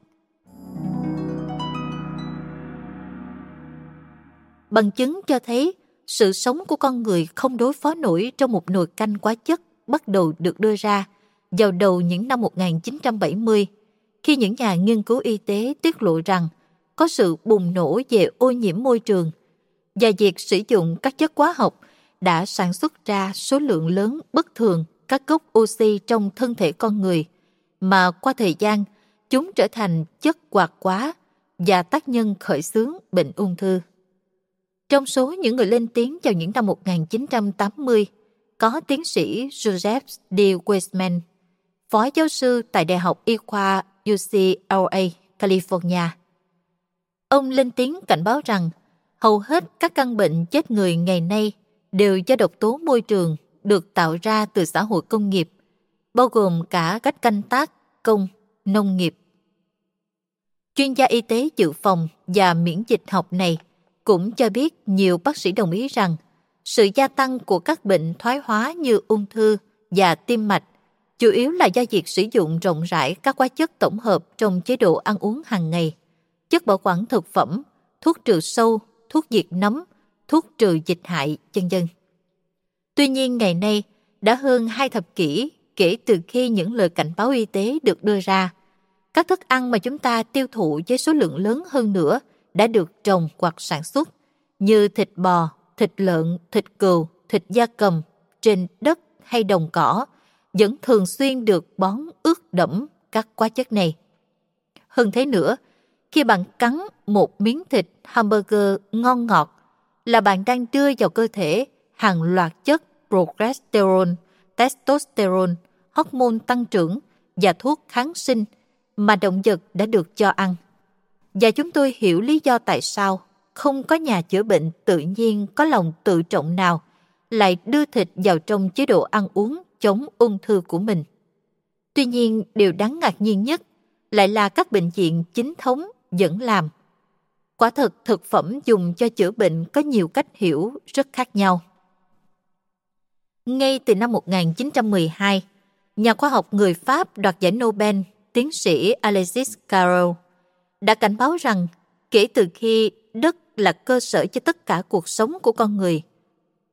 Bằng chứng cho thấy sự sống của con người không đối phó nổi trong một nồi canh quá chất bắt đầu được đưa ra vào đầu những năm 1970 khi những nhà nghiên cứu y tế tiết lộ rằng có sự bùng nổ về ô nhiễm môi trường và việc sử dụng các chất hóa học đã sản xuất ra số lượng lớn bất thường các gốc oxy trong thân thể con người mà qua thời gian chúng trở thành chất hoạt quá và tác nhân khởi xướng bệnh ung thư. Trong số những người lên tiếng vào những năm 1980, có tiến sĩ Joseph D. Weissman, phó giáo sư tại Đại học Y khoa UCLA, California. Ông lên tiếng cảnh báo rằng hầu hết các căn bệnh chết người ngày nay đều do độc tố môi trường được tạo ra từ xã hội công nghiệp, bao gồm cả cách canh tác, công, nông nghiệp. Chuyên gia y tế dự phòng và miễn dịch học này cũng cho biết nhiều bác sĩ đồng ý rằng sự gia tăng của các bệnh thoái hóa như ung thư và tim mạch chủ yếu là do việc sử dụng rộng rãi các hóa chất tổng hợp trong chế độ ăn uống hàng ngày, chất bảo quản thực phẩm, thuốc trừ sâu, thuốc diệt nấm, thuốc trừ dịch hại, chân dân. Tuy nhiên ngày nay, đã hơn hai thập kỷ kể từ khi những lời cảnh báo y tế được đưa ra. Các thức ăn mà chúng ta tiêu thụ với số lượng lớn hơn nữa đã được trồng hoặc sản xuất, như thịt bò, thịt lợn, thịt cừu, thịt da cầm, trên đất hay đồng cỏ, vẫn thường xuyên được bón ướt đẫm các hóa chất này. Hơn thế nữa, khi bạn cắn một miếng thịt hamburger ngon ngọt, là bạn đang đưa vào cơ thể hàng loạt chất progesterone, testosterone, hormone tăng trưởng và thuốc kháng sinh mà động vật đã được cho ăn. Và chúng tôi hiểu lý do tại sao không có nhà chữa bệnh tự nhiên có lòng tự trọng nào lại đưa thịt vào trong chế độ ăn uống chống ung thư của mình. Tuy nhiên, điều đáng ngạc nhiên nhất lại là các bệnh viện chính thống vẫn làm. Quả thật, thực phẩm dùng cho chữa bệnh có nhiều cách hiểu rất khác nhau. Ngay từ năm 1912, nhà khoa học người Pháp đoạt giải Nobel, tiến sĩ Alexis Carrel, đã cảnh báo rằng kể từ khi đất là cơ sở cho tất cả cuộc sống của con người,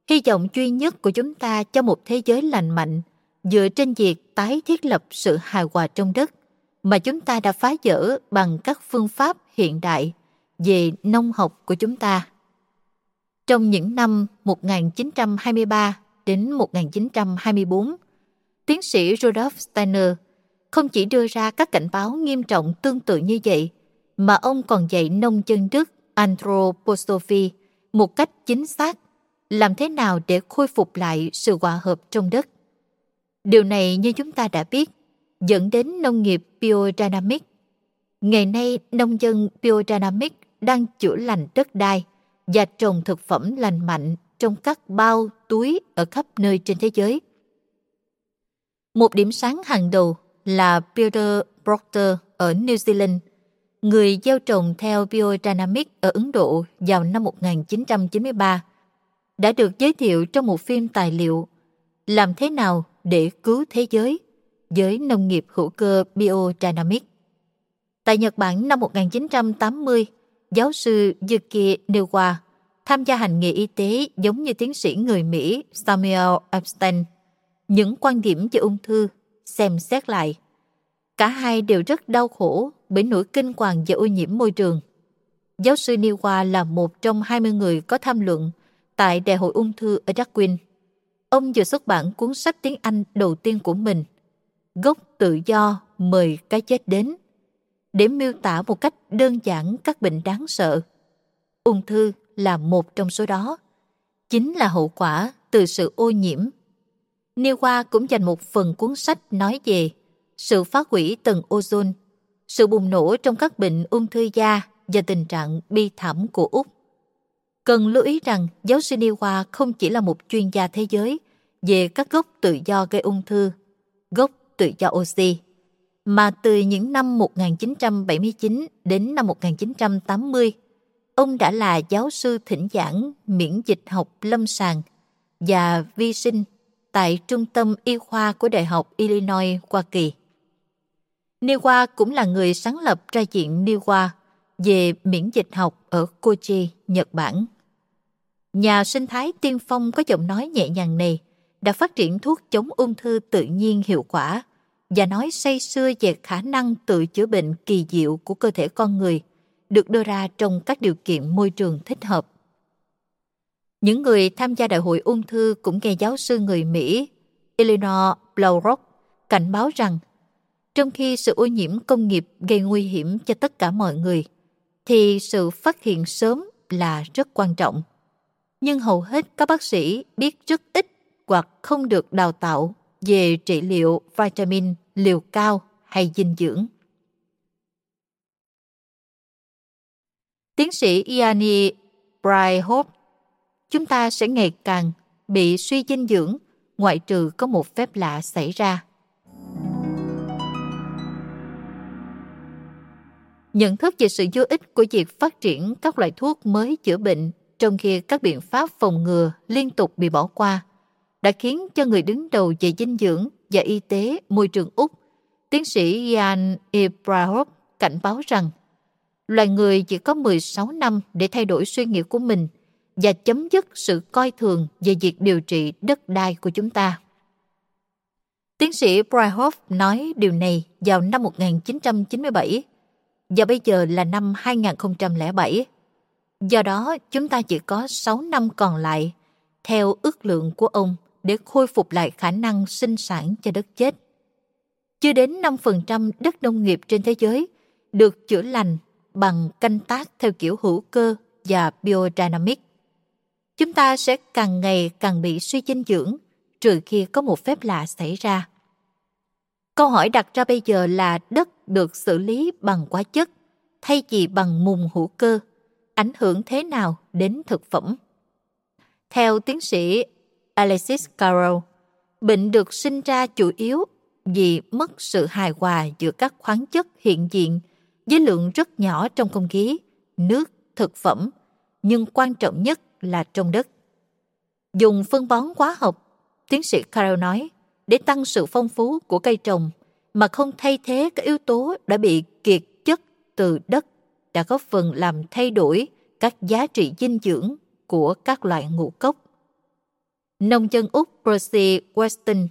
hy vọng duy nhất của chúng ta cho một thế giới lành mạnh dựa trên việc tái thiết lập sự hài hòa trong đất mà chúng ta đã phá vỡ bằng các phương pháp hiện đại về nông học của chúng ta. Trong những năm 1923 đến 1924, tiến sĩ Rudolf Steiner không chỉ đưa ra các cảnh báo nghiêm trọng tương tự như vậy, mà ông còn dạy nông dân Đức anthroposophy một cách chính xác làm thế nào để khôi phục lại sự hòa hợp trong đất. Điều này như chúng ta đã biết dẫn đến nông nghiệp biodynamic. Ngày nay, nông dân biodynamic đang chữa lành đất đai và trồng thực phẩm lành mạnh trong các bao, túi ở khắp nơi trên thế giới. Một điểm sáng hàng đầu là Peter Proctor ở New Zealand, người gieo trồng theo biodynamic ở Ấn Độ vào năm 1993, đã được giới thiệu trong một phim tài liệu Làm thế nào để cứu thế giới với nông nghiệp hữu cơ biodynamic. Tại Nhật Bản năm 1980, giáo sư Yuki Newa tham gia hành nghề y tế giống như tiến sĩ người Mỹ Samuel Epstein. Những quan điểm về ung thư xem xét lại. Cả hai đều rất đau khổ bởi nỗi kinh hoàng về ô nhiễm môi trường. Giáo sư Niwa là một trong 20 người có tham luận tại Đại hội ung thư ở Darwin. Ông vừa xuất bản cuốn sách tiếng Anh đầu tiên của mình, Gốc tự do mời cái chết đến, để miêu tả một cách đơn giản các bệnh đáng sợ. Ung thư là một trong số đó, chính là hậu quả từ sự ô nhiễm. Niwa cũng dành một phần cuốn sách nói về sự phá hủy tầng ozone, sự bùng nổ trong các bệnh ung thư da và tình trạng bi thảm của Úc. Cần lưu ý rằng giáo sư Niwa không chỉ là một chuyên gia thế giới về các gốc tự do gây ung thư, gốc tự do oxy, mà từ những năm 1979 đến năm 1980, ông đã là giáo sư thỉnh giảng miễn dịch học lâm sàng và vi sinh tại Trung tâm Y khoa của Đại học Illinois, Hoa Kỳ. Niwa cũng là người sáng lập ra diện Niwa về miễn dịch học ở Kochi, Nhật Bản. Nhà sinh thái tiên phong có giọng nói nhẹ nhàng này đã phát triển thuốc chống ung thư tự nhiên hiệu quả và nói say sưa về khả năng tự chữa bệnh kỳ diệu của cơ thể con người được đưa ra trong các điều kiện môi trường thích hợp. Những người tham gia đại hội ung thư cũng nghe giáo sư người Mỹ Eleanor Blaurock cảnh báo rằng trong khi sự ô nhiễm công nghiệp gây nguy hiểm cho tất cả mọi người, thì sự phát hiện sớm là rất quan trọng. Nhưng hầu hết các bác sĩ biết rất ít hoặc không được đào tạo về trị liệu vitamin liều cao hay dinh dưỡng. Tiến sĩ Iani Bryhope, chúng ta sẽ ngày càng bị suy dinh dưỡng ngoại trừ có một phép lạ xảy ra. Nhận thức về sự vô ích của việc phát triển các loại thuốc mới chữa bệnh trong khi các biện pháp phòng ngừa liên tục bị bỏ qua đã khiến cho người đứng đầu về dinh dưỡng và y tế môi trường Úc, tiến sĩ Ian e. Ibrahov cảnh báo rằng loài người chỉ có 16 năm để thay đổi suy nghĩ của mình và chấm dứt sự coi thường về việc điều trị đất đai của chúng ta. Tiến sĩ Bryhoff nói điều này vào năm 1997 và bây giờ là năm 2007. Do đó, chúng ta chỉ có 6 năm còn lại, theo ước lượng của ông, để khôi phục lại khả năng sinh sản cho đất chết. Chưa đến 5% đất nông nghiệp trên thế giới được chữa lành bằng canh tác theo kiểu hữu cơ và biodynamic. Chúng ta sẽ càng ngày càng bị suy dinh dưỡng trừ khi có một phép lạ xảy ra. Câu hỏi đặt ra bây giờ là đất được xử lý bằng hóa chất thay vì bằng mùng hữu cơ, ảnh hưởng thế nào đến thực phẩm? Theo tiến sĩ Alexis Carroll, bệnh được sinh ra chủ yếu vì mất sự hài hòa giữa các khoáng chất hiện diện với lượng rất nhỏ trong không khí, nước, thực phẩm, nhưng quan trọng nhất là trong đất. Dùng phân bón hóa học, tiến sĩ Carroll nói, để tăng sự phong phú của cây trồng mà không thay thế các yếu tố đã bị kiệt chất từ đất đã góp phần làm thay đổi các giá trị dinh dưỡng của các loại ngũ cốc. Nông dân Úc Percy Weston,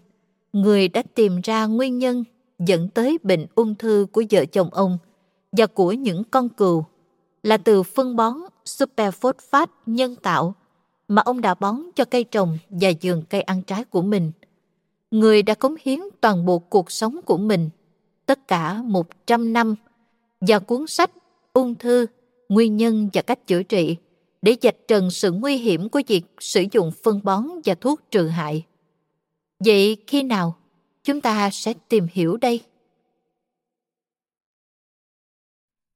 người đã tìm ra nguyên nhân dẫn tới bệnh ung thư của vợ chồng ông và của những con cừu là từ phân bón superphosphate nhân tạo mà ông đã bón cho cây trồng và vườn cây ăn trái của mình. Người đã cống hiến toàn bộ cuộc sống của mình, tất cả 100 năm, và cuốn sách Ung thư, Nguyên nhân và cách chữa trị để dạch trần sự nguy hiểm của việc sử dụng phân bón và thuốc trừ hại. Vậy khi nào chúng ta sẽ tìm hiểu đây?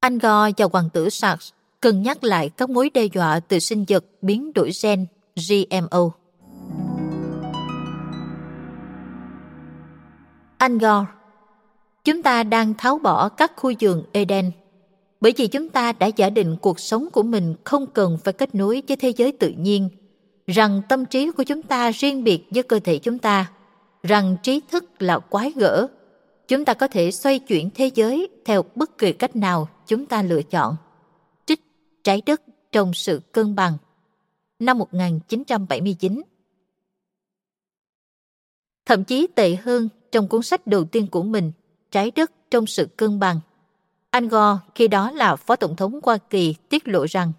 Anh Go và hoàng tử Sachs cân nhắc lại các mối đe dọa từ sinh vật biến đổi gen GMO. Anh Go, chúng ta đang tháo bỏ các khu vườn Eden bởi vì chúng ta đã giả định cuộc sống của mình không cần phải kết nối với thế giới tự nhiên, rằng tâm trí của chúng ta riêng biệt với cơ thể chúng ta, rằng trí thức là quái gở. Chúng ta có thể xoay chuyển thế giới theo bất kỳ cách nào chúng ta lựa chọn. Trích trái đất trong sự cân bằng. Năm 1979 Thậm chí tệ hơn trong cuốn sách đầu tiên của mình, Trái đất trong sự cân bằng Anh Gore, khi đó là Phó Tổng thống Hoa Kỳ, tiết lộ rằng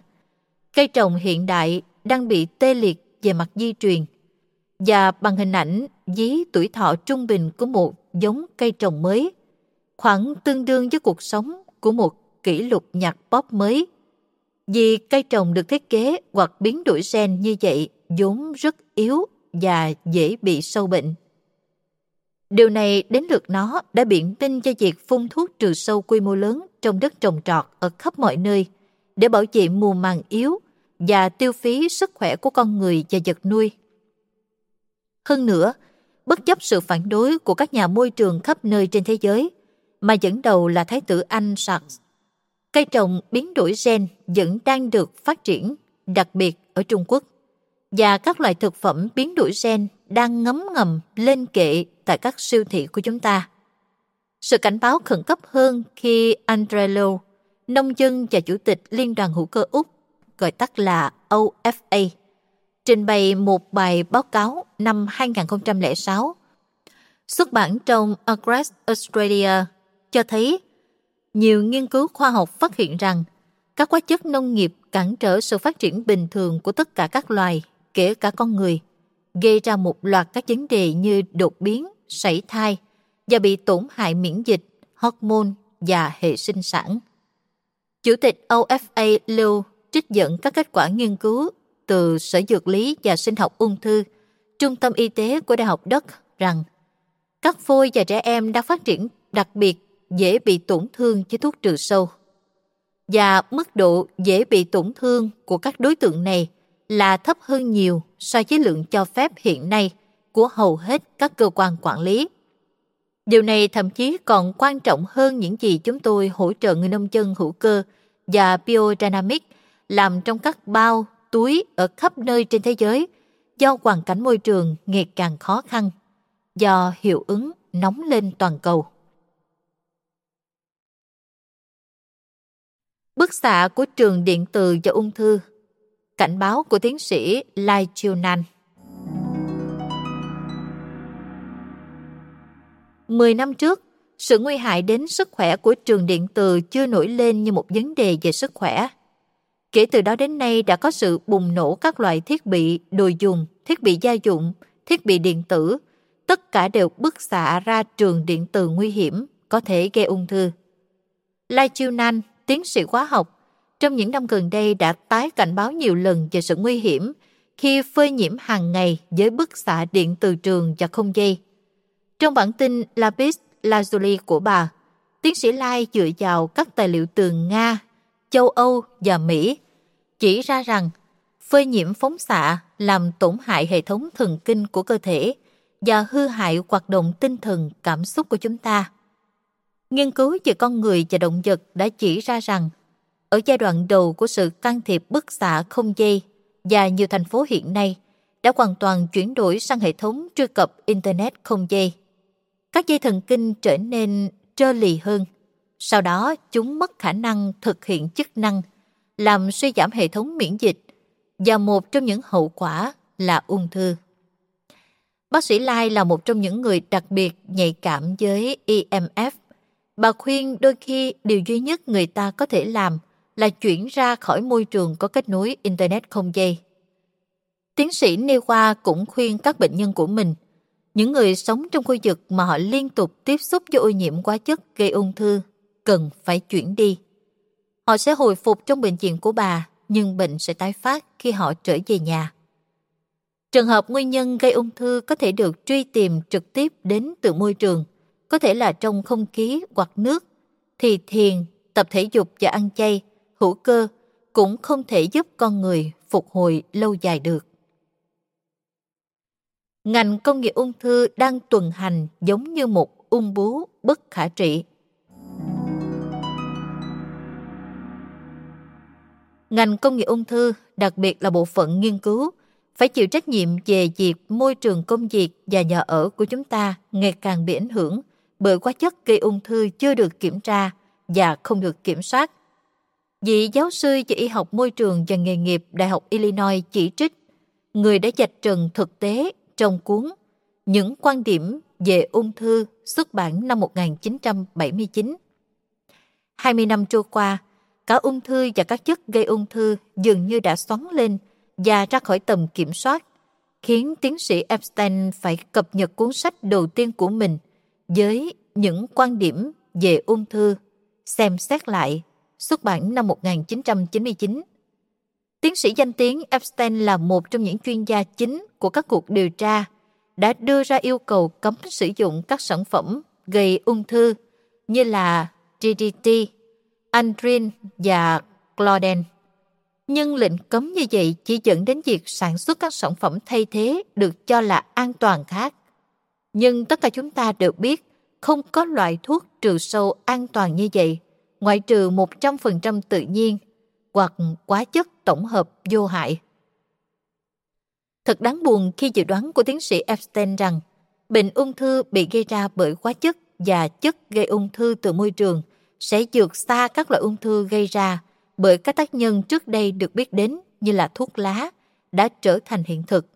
cây trồng hiện đại đang bị tê liệt về mặt di truyền và bằng hình ảnh dí tuổi thọ trung bình của một giống cây trồng mới, khoảng tương đương với cuộc sống của một kỷ lục nhạc pop mới. Vì cây trồng được thiết kế hoặc biến đổi gen như vậy vốn rất yếu và dễ bị sâu bệnh. Điều này đến lượt nó đã biện minh cho việc phun thuốc trừ sâu quy mô lớn trong đất trồng trọt ở khắp mọi nơi để bảo vệ mùa màng yếu và tiêu phí sức khỏe của con người và vật nuôi. Hơn nữa, bất chấp sự phản đối của các nhà môi trường khắp nơi trên thế giới, mà dẫn đầu là Thái tử Anh Charles, cây trồng biến đổi gen vẫn đang được phát triển, đặc biệt ở Trung Quốc, và các loại thực phẩm biến đổi gen đang ngấm ngầm lên kệ tại các siêu thị của chúng ta. Sự cảnh báo khẩn cấp hơn khi Andre nông dân và chủ tịch Liên đoàn hữu cơ Úc, gọi tắt là OFA, trình bày một bài báo cáo năm 2006 xuất bản trong Agres Australia cho thấy nhiều nghiên cứu khoa học phát hiện rằng các hóa chất nông nghiệp cản trở sự phát triển bình thường của tất cả các loài, kể cả con người, gây ra một loạt các vấn đề như đột biến, sảy thai và bị tổn hại miễn dịch, hormone và hệ sinh sản. Chủ tịch OFA Lưu trích dẫn các kết quả nghiên cứu từ Sở Dược lý và Sinh học Ung thư, Trung tâm Y tế của Đại học Đất rằng các phôi và trẻ em đang phát triển đặc biệt dễ bị tổn thương với thuốc trừ sâu. Và mức độ dễ bị tổn thương của các đối tượng này là thấp hơn nhiều so với lượng cho phép hiện nay của hầu hết các cơ quan quản lý. Điều này thậm chí còn quan trọng hơn những gì chúng tôi hỗ trợ người nông dân hữu cơ và biodynamic làm trong các bao, túi ở khắp nơi trên thế giới do hoàn cảnh môi trường ngày càng khó khăn, do hiệu ứng nóng lên toàn cầu. Bức xạ của trường điện từ và ung thư Cảnh báo của tiến sĩ Lai Chiu Nan Mười năm trước, sự nguy hại đến sức khỏe của trường điện từ chưa nổi lên như một vấn đề về sức khỏe. Kể từ đó đến nay đã có sự bùng nổ các loại thiết bị đồ dùng, thiết bị gia dụng, thiết bị điện tử, tất cả đều bức xạ ra trường điện từ nguy hiểm, có thể gây ung thư. Lai Chiêu Nan tiến sĩ hóa học, trong những năm gần đây đã tái cảnh báo nhiều lần về sự nguy hiểm khi phơi nhiễm hàng ngày với bức xạ điện từ trường và không dây. Trong bản tin Lapis Lazuli của bà, tiến sĩ Lai dựa vào các tài liệu từ Nga, châu Âu và Mỹ chỉ ra rằng phơi nhiễm phóng xạ làm tổn hại hệ thống thần kinh của cơ thể và hư hại hoạt động tinh thần cảm xúc của chúng ta. Nghiên cứu về con người và động vật đã chỉ ra rằng ở giai đoạn đầu của sự can thiệp bức xạ không dây và nhiều thành phố hiện nay đã hoàn toàn chuyển đổi sang hệ thống truy cập Internet không dây. Các dây thần kinh trở nên trơ lì hơn. Sau đó chúng mất khả năng thực hiện chức năng, làm suy giảm hệ thống miễn dịch và một trong những hậu quả là ung thư. Bác sĩ Lai là một trong những người đặc biệt nhạy cảm với EMF Bà khuyên đôi khi điều duy nhất người ta có thể làm là chuyển ra khỏi môi trường có kết nối Internet không dây. Tiến sĩ nêu cũng khuyên các bệnh nhân của mình, những người sống trong khu vực mà họ liên tục tiếp xúc với ô nhiễm hóa chất gây ung thư, cần phải chuyển đi. Họ sẽ hồi phục trong bệnh viện của bà, nhưng bệnh sẽ tái phát khi họ trở về nhà. Trường hợp nguyên nhân gây ung thư có thể được truy tìm trực tiếp đến từ môi trường, có thể là trong không khí hoặc nước, thì thiền, tập thể dục và ăn chay, hữu cơ cũng không thể giúp con người phục hồi lâu dài được. Ngành công nghiệp ung thư đang tuần hành giống như một ung bú bất khả trị. Ngành công nghiệp ung thư, đặc biệt là bộ phận nghiên cứu, phải chịu trách nhiệm về việc môi trường công việc và nhà ở của chúng ta ngày càng bị ảnh hưởng bởi quá chất gây ung thư chưa được kiểm tra và không được kiểm soát. Vị giáo sư về y học môi trường và nghề nghiệp Đại học Illinois chỉ trích người đã dạch trần thực tế trong cuốn Những quan điểm về ung thư xuất bản năm 1979. 20 năm trôi qua, cả ung thư và các chất gây ung thư dường như đã xoắn lên và ra khỏi tầm kiểm soát, khiến tiến sĩ Epstein phải cập nhật cuốn sách đầu tiên của mình – với những quan điểm về ung thư, xem xét lại, xuất bản năm 1999. Tiến sĩ danh tiếng Epstein là một trong những chuyên gia chính của các cuộc điều tra đã đưa ra yêu cầu cấm sử dụng các sản phẩm gây ung thư như là DDT, Andrin và Cloden. Nhưng lệnh cấm như vậy chỉ dẫn đến việc sản xuất các sản phẩm thay thế được cho là an toàn khác. Nhưng tất cả chúng ta đều biết không có loại thuốc trừ sâu an toàn như vậy, ngoại trừ 100% tự nhiên hoặc quá chất tổng hợp vô hại. Thật đáng buồn khi dự đoán của tiến sĩ Epstein rằng bệnh ung thư bị gây ra bởi hóa chất và chất gây ung thư từ môi trường sẽ vượt xa các loại ung thư gây ra bởi các tác nhân trước đây được biết đến như là thuốc lá đã trở thành hiện thực.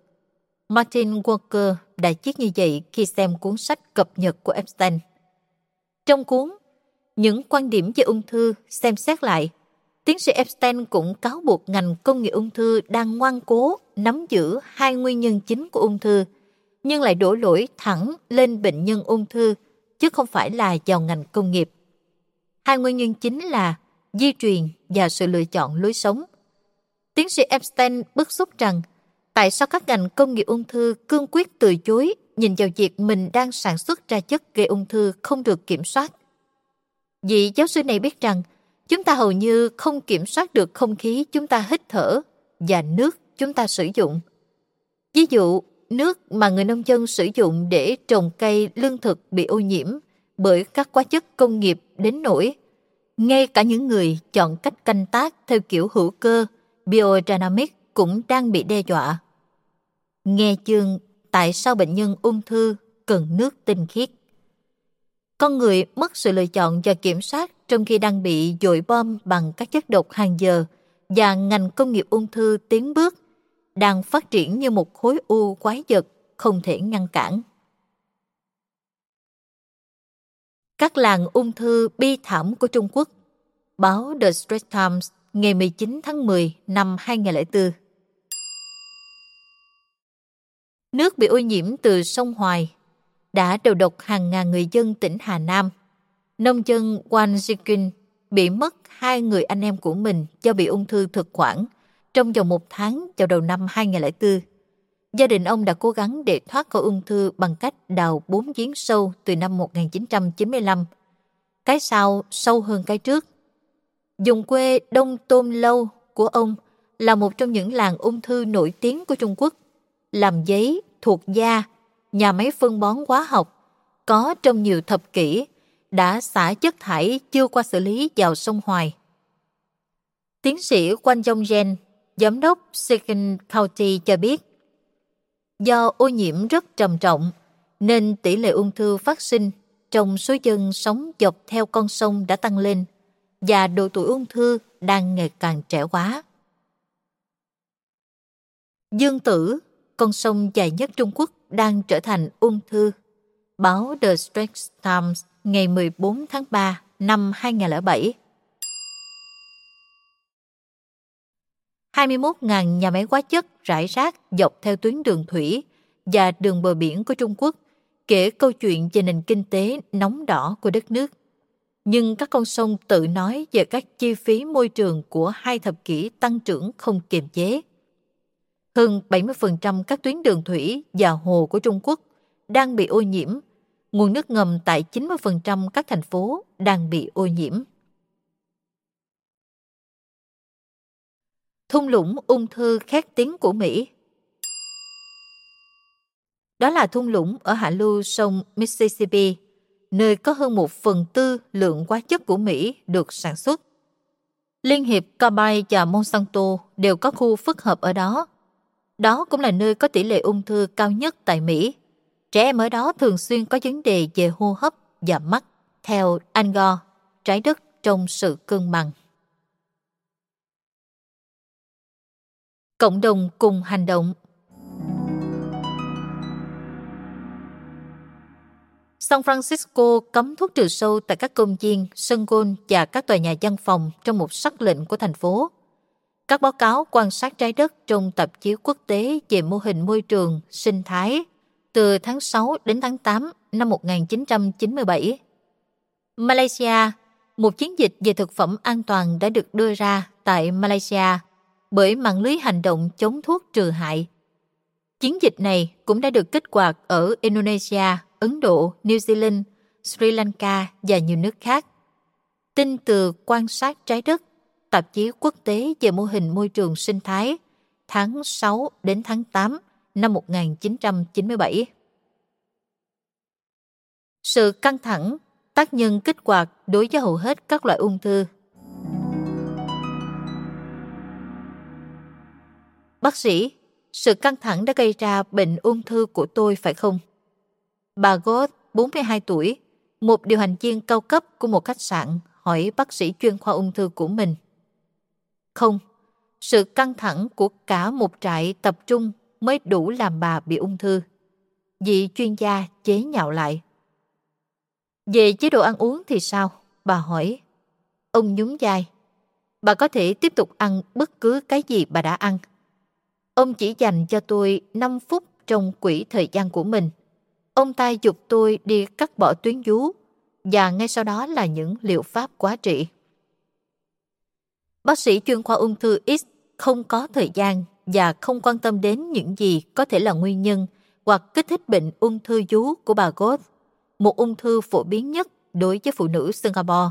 Martin Walker đã viết như vậy khi xem cuốn sách cập nhật của Epstein. Trong cuốn Những quan điểm về ung thư xem xét lại, tiến sĩ Epstein cũng cáo buộc ngành công nghệ ung thư đang ngoan cố nắm giữ hai nguyên nhân chính của ung thư, nhưng lại đổ lỗi thẳng lên bệnh nhân ung thư, chứ không phải là vào ngành công nghiệp. Hai nguyên nhân chính là di truyền và sự lựa chọn lối sống. Tiến sĩ Epstein bức xúc rằng tại sao các ngành công nghiệp ung thư cương quyết từ chối nhìn vào việc mình đang sản xuất ra chất gây ung thư không được kiểm soát. Vị giáo sư này biết rằng chúng ta hầu như không kiểm soát được không khí chúng ta hít thở và nước chúng ta sử dụng. Ví dụ, nước mà người nông dân sử dụng để trồng cây lương thực bị ô nhiễm bởi các hóa chất công nghiệp đến nỗi ngay cả những người chọn cách canh tác theo kiểu hữu cơ, biodynamic cũng đang bị đe dọa. Nghe chương tại sao bệnh nhân ung thư cần nước tinh khiết. Con người mất sự lựa chọn và kiểm soát trong khi đang bị dội bom bằng các chất độc hàng giờ và ngành công nghiệp ung thư tiến bước, đang phát triển như một khối u quái vật không thể ngăn cản. Các làng ung thư bi thảm của Trung Quốc Báo The Straits Times ngày 19 tháng 10 năm 2004 Nước bị ô nhiễm từ sông Hoài đã đầu độc hàng ngàn người dân tỉnh Hà Nam. Nông dân Wang Zikin bị mất hai người anh em của mình do bị ung thư thực quản trong vòng một tháng vào đầu năm 2004. Gia đình ông đã cố gắng để thoát khỏi ung thư bằng cách đào bốn giếng sâu từ năm 1995. Cái sau sâu hơn cái trước. Dùng quê Đông Tôn Lâu của ông là một trong những làng ung thư nổi tiếng của Trung Quốc. Làm giấy, thuộc da, nhà máy phân bón hóa học, có trong nhiều thập kỷ, đã xả chất thải chưa qua xử lý vào sông Hoài. Tiến sĩ Quan Dông Gen, giám đốc Second County cho biết, do ô nhiễm rất trầm trọng, nên tỷ lệ ung thư phát sinh trong số dân sống dọc theo con sông đã tăng lên và độ tuổi ung thư đang ngày càng trẻ hóa. Dương Tử, con sông dài nhất Trung Quốc đang trở thành ung thư. Báo The Straits Times ngày 14 tháng 3 năm 2007. 21.000 nhà máy hóa chất, rải rác dọc theo tuyến đường thủy và đường bờ biển của Trung Quốc, kể câu chuyện về nền kinh tế nóng đỏ của đất nước. Nhưng các con sông tự nói về các chi phí môi trường của hai thập kỷ tăng trưởng không kiềm chế. Hơn 70% các tuyến đường thủy và hồ của Trung Quốc đang bị ô nhiễm. Nguồn nước ngầm tại 90% các thành phố đang bị ô nhiễm. Thung lũng ung thư khét tiếng của Mỹ Đó là thung lũng ở hạ lưu sông Mississippi, nơi có hơn một phần tư lượng hóa chất của Mỹ được sản xuất. Liên hiệp Carbide và Monsanto đều có khu phức hợp ở đó đó cũng là nơi có tỷ lệ ung thư cao nhất tại Mỹ. Trẻ em ở đó thường xuyên có vấn đề về hô hấp và mắt, theo Angor, trái đất trong sự cân bằng. Cộng đồng cùng hành động San Francisco cấm thuốc trừ sâu tại các công viên, sân golf và các tòa nhà văn phòng trong một sắc lệnh của thành phố. Các báo cáo quan sát trái đất trong tạp chí quốc tế về mô hình môi trường, sinh thái từ tháng 6 đến tháng 8 năm 1997. Malaysia, một chiến dịch về thực phẩm an toàn đã được đưa ra tại Malaysia bởi mạng lưới hành động chống thuốc trừ hại. Chiến dịch này cũng đã được kích hoạt ở Indonesia, Ấn Độ, New Zealand, Sri Lanka và nhiều nước khác. Tin từ quan sát trái đất, tạp chí quốc tế về mô hình môi trường sinh thái tháng 6 đến tháng 8 năm 1997. Sự căng thẳng, tác nhân kích hoạt đối với hầu hết các loại ung thư. Bác sĩ, sự căng thẳng đã gây ra bệnh ung thư của tôi phải không? Bà Goth, 42 tuổi, một điều hành viên cao cấp của một khách sạn hỏi bác sĩ chuyên khoa ung thư của mình. Không, sự căng thẳng của cả một trại tập trung mới đủ làm bà bị ung thư. Vị chuyên gia chế nhạo lại. Về chế độ ăn uống thì sao? Bà hỏi. Ông nhún vai. Bà có thể tiếp tục ăn bất cứ cái gì bà đã ăn. Ông chỉ dành cho tôi 5 phút trong quỹ thời gian của mình. Ông ta dục tôi đi cắt bỏ tuyến vú và ngay sau đó là những liệu pháp quá trị. Bác sĩ chuyên khoa ung thư X không có thời gian và không quan tâm đến những gì có thể là nguyên nhân hoặc kích thích bệnh ung thư vú của bà Goth, một ung thư phổ biến nhất đối với phụ nữ Singapore.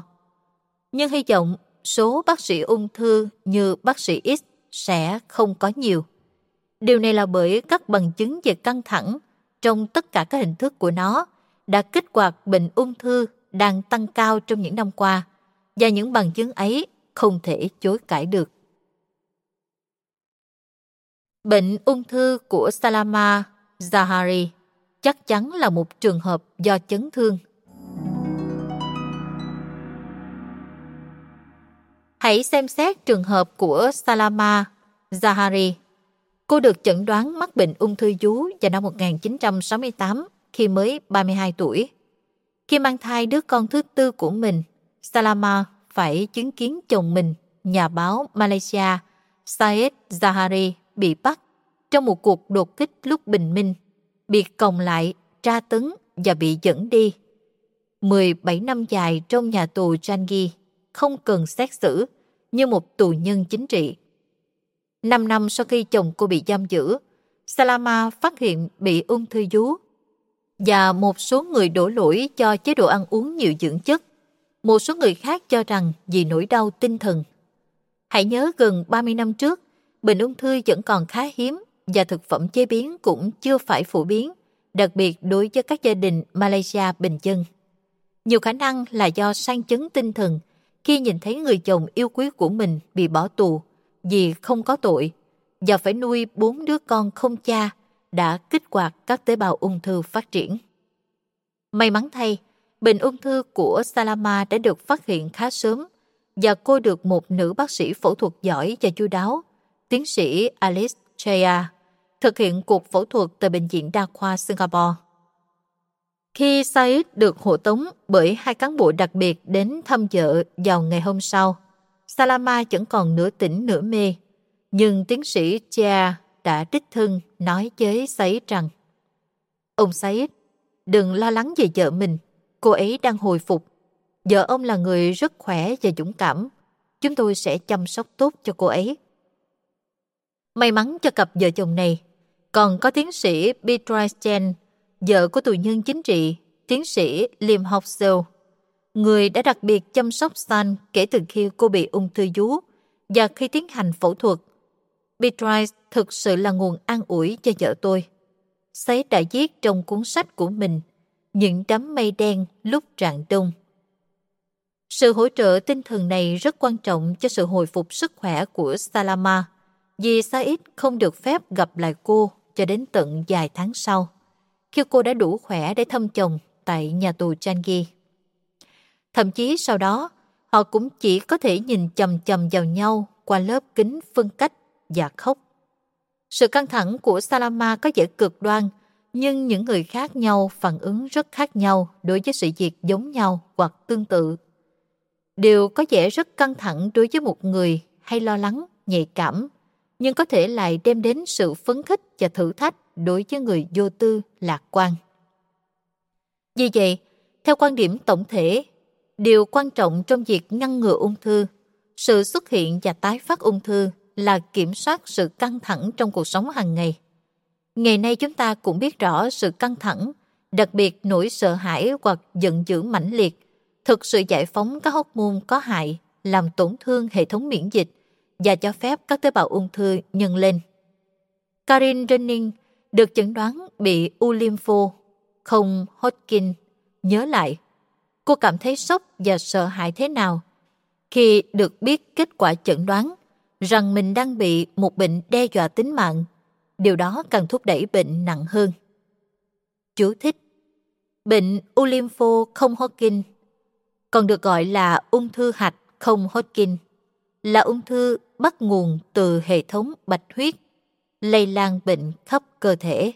Nhưng hy vọng số bác sĩ ung thư như bác sĩ X sẽ không có nhiều. Điều này là bởi các bằng chứng về căng thẳng trong tất cả các hình thức của nó đã kích hoạt bệnh ung thư đang tăng cao trong những năm qua và những bằng chứng ấy không thể chối cãi được. Bệnh ung thư của Salama Zahari chắc chắn là một trường hợp do chấn thương. Hãy xem xét trường hợp của Salama Zahari. Cô được chẩn đoán mắc bệnh ung thư vú vào năm 1968 khi mới 32 tuổi. Khi mang thai đứa con thứ tư của mình, Salama phải chứng kiến chồng mình, nhà báo Malaysia Said Zahari bị bắt trong một cuộc đột kích lúc bình minh, bị còng lại, tra tấn và bị dẫn đi. 17 năm dài trong nhà tù Changi, không cần xét xử, như một tù nhân chính trị. Năm năm sau khi chồng cô bị giam giữ, Salama phát hiện bị ung thư vú và một số người đổ lỗi cho chế độ ăn uống nhiều dưỡng chất. Một số người khác cho rằng vì nỗi đau tinh thần. Hãy nhớ gần 30 năm trước, bệnh ung thư vẫn còn khá hiếm và thực phẩm chế biến cũng chưa phải phổ biến, đặc biệt đối với các gia đình Malaysia bình dân. Nhiều khả năng là do sang chấn tinh thần khi nhìn thấy người chồng yêu quý của mình bị bỏ tù vì không có tội và phải nuôi bốn đứa con không cha đã kích hoạt các tế bào ung thư phát triển. May mắn thay, bệnh ung thư của Salama đã được phát hiện khá sớm và cô được một nữ bác sĩ phẫu thuật giỏi và chu đáo, tiến sĩ Alice Chaya, thực hiện cuộc phẫu thuật tại Bệnh viện Đa khoa Singapore. Khi Said được hộ tống bởi hai cán bộ đặc biệt đến thăm vợ vào ngày hôm sau, Salama vẫn còn nửa tỉnh nửa mê, nhưng tiến sĩ Chia đã đích thân nói với Said rằng Ông Said, đừng lo lắng về vợ mình, cô ấy đang hồi phục. Vợ ông là người rất khỏe và dũng cảm. Chúng tôi sẽ chăm sóc tốt cho cô ấy. May mắn cho cặp vợ chồng này, còn có tiến sĩ Beatrice Chen, vợ của tù nhân chính trị, tiến sĩ Lim Học Seo, người đã đặc biệt chăm sóc San kể từ khi cô bị ung thư vú và khi tiến hành phẫu thuật. Beatrice thực sự là nguồn an ủi cho vợ tôi. Sấy đã viết trong cuốn sách của mình những đám mây đen lúc rạng đông. Sự hỗ trợ tinh thần này rất quan trọng cho sự hồi phục sức khỏe của Salama vì Said không được phép gặp lại cô cho đến tận vài tháng sau, khi cô đã đủ khỏe để thăm chồng tại nhà tù Changi. Thậm chí sau đó, họ cũng chỉ có thể nhìn chầm chầm vào nhau qua lớp kính phân cách và khóc. Sự căng thẳng của Salama có vẻ cực đoan, nhưng những người khác nhau phản ứng rất khác nhau đối với sự việc giống nhau hoặc tương tự. Điều có vẻ rất căng thẳng đối với một người hay lo lắng, nhạy cảm, nhưng có thể lại đem đến sự phấn khích và thử thách đối với người vô tư, lạc quan. Vì vậy, theo quan điểm tổng thể, điều quan trọng trong việc ngăn ngừa ung thư, sự xuất hiện và tái phát ung thư là kiểm soát sự căng thẳng trong cuộc sống hàng ngày. Ngày nay chúng ta cũng biết rõ sự căng thẳng, đặc biệt nỗi sợ hãi hoặc giận dữ mãnh liệt, thực sự giải phóng các hormone có hại, làm tổn thương hệ thống miễn dịch và cho phép các tế bào ung thư nhân lên. Karin Renning được chẩn đoán bị u lympho, không Hodgkin. Nhớ lại, cô cảm thấy sốc và sợ hãi thế nào khi được biết kết quả chẩn đoán rằng mình đang bị một bệnh đe dọa tính mạng. Điều đó càng thúc đẩy bệnh nặng hơn. Chú thích Bệnh u lympho không Hodgkin còn được gọi là ung thư hạch không Hodgkin là ung thư bắt nguồn từ hệ thống bạch huyết, lây lan bệnh khắp cơ thể.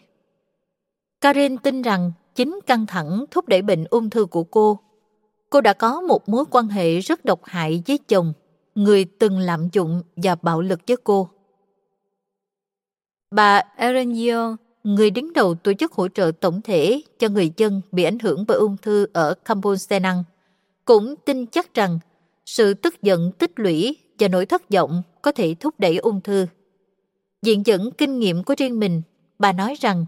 Karen tin rằng chính căng thẳng thúc đẩy bệnh ung thư của cô. Cô đã có một mối quan hệ rất độc hại với chồng, người từng lạm dụng và bạo lực với cô. Bà Erin người đứng đầu tổ chức hỗ trợ tổng thể cho người dân bị ảnh hưởng bởi ung thư ở Kampong Senang, cũng tin chắc rằng sự tức giận tích lũy và nỗi thất vọng có thể thúc đẩy ung thư. Diện dẫn kinh nghiệm của riêng mình, bà nói rằng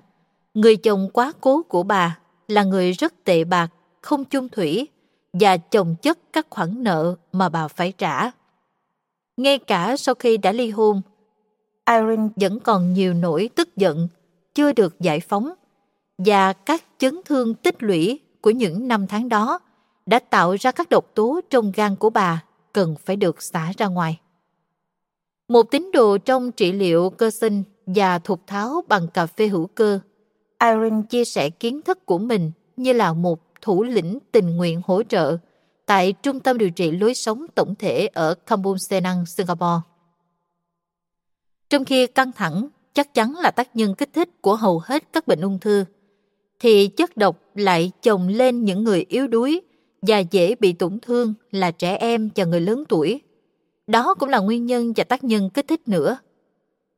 người chồng quá cố của bà là người rất tệ bạc, không chung thủy và chồng chất các khoản nợ mà bà phải trả. Ngay cả sau khi đã ly hôn, Irene vẫn còn nhiều nỗi tức giận, chưa được giải phóng và các chấn thương tích lũy của những năm tháng đó đã tạo ra các độc tố trong gan của bà cần phải được xả ra ngoài. Một tín đồ trong trị liệu cơ sinh và thục tháo bằng cà phê hữu cơ, Irene chia sẻ kiến thức của mình như là một thủ lĩnh tình nguyện hỗ trợ tại Trung tâm Điều trị Lối sống Tổng thể ở Kampung Senang, Singapore. Trong khi căng thẳng chắc chắn là tác nhân kích thích của hầu hết các bệnh ung thư, thì chất độc lại chồng lên những người yếu đuối và dễ bị tổn thương là trẻ em và người lớn tuổi. Đó cũng là nguyên nhân và tác nhân kích thích nữa.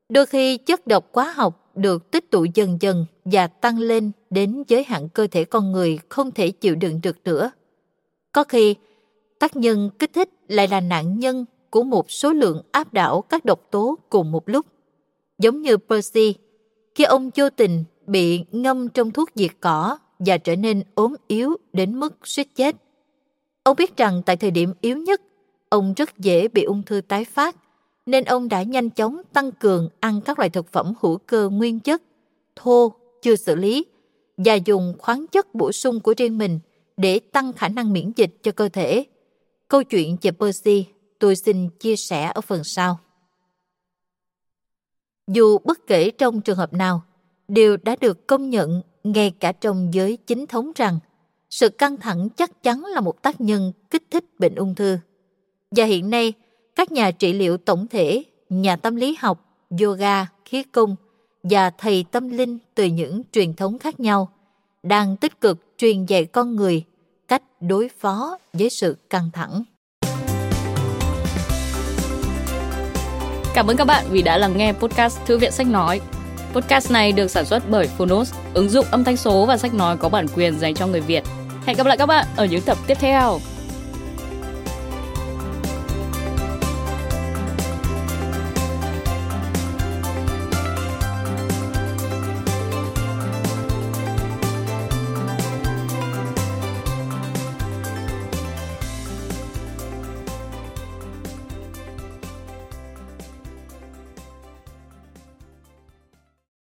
Đôi khi chất độc hóa học được tích tụ dần dần và tăng lên đến giới hạn cơ thể con người không thể chịu đựng được nữa. Có khi, tác nhân kích thích lại là nạn nhân của một số lượng áp đảo các độc tố cùng một lúc. Giống như Percy, khi ông vô tình bị ngâm trong thuốc diệt cỏ và trở nên ốm yếu đến mức suýt chết. Ông biết rằng tại thời điểm yếu nhất, ông rất dễ bị ung thư tái phát, nên ông đã nhanh chóng tăng cường ăn các loại thực phẩm hữu cơ nguyên chất, thô, chưa xử lý, và dùng khoáng chất bổ sung của riêng mình để tăng khả năng miễn dịch cho cơ thể. Câu chuyện về Percy tôi xin chia sẻ ở phần sau. Dù bất kể trong trường hợp nào, đều đã được công nhận ngay cả trong giới chính thống rằng sự căng thẳng chắc chắn là một tác nhân kích thích bệnh ung thư. Và hiện nay, các nhà trị liệu tổng thể, nhà tâm lý học, yoga, khí công và thầy tâm linh từ những truyền thống khác nhau đang tích cực truyền dạy con người cách đối phó với sự căng thẳng. Cảm ơn các bạn vì đã lắng nghe podcast Thư viện Sách Nói. Podcast này được sản xuất bởi Phonos, ứng dụng âm thanh số và sách nói có bản quyền dành cho người Việt. Hẹn gặp lại các bạn ở những tập tiếp theo.